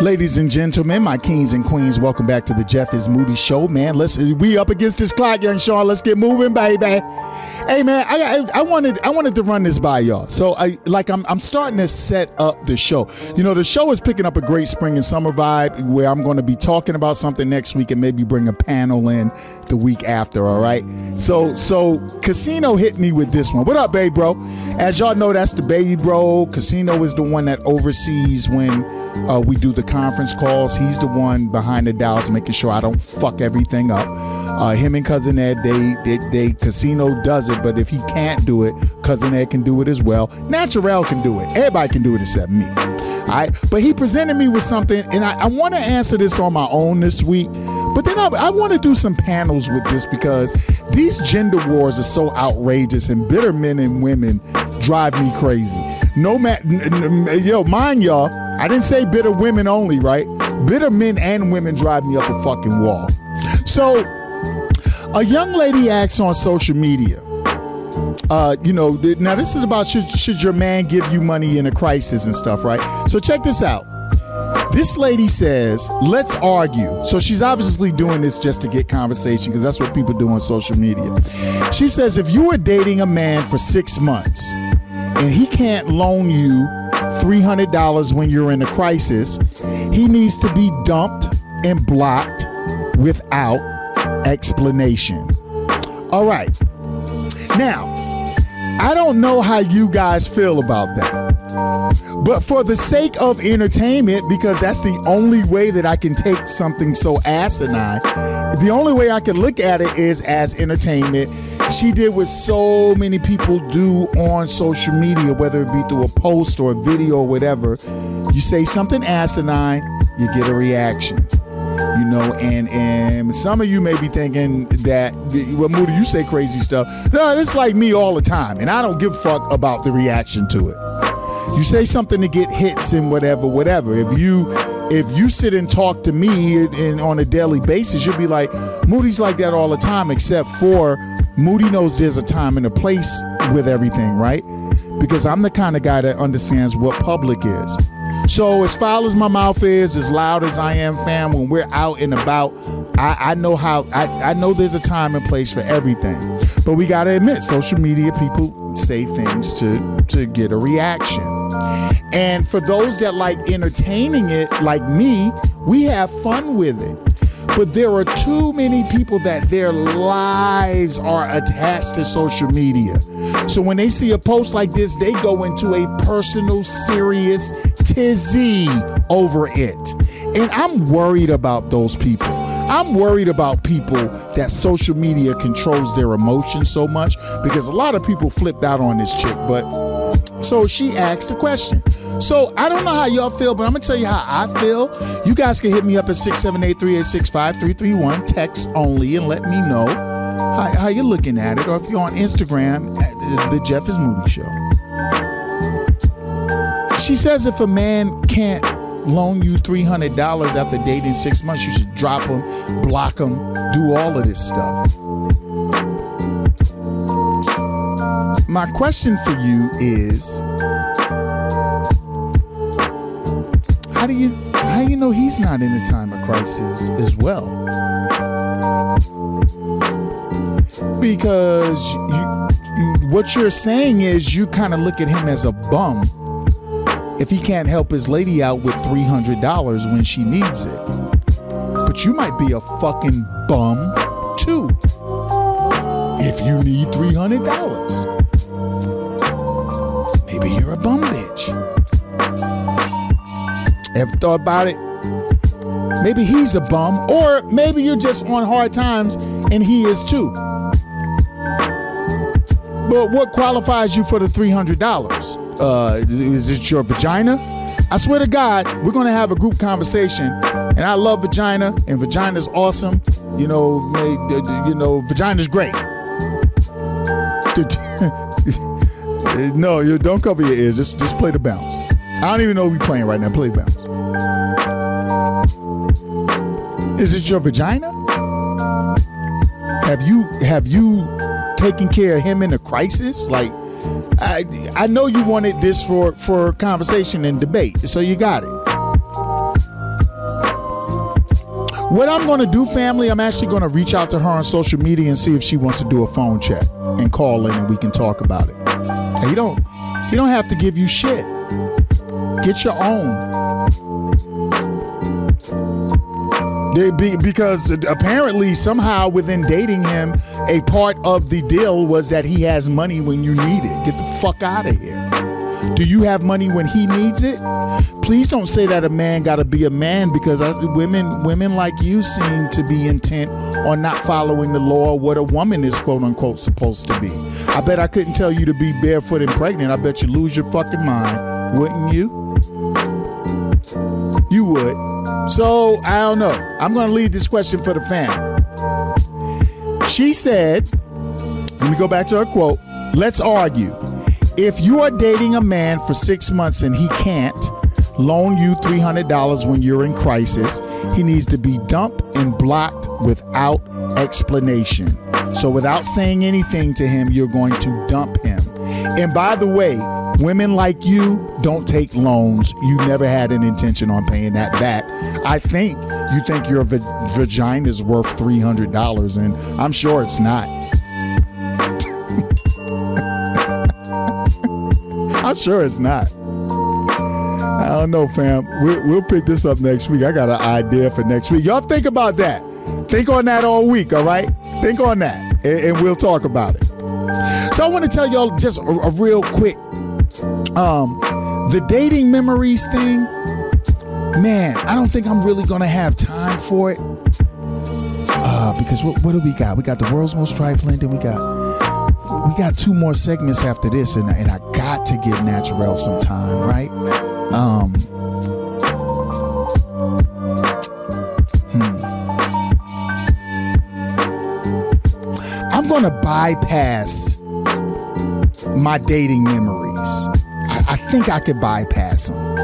Ladies and gentlemen, my kings and queens, welcome back to the Jeff is Moody Show, man. Let's we up against this clock, young Sean. Let's get moving, baby. Hey man, I, I I wanted I wanted to run this by y'all. So I like I'm I'm starting to set up the show. You know, the show is picking up a great spring and summer vibe where I'm going to be talking about something next week and maybe bring a panel in the week after. All right. So so Casino hit me with this one. What up, baby bro? As y'all know, that's the baby bro. Casino is the one that oversees when uh, we do the conference calls. He's the one behind the dials, making sure I don't fuck everything up. Uh, him and cousin Ed, they, they they Casino does it, but if he can't do it, cousin Ed can do it as well. Naturel can do it. Everybody can do it except me. But he presented me with something, and I, I want to answer this on my own this week. But then I, I want to do some panels with this because these gender wars are so outrageous, and bitter men and women drive me crazy. No ma- n- n- yo, mind y'all, I didn't say bitter women only, right? Bitter men and women drive me up a fucking wall. So, a young lady asks on social media, uh, you know, th- now this is about should, should your man give you money in a crisis and stuff, right? So check this out. This lady says, let's argue. So she's obviously doing this just to get conversation because that's what people do on social media. She says, if you were dating a man for six months and he can't loan you $300 when you're in a crisis, he needs to be dumped and blocked without explanation. All right. Now, I don't know how you guys feel about that. But for the sake of entertainment, because that's the only way that I can take something so asinine, the only way I can look at it is as entertainment. She did what so many people do on social media, whether it be through a post or a video or whatever. You say something asinine, you get a reaction you know and and some of you may be thinking that well moody you say crazy stuff. No it's like me all the time and i don't give a fuck about the reaction to it. You say something to get hits and whatever whatever. If you if you sit and talk to me and, and on a daily basis you'll be like moody's like that all the time except for moody knows there's a time and a place with everything right? Because i'm the kind of guy that understands what public is so as foul as my mouth is, as loud as I am, fam, when we're out and about, I, I know how I, I know there's a time and place for everything. But we gotta admit, social media people say things to to get a reaction. And for those that like entertaining it, like me, we have fun with it. But there are too many people that their lives are attached to social media. So when they see a post like this, they go into a personal, serious tizzy over it. And I'm worried about those people. I'm worried about people that social media controls their emotions so much because a lot of people flipped out on this chick. But so she asked a question. So I don't know how y'all feel, but I'm gonna tell you how I feel. You guys can hit me up at 678-386-5331, text only, and let me know how, how you're looking at it, or if you're on Instagram at the Jeff is Moody Show. She says if a man can't loan you $300 after dating six months, you should drop him, block him, do all of this stuff. My question for you is how do you how you know he's not in a time of crisis as well? Because you, you, what you're saying is you kind of look at him as a bum if he can't help his lady out with $300 when she needs it. But you might be a fucking bum too if you need $300. Maybe you're a bum bitch. Ever thought about it? Maybe he's a bum, or maybe you're just on hard times and he is too. but what qualifies you for the three hundred dollars? Uh, is it your vagina? I swear to God, we're gonna have a group conversation, and I love vagina, and vagina's awesome. You know, you know, vagina's great. no, you don't cover your ears. Just just play the bounce. I don't even know we playing right now. Play the bounce. Is it your vagina? Have you have you taken care of him in a crisis? Like I I know you wanted this for for conversation and debate, so you got it. What I'm going to do, family, I'm actually going to reach out to her on social media and see if she wants to do a phone check and call in and we can talk about it. You don't you don't have to give you shit. Get your own. They be, because apparently somehow within dating him, a part of the deal was that he has money when you need it. Get the fuck out of here. Do you have money when he needs it? Please don't say that a man got to be a man because I, women women like you seem to be intent on not following the law what a woman is quote unquote supposed to be. I bet I couldn't tell you to be barefoot and pregnant. I bet you lose your fucking mind, wouldn't you? You would. So I don't know. I'm going to leave this question for the fan. She said, let me go back to her quote. Let's argue. If you are dating a man for six months and he can't loan you $300 when you're in crisis, he needs to be dumped and blocked without explanation. So, without saying anything to him, you're going to dump him. And by the way, women like you don't take loans. You never had an intention on paying that back. I think you think your va- vagina is worth $300, and I'm sure it's not. I'm sure it's not. I don't know, fam. We'll, we'll pick this up next week. I got an idea for next week. Y'all think about that. Think on that all week, all right? Think on that, and, and we'll talk about it. So I want to tell y'all just a, a real quick, um, the dating memories thing. Man, I don't think I'm really gonna have time for it. Uh, because what, what do we got? We got the world's most trifling. Then we got we got two more segments after this, and, and I got to give Naturel some time, right? Um, hmm. I'm gonna bypass my dating memories. Think I could bypass them,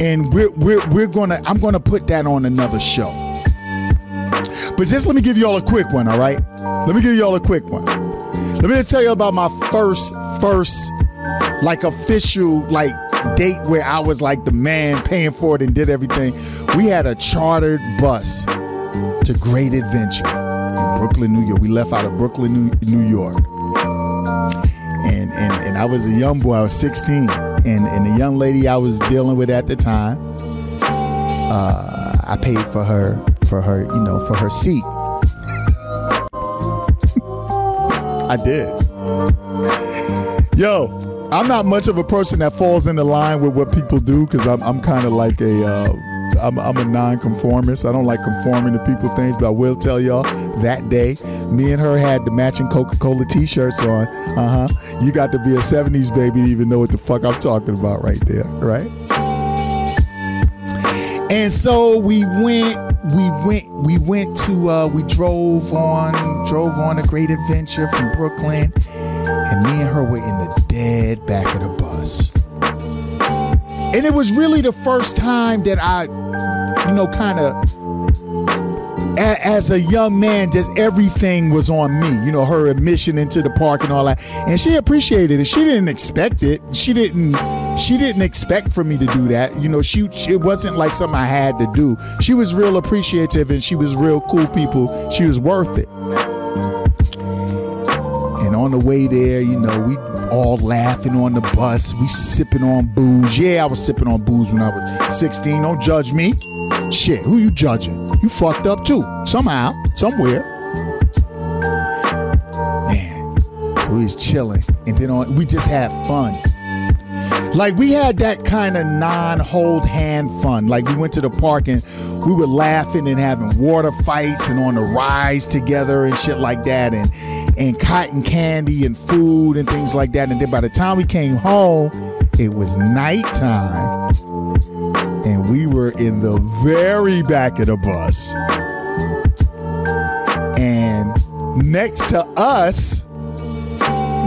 and we're we're we're gonna. I'm gonna put that on another show. But just let me give you all a quick one, all right? Let me give you all a quick one. Let me tell you about my first, first, like official, like date where I was like the man paying for it and did everything. We had a chartered bus to Great Adventure in Brooklyn, New York. We left out of Brooklyn, New York. And, and and I was a young boy, I was 16. And and the young lady I was dealing with at the time, uh, I paid for her for her, you know, for her seat. I did. Yo, I'm not much of a person that falls into line with what people do because I'm, I'm kind of like a, uh, I'm, I'm a non-conformist. I don't like conforming to people things, but I will tell y'all that day, me and her had the matching Coca-Cola T-shirts on. Uh huh. You got to be a '70s baby to even know what the fuck I'm talking about right there, right? And so we went, we went, we went to, uh, we drove on, drove on a great adventure from Brooklyn, and me and her were in the dead back of the bus. And it was really the first time that I, you know, kind of, as a young man, just everything was on me. You know, her admission into the park and all that, and she appreciated it. She didn't expect it. She didn't. She didn't expect for me to do that. You know, she, it wasn't like something I had to do. She was real appreciative and she was real cool people. She was worth it. And on the way there, you know, we all laughing on the bus. We sipping on booze. Yeah, I was sipping on booze when I was 16. Don't judge me. Shit, who you judging? You fucked up too. Somehow, somewhere. Man. So was chilling. And then on we just had fun. Like we had that kind of non-hold hand fun. Like we went to the park and we were laughing and having water fights and on the rides together and shit like that. And and cotton candy and food and things like that. And then by the time we came home, it was nighttime. And we were in the very back of the bus. And next to us,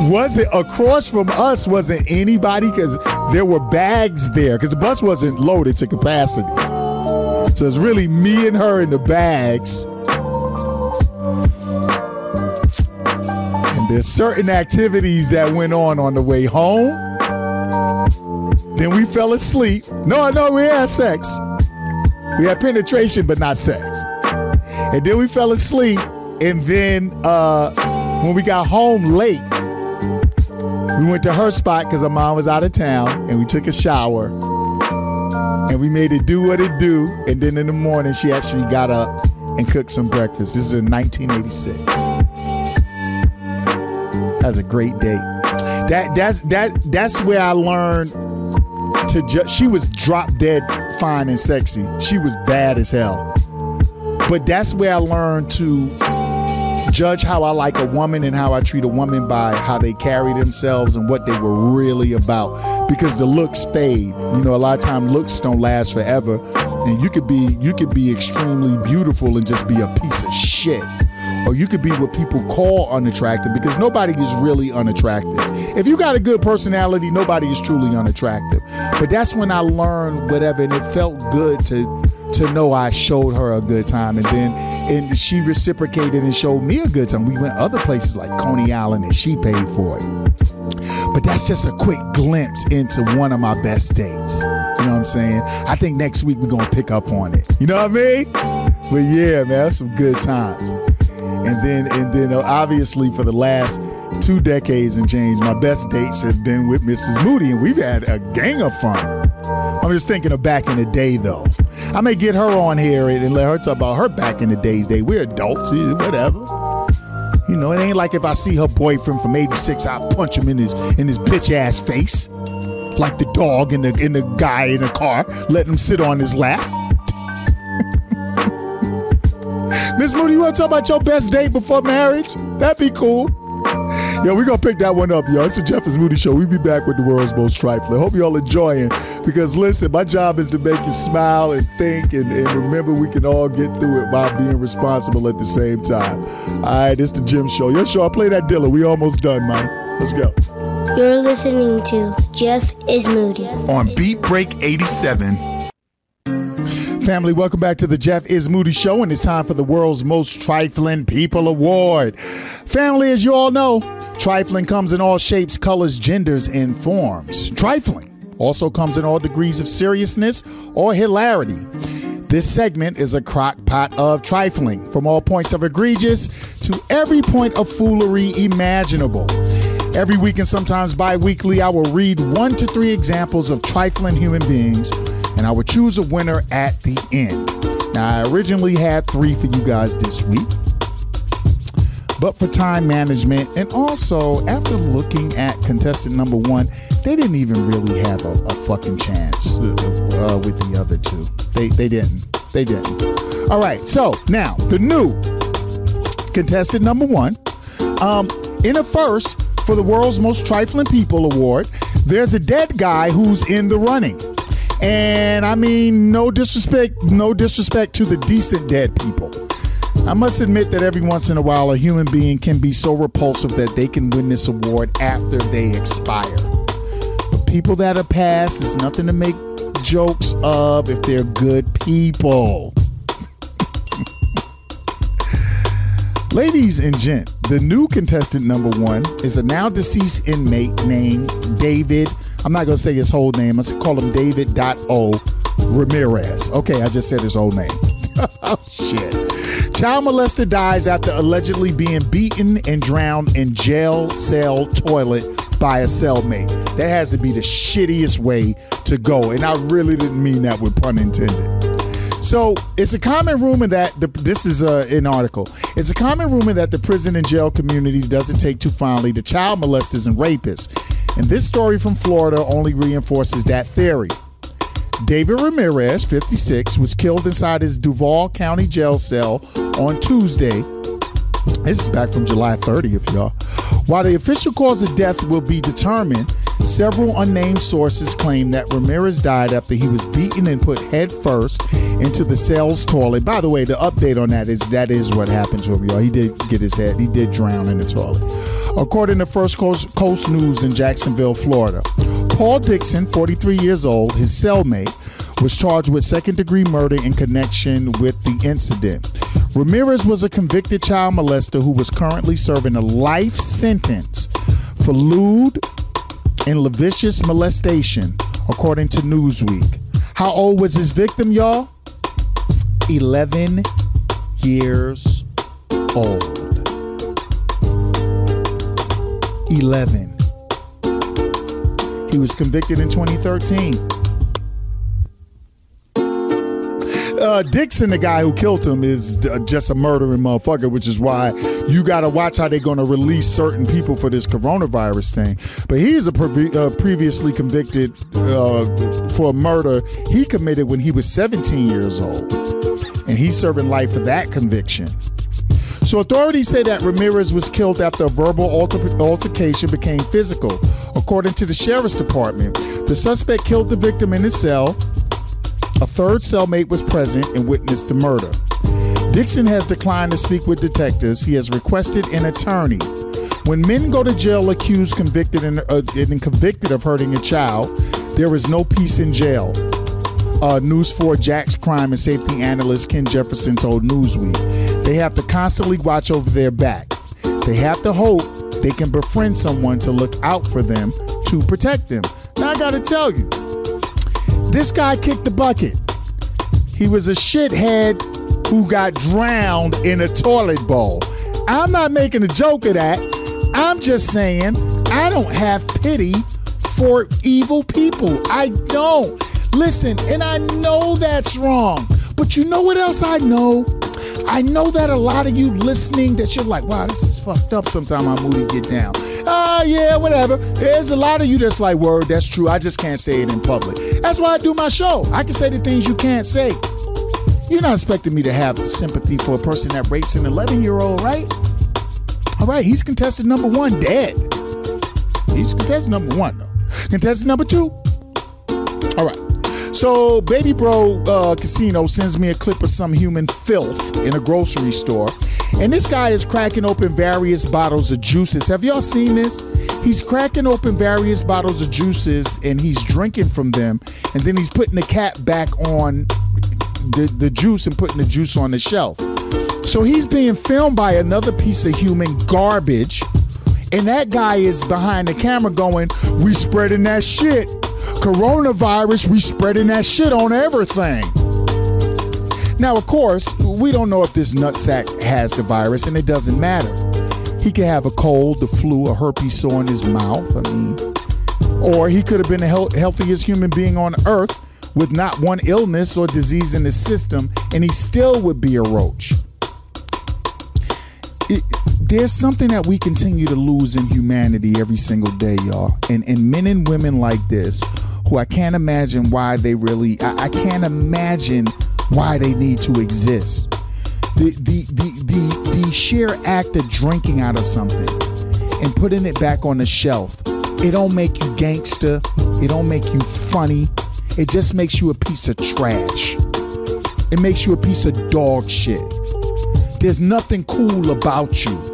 wasn't across from us wasn't anybody because there were bags there because the bus wasn't loaded to capacity. So it's really me and her in the bags. And there's certain activities that went on on the way home. Then we fell asleep. No, no, we had sex. We had penetration, but not sex. And then we fell asleep. And then uh, when we got home late, we went to her spot because her mom was out of town, and we took a shower. And we made it do what it do. And then in the morning, she actually got up and cooked some breakfast. This is in 1986. That's a great date. That that's that that's where I learned to she was drop dead fine and sexy. She was bad as hell. But that's where I learned to judge how I like a woman and how I treat a woman by how they carry themselves and what they were really about. Because the looks fade. You know, a lot of time looks don't last forever. And you could be you could be extremely beautiful and just be a piece of shit. Or you could be what people call unattractive because nobody is really unattractive. If you got a good personality, nobody is truly unattractive. But that's when I learned whatever, and it felt good to to know I showed her a good time, and then and she reciprocated and showed me a good time. We went other places like Coney Island, and she paid for it. But that's just a quick glimpse into one of my best dates. You know what I'm saying? I think next week we're gonna pick up on it. You know what I mean? But yeah, man, that's some good times. And then and then uh, obviously for the last two decades and change, my best dates have been with Mrs. Moody, and we've had a gang of fun. I'm just thinking of back in the day, though. I may get her on here and let her talk about her back in the days. Day we're adults, whatever. You know, it ain't like if I see her boyfriend from '86, I'll punch him in his in his bitch ass face, like the dog and the and the guy in the car, let him sit on his lap. Miss Moody, you want to talk about your best date before marriage? That'd be cool. Yo, we gonna pick that one up, yo. It's the Jeff is Moody Show. We be back with the world's most trifling. Hope y'all enjoying because listen, my job is to make you smile and think and, and remember we can all get through it by being responsible at the same time. All right, it's the Jim Show. Your show. I play that Dilla. We almost done, man. Let's go. You're listening to Jeff is Moody. on Beat Break 87. Family, welcome back to the Jeff is Moody Show, and it's time for the world's most trifling people award. Family, as you all know, trifling comes in all shapes, colors, genders, and forms. Trifling also comes in all degrees of seriousness or hilarity. This segment is a crock pot of trifling, from all points of egregious to every point of foolery imaginable. Every week and sometimes bi weekly, I will read one to three examples of trifling human beings, and I will choose a winner at the end. Now, I originally had three for you guys this week, but for time management, and also after looking at contestant number one, they didn't even really have a, a fucking chance uh, with the other two. They, they didn't. They didn't. All right, so now the new contestant number one. Um, in a first for the world's most trifling people award, there's a dead guy who's in the running. And I mean, no disrespect, no disrespect to the decent dead people. I must admit that every once in a while, a human being can be so repulsive that they can win this award after they expire. But people that are past is nothing to make jokes of if they're good people. Ladies and gent, the new contestant number one is a now deceased inmate named David. I'm not going to say his whole name. To call him David O. Ramirez. Okay, I just said his whole name. oh, shit. Child molester dies after allegedly being beaten and drowned in jail cell toilet by a cellmate. That has to be the shittiest way to go. And I really didn't mean that with pun intended. So it's a common rumor that the, this is uh, an article. It's a common rumor that the prison and jail community doesn't take too fondly to child molesters and rapists. And this story from Florida only reinforces that theory. David Ramirez, 56, was killed inside his Duval County jail cell on Tuesday This is back from July 30th, y'all. While the official cause of death will be determined, several unnamed sources claim that Ramirez died after he was beaten and put head first into the cell's toilet. By the way, the update on that is that is what happened to him, y'all. He did get his head, he did drown in the toilet. According to First Coast, Coast News in Jacksonville, Florida, Paul Dixon, 43 years old, his cellmate, was charged with second degree murder in connection with the incident. Ramirez was a convicted child molester who was currently serving a life sentence for lewd and lascivious molestation, according to Newsweek. How old was his victim, y'all? 11 years old. 11. He was convicted in 2013. Uh, Dixon, the guy who killed him, is uh, just a murdering motherfucker, which is why you got to watch how they're going to release certain people for this coronavirus thing. But he is a uh, previously convicted uh, for a murder he committed when he was 17 years old, and he's serving life for that conviction. So authorities say that Ramirez was killed after a verbal alter- altercation became physical. According to the sheriff's department, the suspect killed the victim in his cell. A third cellmate was present and witnessed the murder. Dixon has declined to speak with detectives. He has requested an attorney. When men go to jail accused, convicted, and, uh, and convicted of hurting a child, there is no peace in jail. Uh, News 4 Jax crime and safety analyst Ken Jefferson told Newsweek. They have to constantly watch over their back. They have to hope they can befriend someone to look out for them to protect them. Now, I gotta tell you, this guy kicked the bucket. He was a shithead who got drowned in a toilet bowl. I'm not making a joke of that. I'm just saying I don't have pity for evil people. I don't. Listen, and I know that's wrong. But you know what else I know? I know that a lot of you listening that you're like, wow, this is fucked up. Sometimes my moody get down. Ah, uh, yeah, whatever. There's a lot of you that's like, word, that's true. I just can't say it in public. That's why I do my show. I can say the things you can't say. You're not expecting me to have sympathy for a person that rapes an 11 year old, right? All right, he's contestant number one, dead. He's contestant number one, though. Contestant number two. All right. So, Baby Bro uh, Casino sends me a clip of some human filth in a grocery store. And this guy is cracking open various bottles of juices. Have y'all seen this? He's cracking open various bottles of juices and he's drinking from them. And then he's putting the cap back on the, the juice and putting the juice on the shelf. So he's being filmed by another piece of human garbage. And that guy is behind the camera going, We spreading that shit. Coronavirus, we spreading that shit on everything. Now, of course, we don't know if this nutsack has the virus, and it doesn't matter. He could have a cold, the flu, a herpes sore in his mouth. I mean, or he could have been the healthiest human being on earth with not one illness or disease in his system, and he still would be a roach. It, there's something that we continue to lose in humanity every single day, y'all. And and men and women like this, who I can't imagine why they really, I, I can't imagine why they need to exist. The, the the the the sheer act of drinking out of something and putting it back on the shelf, it don't make you gangster. It don't make you funny. It just makes you a piece of trash. It makes you a piece of dog shit. There's nothing cool about you.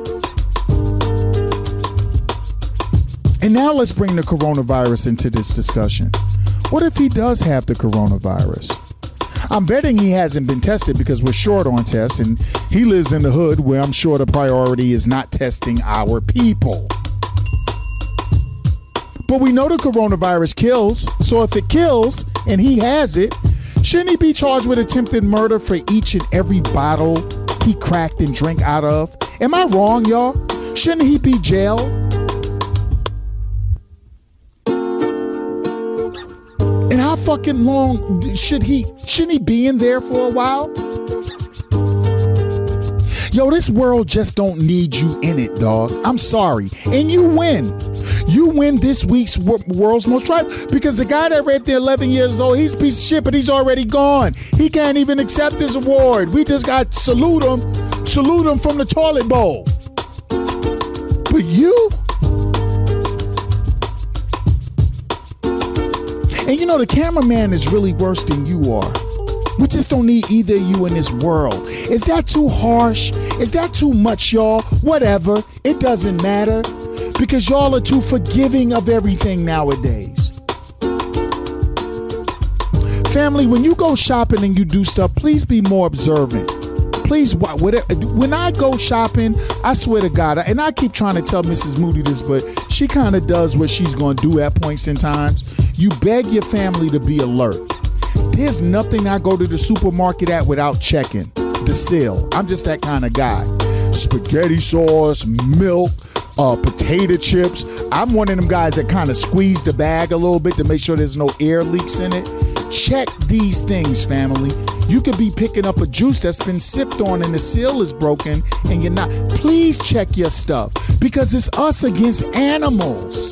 And now let's bring the coronavirus into this discussion. What if he does have the coronavirus? I'm betting he hasn't been tested because we're short on tests, and he lives in the hood where I'm sure the priority is not testing our people. But we know the coronavirus kills, so if it kills and he has it, shouldn't he be charged with attempted murder for each and every bottle he cracked and drank out of? Am I wrong, y'all? Shouldn't he be jailed? Fucking long should he shouldn't he be in there for a while? Yo, this world just don't need you in it, dog. I'm sorry. And you win. You win this week's World's Most Tried because the guy that raped the 11 years old, he's piece of shit, but he's already gone. He can't even accept his award. We just got salute him salute him from the toilet bowl. But you? And you know, the cameraman is really worse than you are. We just don't need either of you in this world. Is that too harsh? Is that too much, y'all? Whatever. It doesn't matter. Because y'all are too forgiving of everything nowadays. Family, when you go shopping and you do stuff, please be more observant. Please, when I go shopping, I swear to God, and I keep trying to tell Mrs. Moody this, but she kind of does what she's going to do at points in times. You beg your family to be alert. There's nothing I go to the supermarket at without checking the seal. I'm just that kind of guy. Spaghetti sauce, milk, uh, potato chips. I'm one of them guys that kind of squeeze the bag a little bit to make sure there's no air leaks in it. Check these things, family. You could be picking up a juice that's been sipped on and the seal is broken and you're not. Please check your stuff because it's us against animals.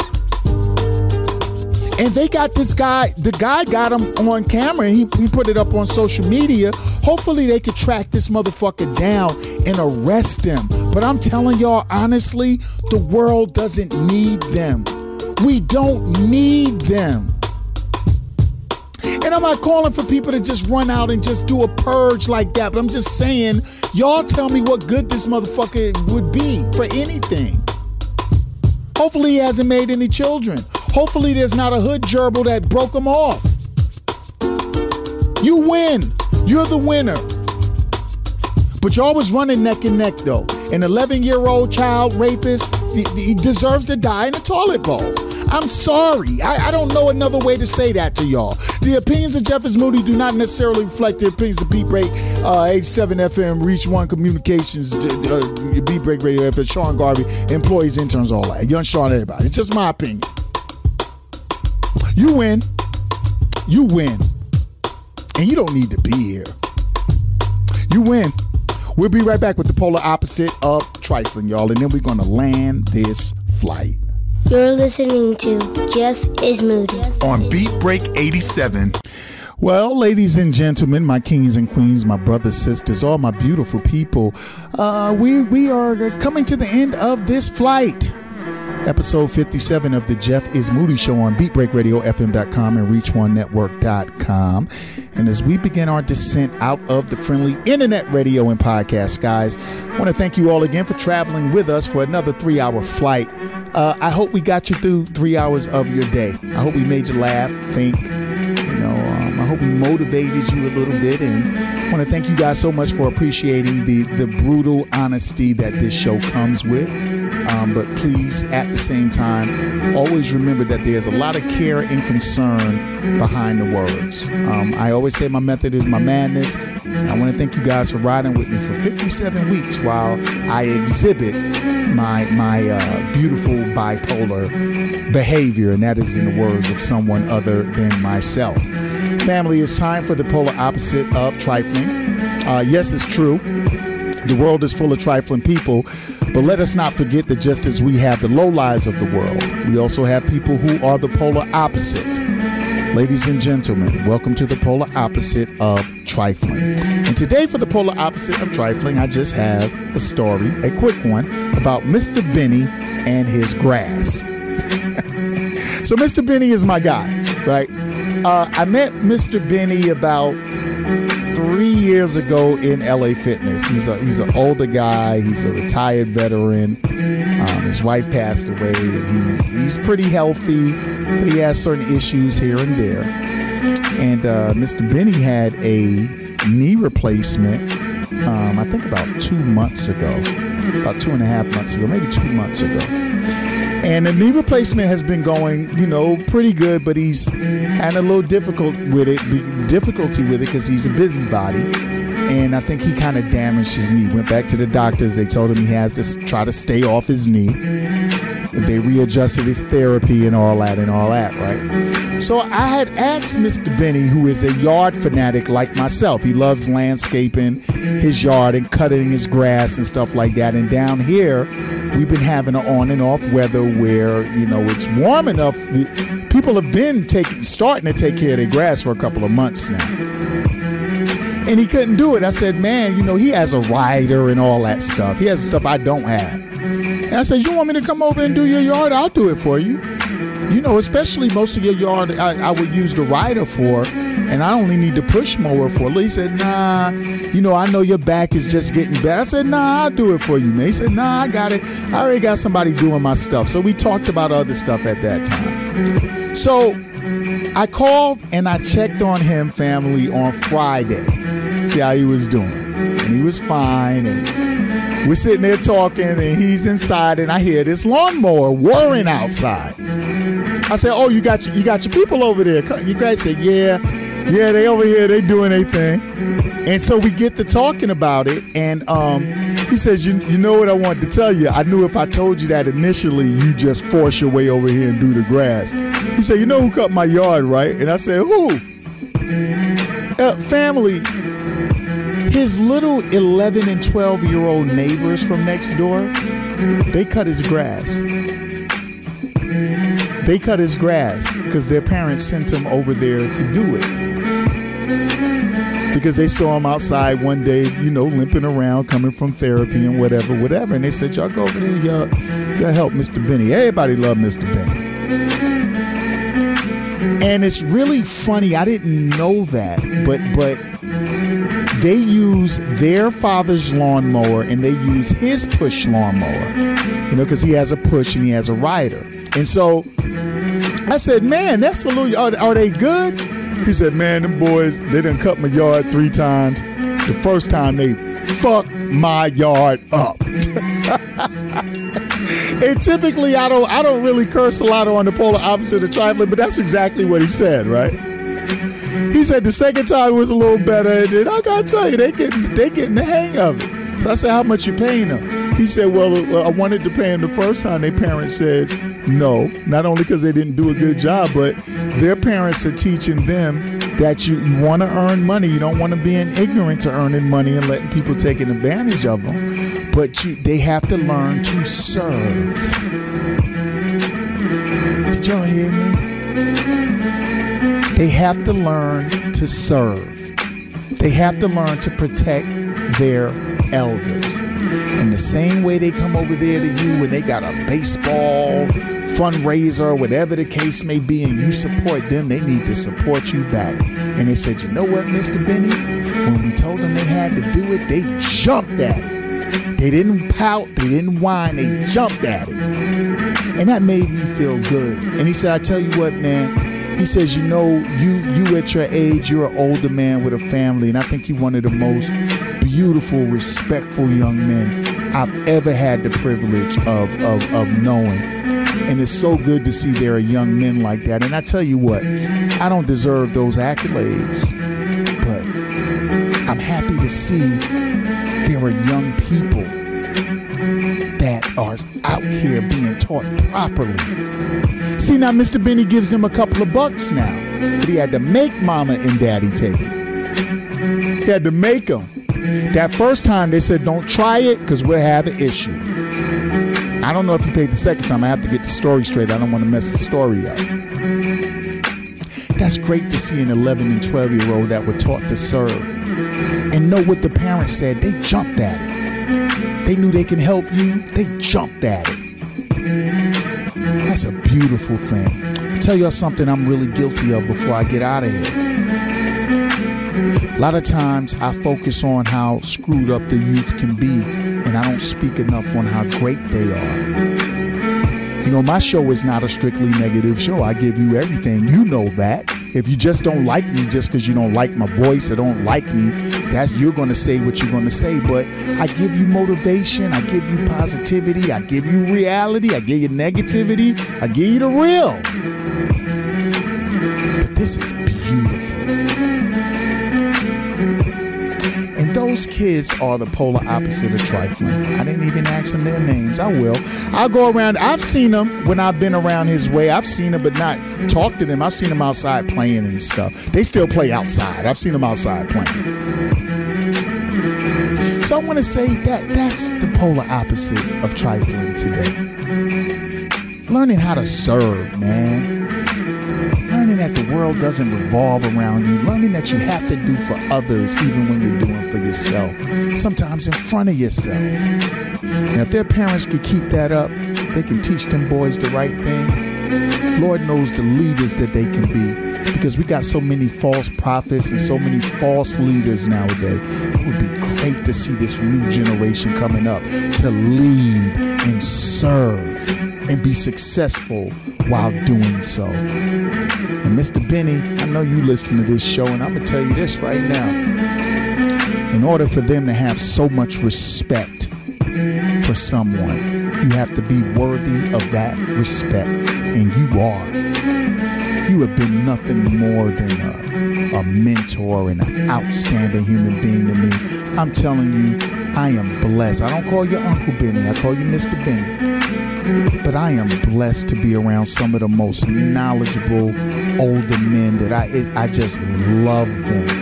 And they got this guy, the guy got him on camera and he, he put it up on social media. Hopefully they could track this motherfucker down and arrest him. But I'm telling y'all honestly, the world doesn't need them. We don't need them. And I'm not calling for people to just run out and just do a purge like that, but I'm just saying, y'all tell me what good this motherfucker would be for anything. Hopefully, he hasn't made any children. Hopefully, there's not a hood gerbil that broke him off. You win. You're the winner. But y'all was running neck and neck, though. An 11 year old child rapist, he, he deserves to die in a toilet bowl. I'm sorry. I, I, don't know another way to say that to y'all. The opinions of Jeff is Moody do not necessarily reflect the opinions of Beat Break, uh, H7 FM, Reach One Communications, uh, Beat Break Radio FM, Sean Garvey, employees, interns, all that. Young Sean, everybody. It's just my opinion. You win. You win. And you don't need to be here. You win. We'll be right back with the polar opposite of trifling, y'all, and then we're going to land this flight. You're listening to Jeff is Moody on Beat Break 87. Well, ladies and gentlemen, my kings and queens, my brothers, sisters, all my beautiful people, uh, we we are coming to the end of this flight. Episode 57 of the Jeff is Moody Show on BeatBreakRadioFM.com and ReachOneNetwork.com. And as we begin our descent out of the friendly internet radio and podcast skies, I want to thank you all again for traveling with us for another three hour flight. Uh, I hope we got you through three hours of your day. I hope we made you laugh, think, you know, um, I hope we motivated you a little bit. And I want to thank you guys so much for appreciating the, the brutal honesty that this show comes with. Um, but please, at the same time, always remember that there's a lot of care and concern behind the words. Um, I always say my method is my madness. I want to thank you guys for riding with me for 57 weeks while I exhibit my my uh, beautiful bipolar behavior, and that is in the words of someone other than myself. Family, it's time for the polar opposite of trifling. Uh, yes, it's true. The world is full of trifling people, but let us not forget that just as we have the low lives of the world, we also have people who are the polar opposite. Ladies and gentlemen, welcome to the polar opposite of trifling. And today, for the polar opposite of trifling, I just have a story, a quick one, about Mr. Benny and his grass. so, Mr. Benny is my guy, right? Uh, I met Mr. Benny about years ago in LA Fitness. He's a he's an older guy. He's a retired veteran. Um, his wife passed away, and he's he's pretty healthy, but he has certain issues here and there. And uh, Mr. Benny had a knee replacement. Um, I think about two months ago, about two and a half months ago, maybe two months ago. And the knee replacement has been going, you know, pretty good, but he's had a little difficult with it, difficulty with it because he's a busybody. And I think he kind of damaged his knee. Went back to the doctors. They told him he has to try to stay off his knee. They readjusted his therapy and all that and all that, right? So I had asked Mr. Benny, who is a yard fanatic like myself. He loves landscaping his yard and cutting his grass and stuff like that. And down here, we've been having an on and off weather where you know it's warm enough. People have been taking starting to take care of their grass for a couple of months now. and he couldn't do it. I said, man, you know, he has a rider and all that stuff. He has stuff I don't have. And I said, you want me to come over and do your yard? I'll do it for you. You know, especially most of your yard, I, I would use the rider for, and I only need to push mower for. He said, nah, you know, I know your back is just getting better. I said, nah, I'll do it for you, man. He said, nah, I got it. I already got somebody doing my stuff. So we talked about other stuff at that time. So I called and I checked on him, family, on Friday, see how he was doing. And he was fine. And we're sitting there talking, and he's inside, and I hear this lawnmower whirring outside. I said, "Oh, you got your, you got your people over there." You guys said, "Yeah, yeah, they over here, they doing their thing." And so we get to talking about it, and um, he says, you, "You know what I wanted to tell you? I knew if I told you that initially, you just force your way over here and do the grass." He said, "You know who cut my yard, right?" And I said, "Who?" Uh, family. His little 11 and 12 year old neighbors from next door, they cut his grass. They cut his grass because their parents sent him over there to do it. Because they saw him outside one day, you know, limping around, coming from therapy and whatever, whatever. And they said, Y'all go over there, y'all, y'all help Mr. Benny. Everybody love Mr. Benny. And it's really funny. I didn't know that, but but they use their father's lawnmower and they use his push lawnmower, you know, because he has a push and he has a rider. And so I said, man, that's a little, are, are they good? He said, man, them boys, they done cut my yard three times. The first time they fucked my yard up. and typically I don't I don't really curse a lot on the polar opposite of trifling, but that's exactly what he said, right? He said the second time was a little better, and I gotta tell you, they getting they getting the hang of it. So I said, how much you paying them? He said, well, uh, I wanted to pay him the first time. Their parents said no, not only because they didn't do a good job, but their parents are teaching them that you, you want to earn money. You don't want to be an ignorant to earning money and letting people taking advantage of them. But you, they have to learn to serve. Did y'all hear me? They have to learn to serve. They have to learn to protect their elders. And the same way they come over there to you when they got a baseball fundraiser, whatever the case may be, and you support them, they need to support you back. And they said, you know what, Mr. Benny? When we told them they had to do it, they jumped at it. They didn't pout, they didn't whine, they jumped at it. And that made me feel good. And he said, I tell you what, man, he says, you know, you you at your age, you're an older man with a family, and I think you're one of the most beautiful, respectful young men I've ever had the privilege of, of, of knowing. And it's so good to see there are young men like that. And I tell you what, I don't deserve those accolades, but I'm happy to see there are young people that are out here being taught properly. See, now Mr. Benny gives them a couple of bucks now, but he had to make mama and daddy take it. He had to make them. That first time they said, don't try it because we'll have an issue. I don't know if he paid the second time. I have to get the story straight. I don't want to mess the story up. That's great to see an 11 and 12 year old that were taught to serve and know what the parents said. They jumped at it. They knew they can help you. They jumped at it. That's a beautiful thing. I'll tell y'all something I'm really guilty of before I get out of here. A lot of times I focus on how screwed up the youth can be, and I don't speak enough on how great they are. You know, my show is not a strictly negative show. I give you everything. You know that. If you just don't like me just because you don't like my voice or don't like me, that's you're going to say what you're going to say. But I give you motivation. I give you positivity. I give you reality. I give you negativity. I give you the real. But this is those kids are the polar opposite of trifling. I didn't even ask them their names. I will. I'll go around. I've seen them when I've been around his way. I've seen them, but not talk to them. I've seen them outside playing and stuff. They still play outside. I've seen them outside playing. So I want to say that that's the polar opposite of trifling today. Learning how to serve, man. Learning that the world doesn't revolve around you, learning that you have to do for others even when you're doing for yourself, sometimes in front of yourself. And if their parents could keep that up, they can teach them boys the right thing. Lord knows the leaders that they can be because we got so many false prophets and so many false leaders nowadays. It would be great to see this new generation coming up to lead and serve and be successful while doing so. And Mr. Benny, I know you listen to this show, and I'm going to tell you this right now. In order for them to have so much respect for someone, you have to be worthy of that respect, and you are. You have been nothing more than a, a mentor and an outstanding human being to me. I'm telling you, I am blessed. I don't call you Uncle Benny, I call you Mr. Benny. But I am blessed to be around some of the most knowledgeable older men that I I just love them.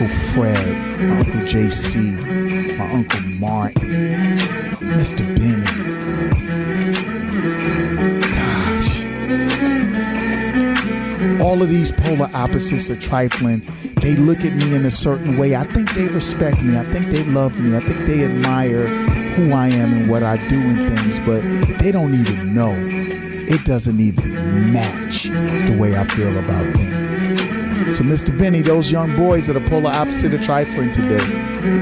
Uncle Fred, my uncle JC, my uncle Martin, Mr. Benny. Gosh. All of these polar opposites are trifling. They look at me in a certain way. I think they respect me. I think they love me. I think they admire who I am and what I do and things, but they don't even know. It doesn't even match the way I feel about them. So, Mr. Benny, those young boys that the polar opposite of trifling today,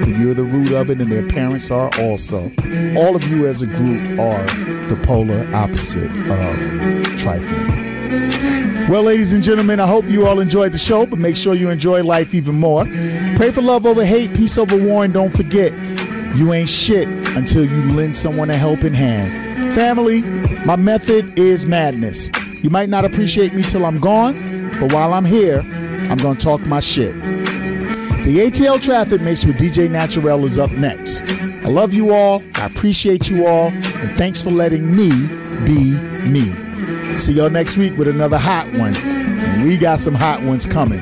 you're the root of it, and their parents are also. All of you as a group are the polar opposite of trifling. Well, ladies and gentlemen, I hope you all enjoyed the show, but make sure you enjoy life even more. Pray for love over hate, peace over war, and don't forget, you ain't shit until you lend someone a helping hand. Family, my method is madness. You might not appreciate me till I'm gone, but while I'm here, I'm going to talk my shit. The ATL Traffic Mix with DJ Naturel is up next. I love you all, I appreciate you all, and thanks for letting me be me. See y'all next week with another hot one, and we got some hot ones coming.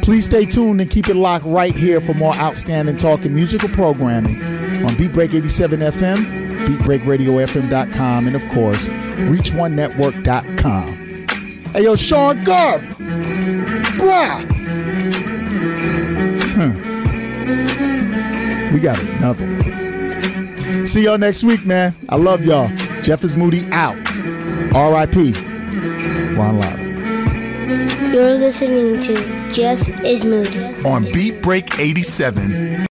Please stay tuned and keep it locked right here for more outstanding talk and musical programming on Beatbreak 87 FM, BeatBreakRadioFM.com, and of course, ReachOneNetwork.com. Hey, yo, Sean Garv, bruh. Hmm. we got another one. See y'all next week, man. I love y'all. Jeff is Moody out. R.I.P. Ron Lava. You're listening to Jeff is Moody. on Beat Break 87.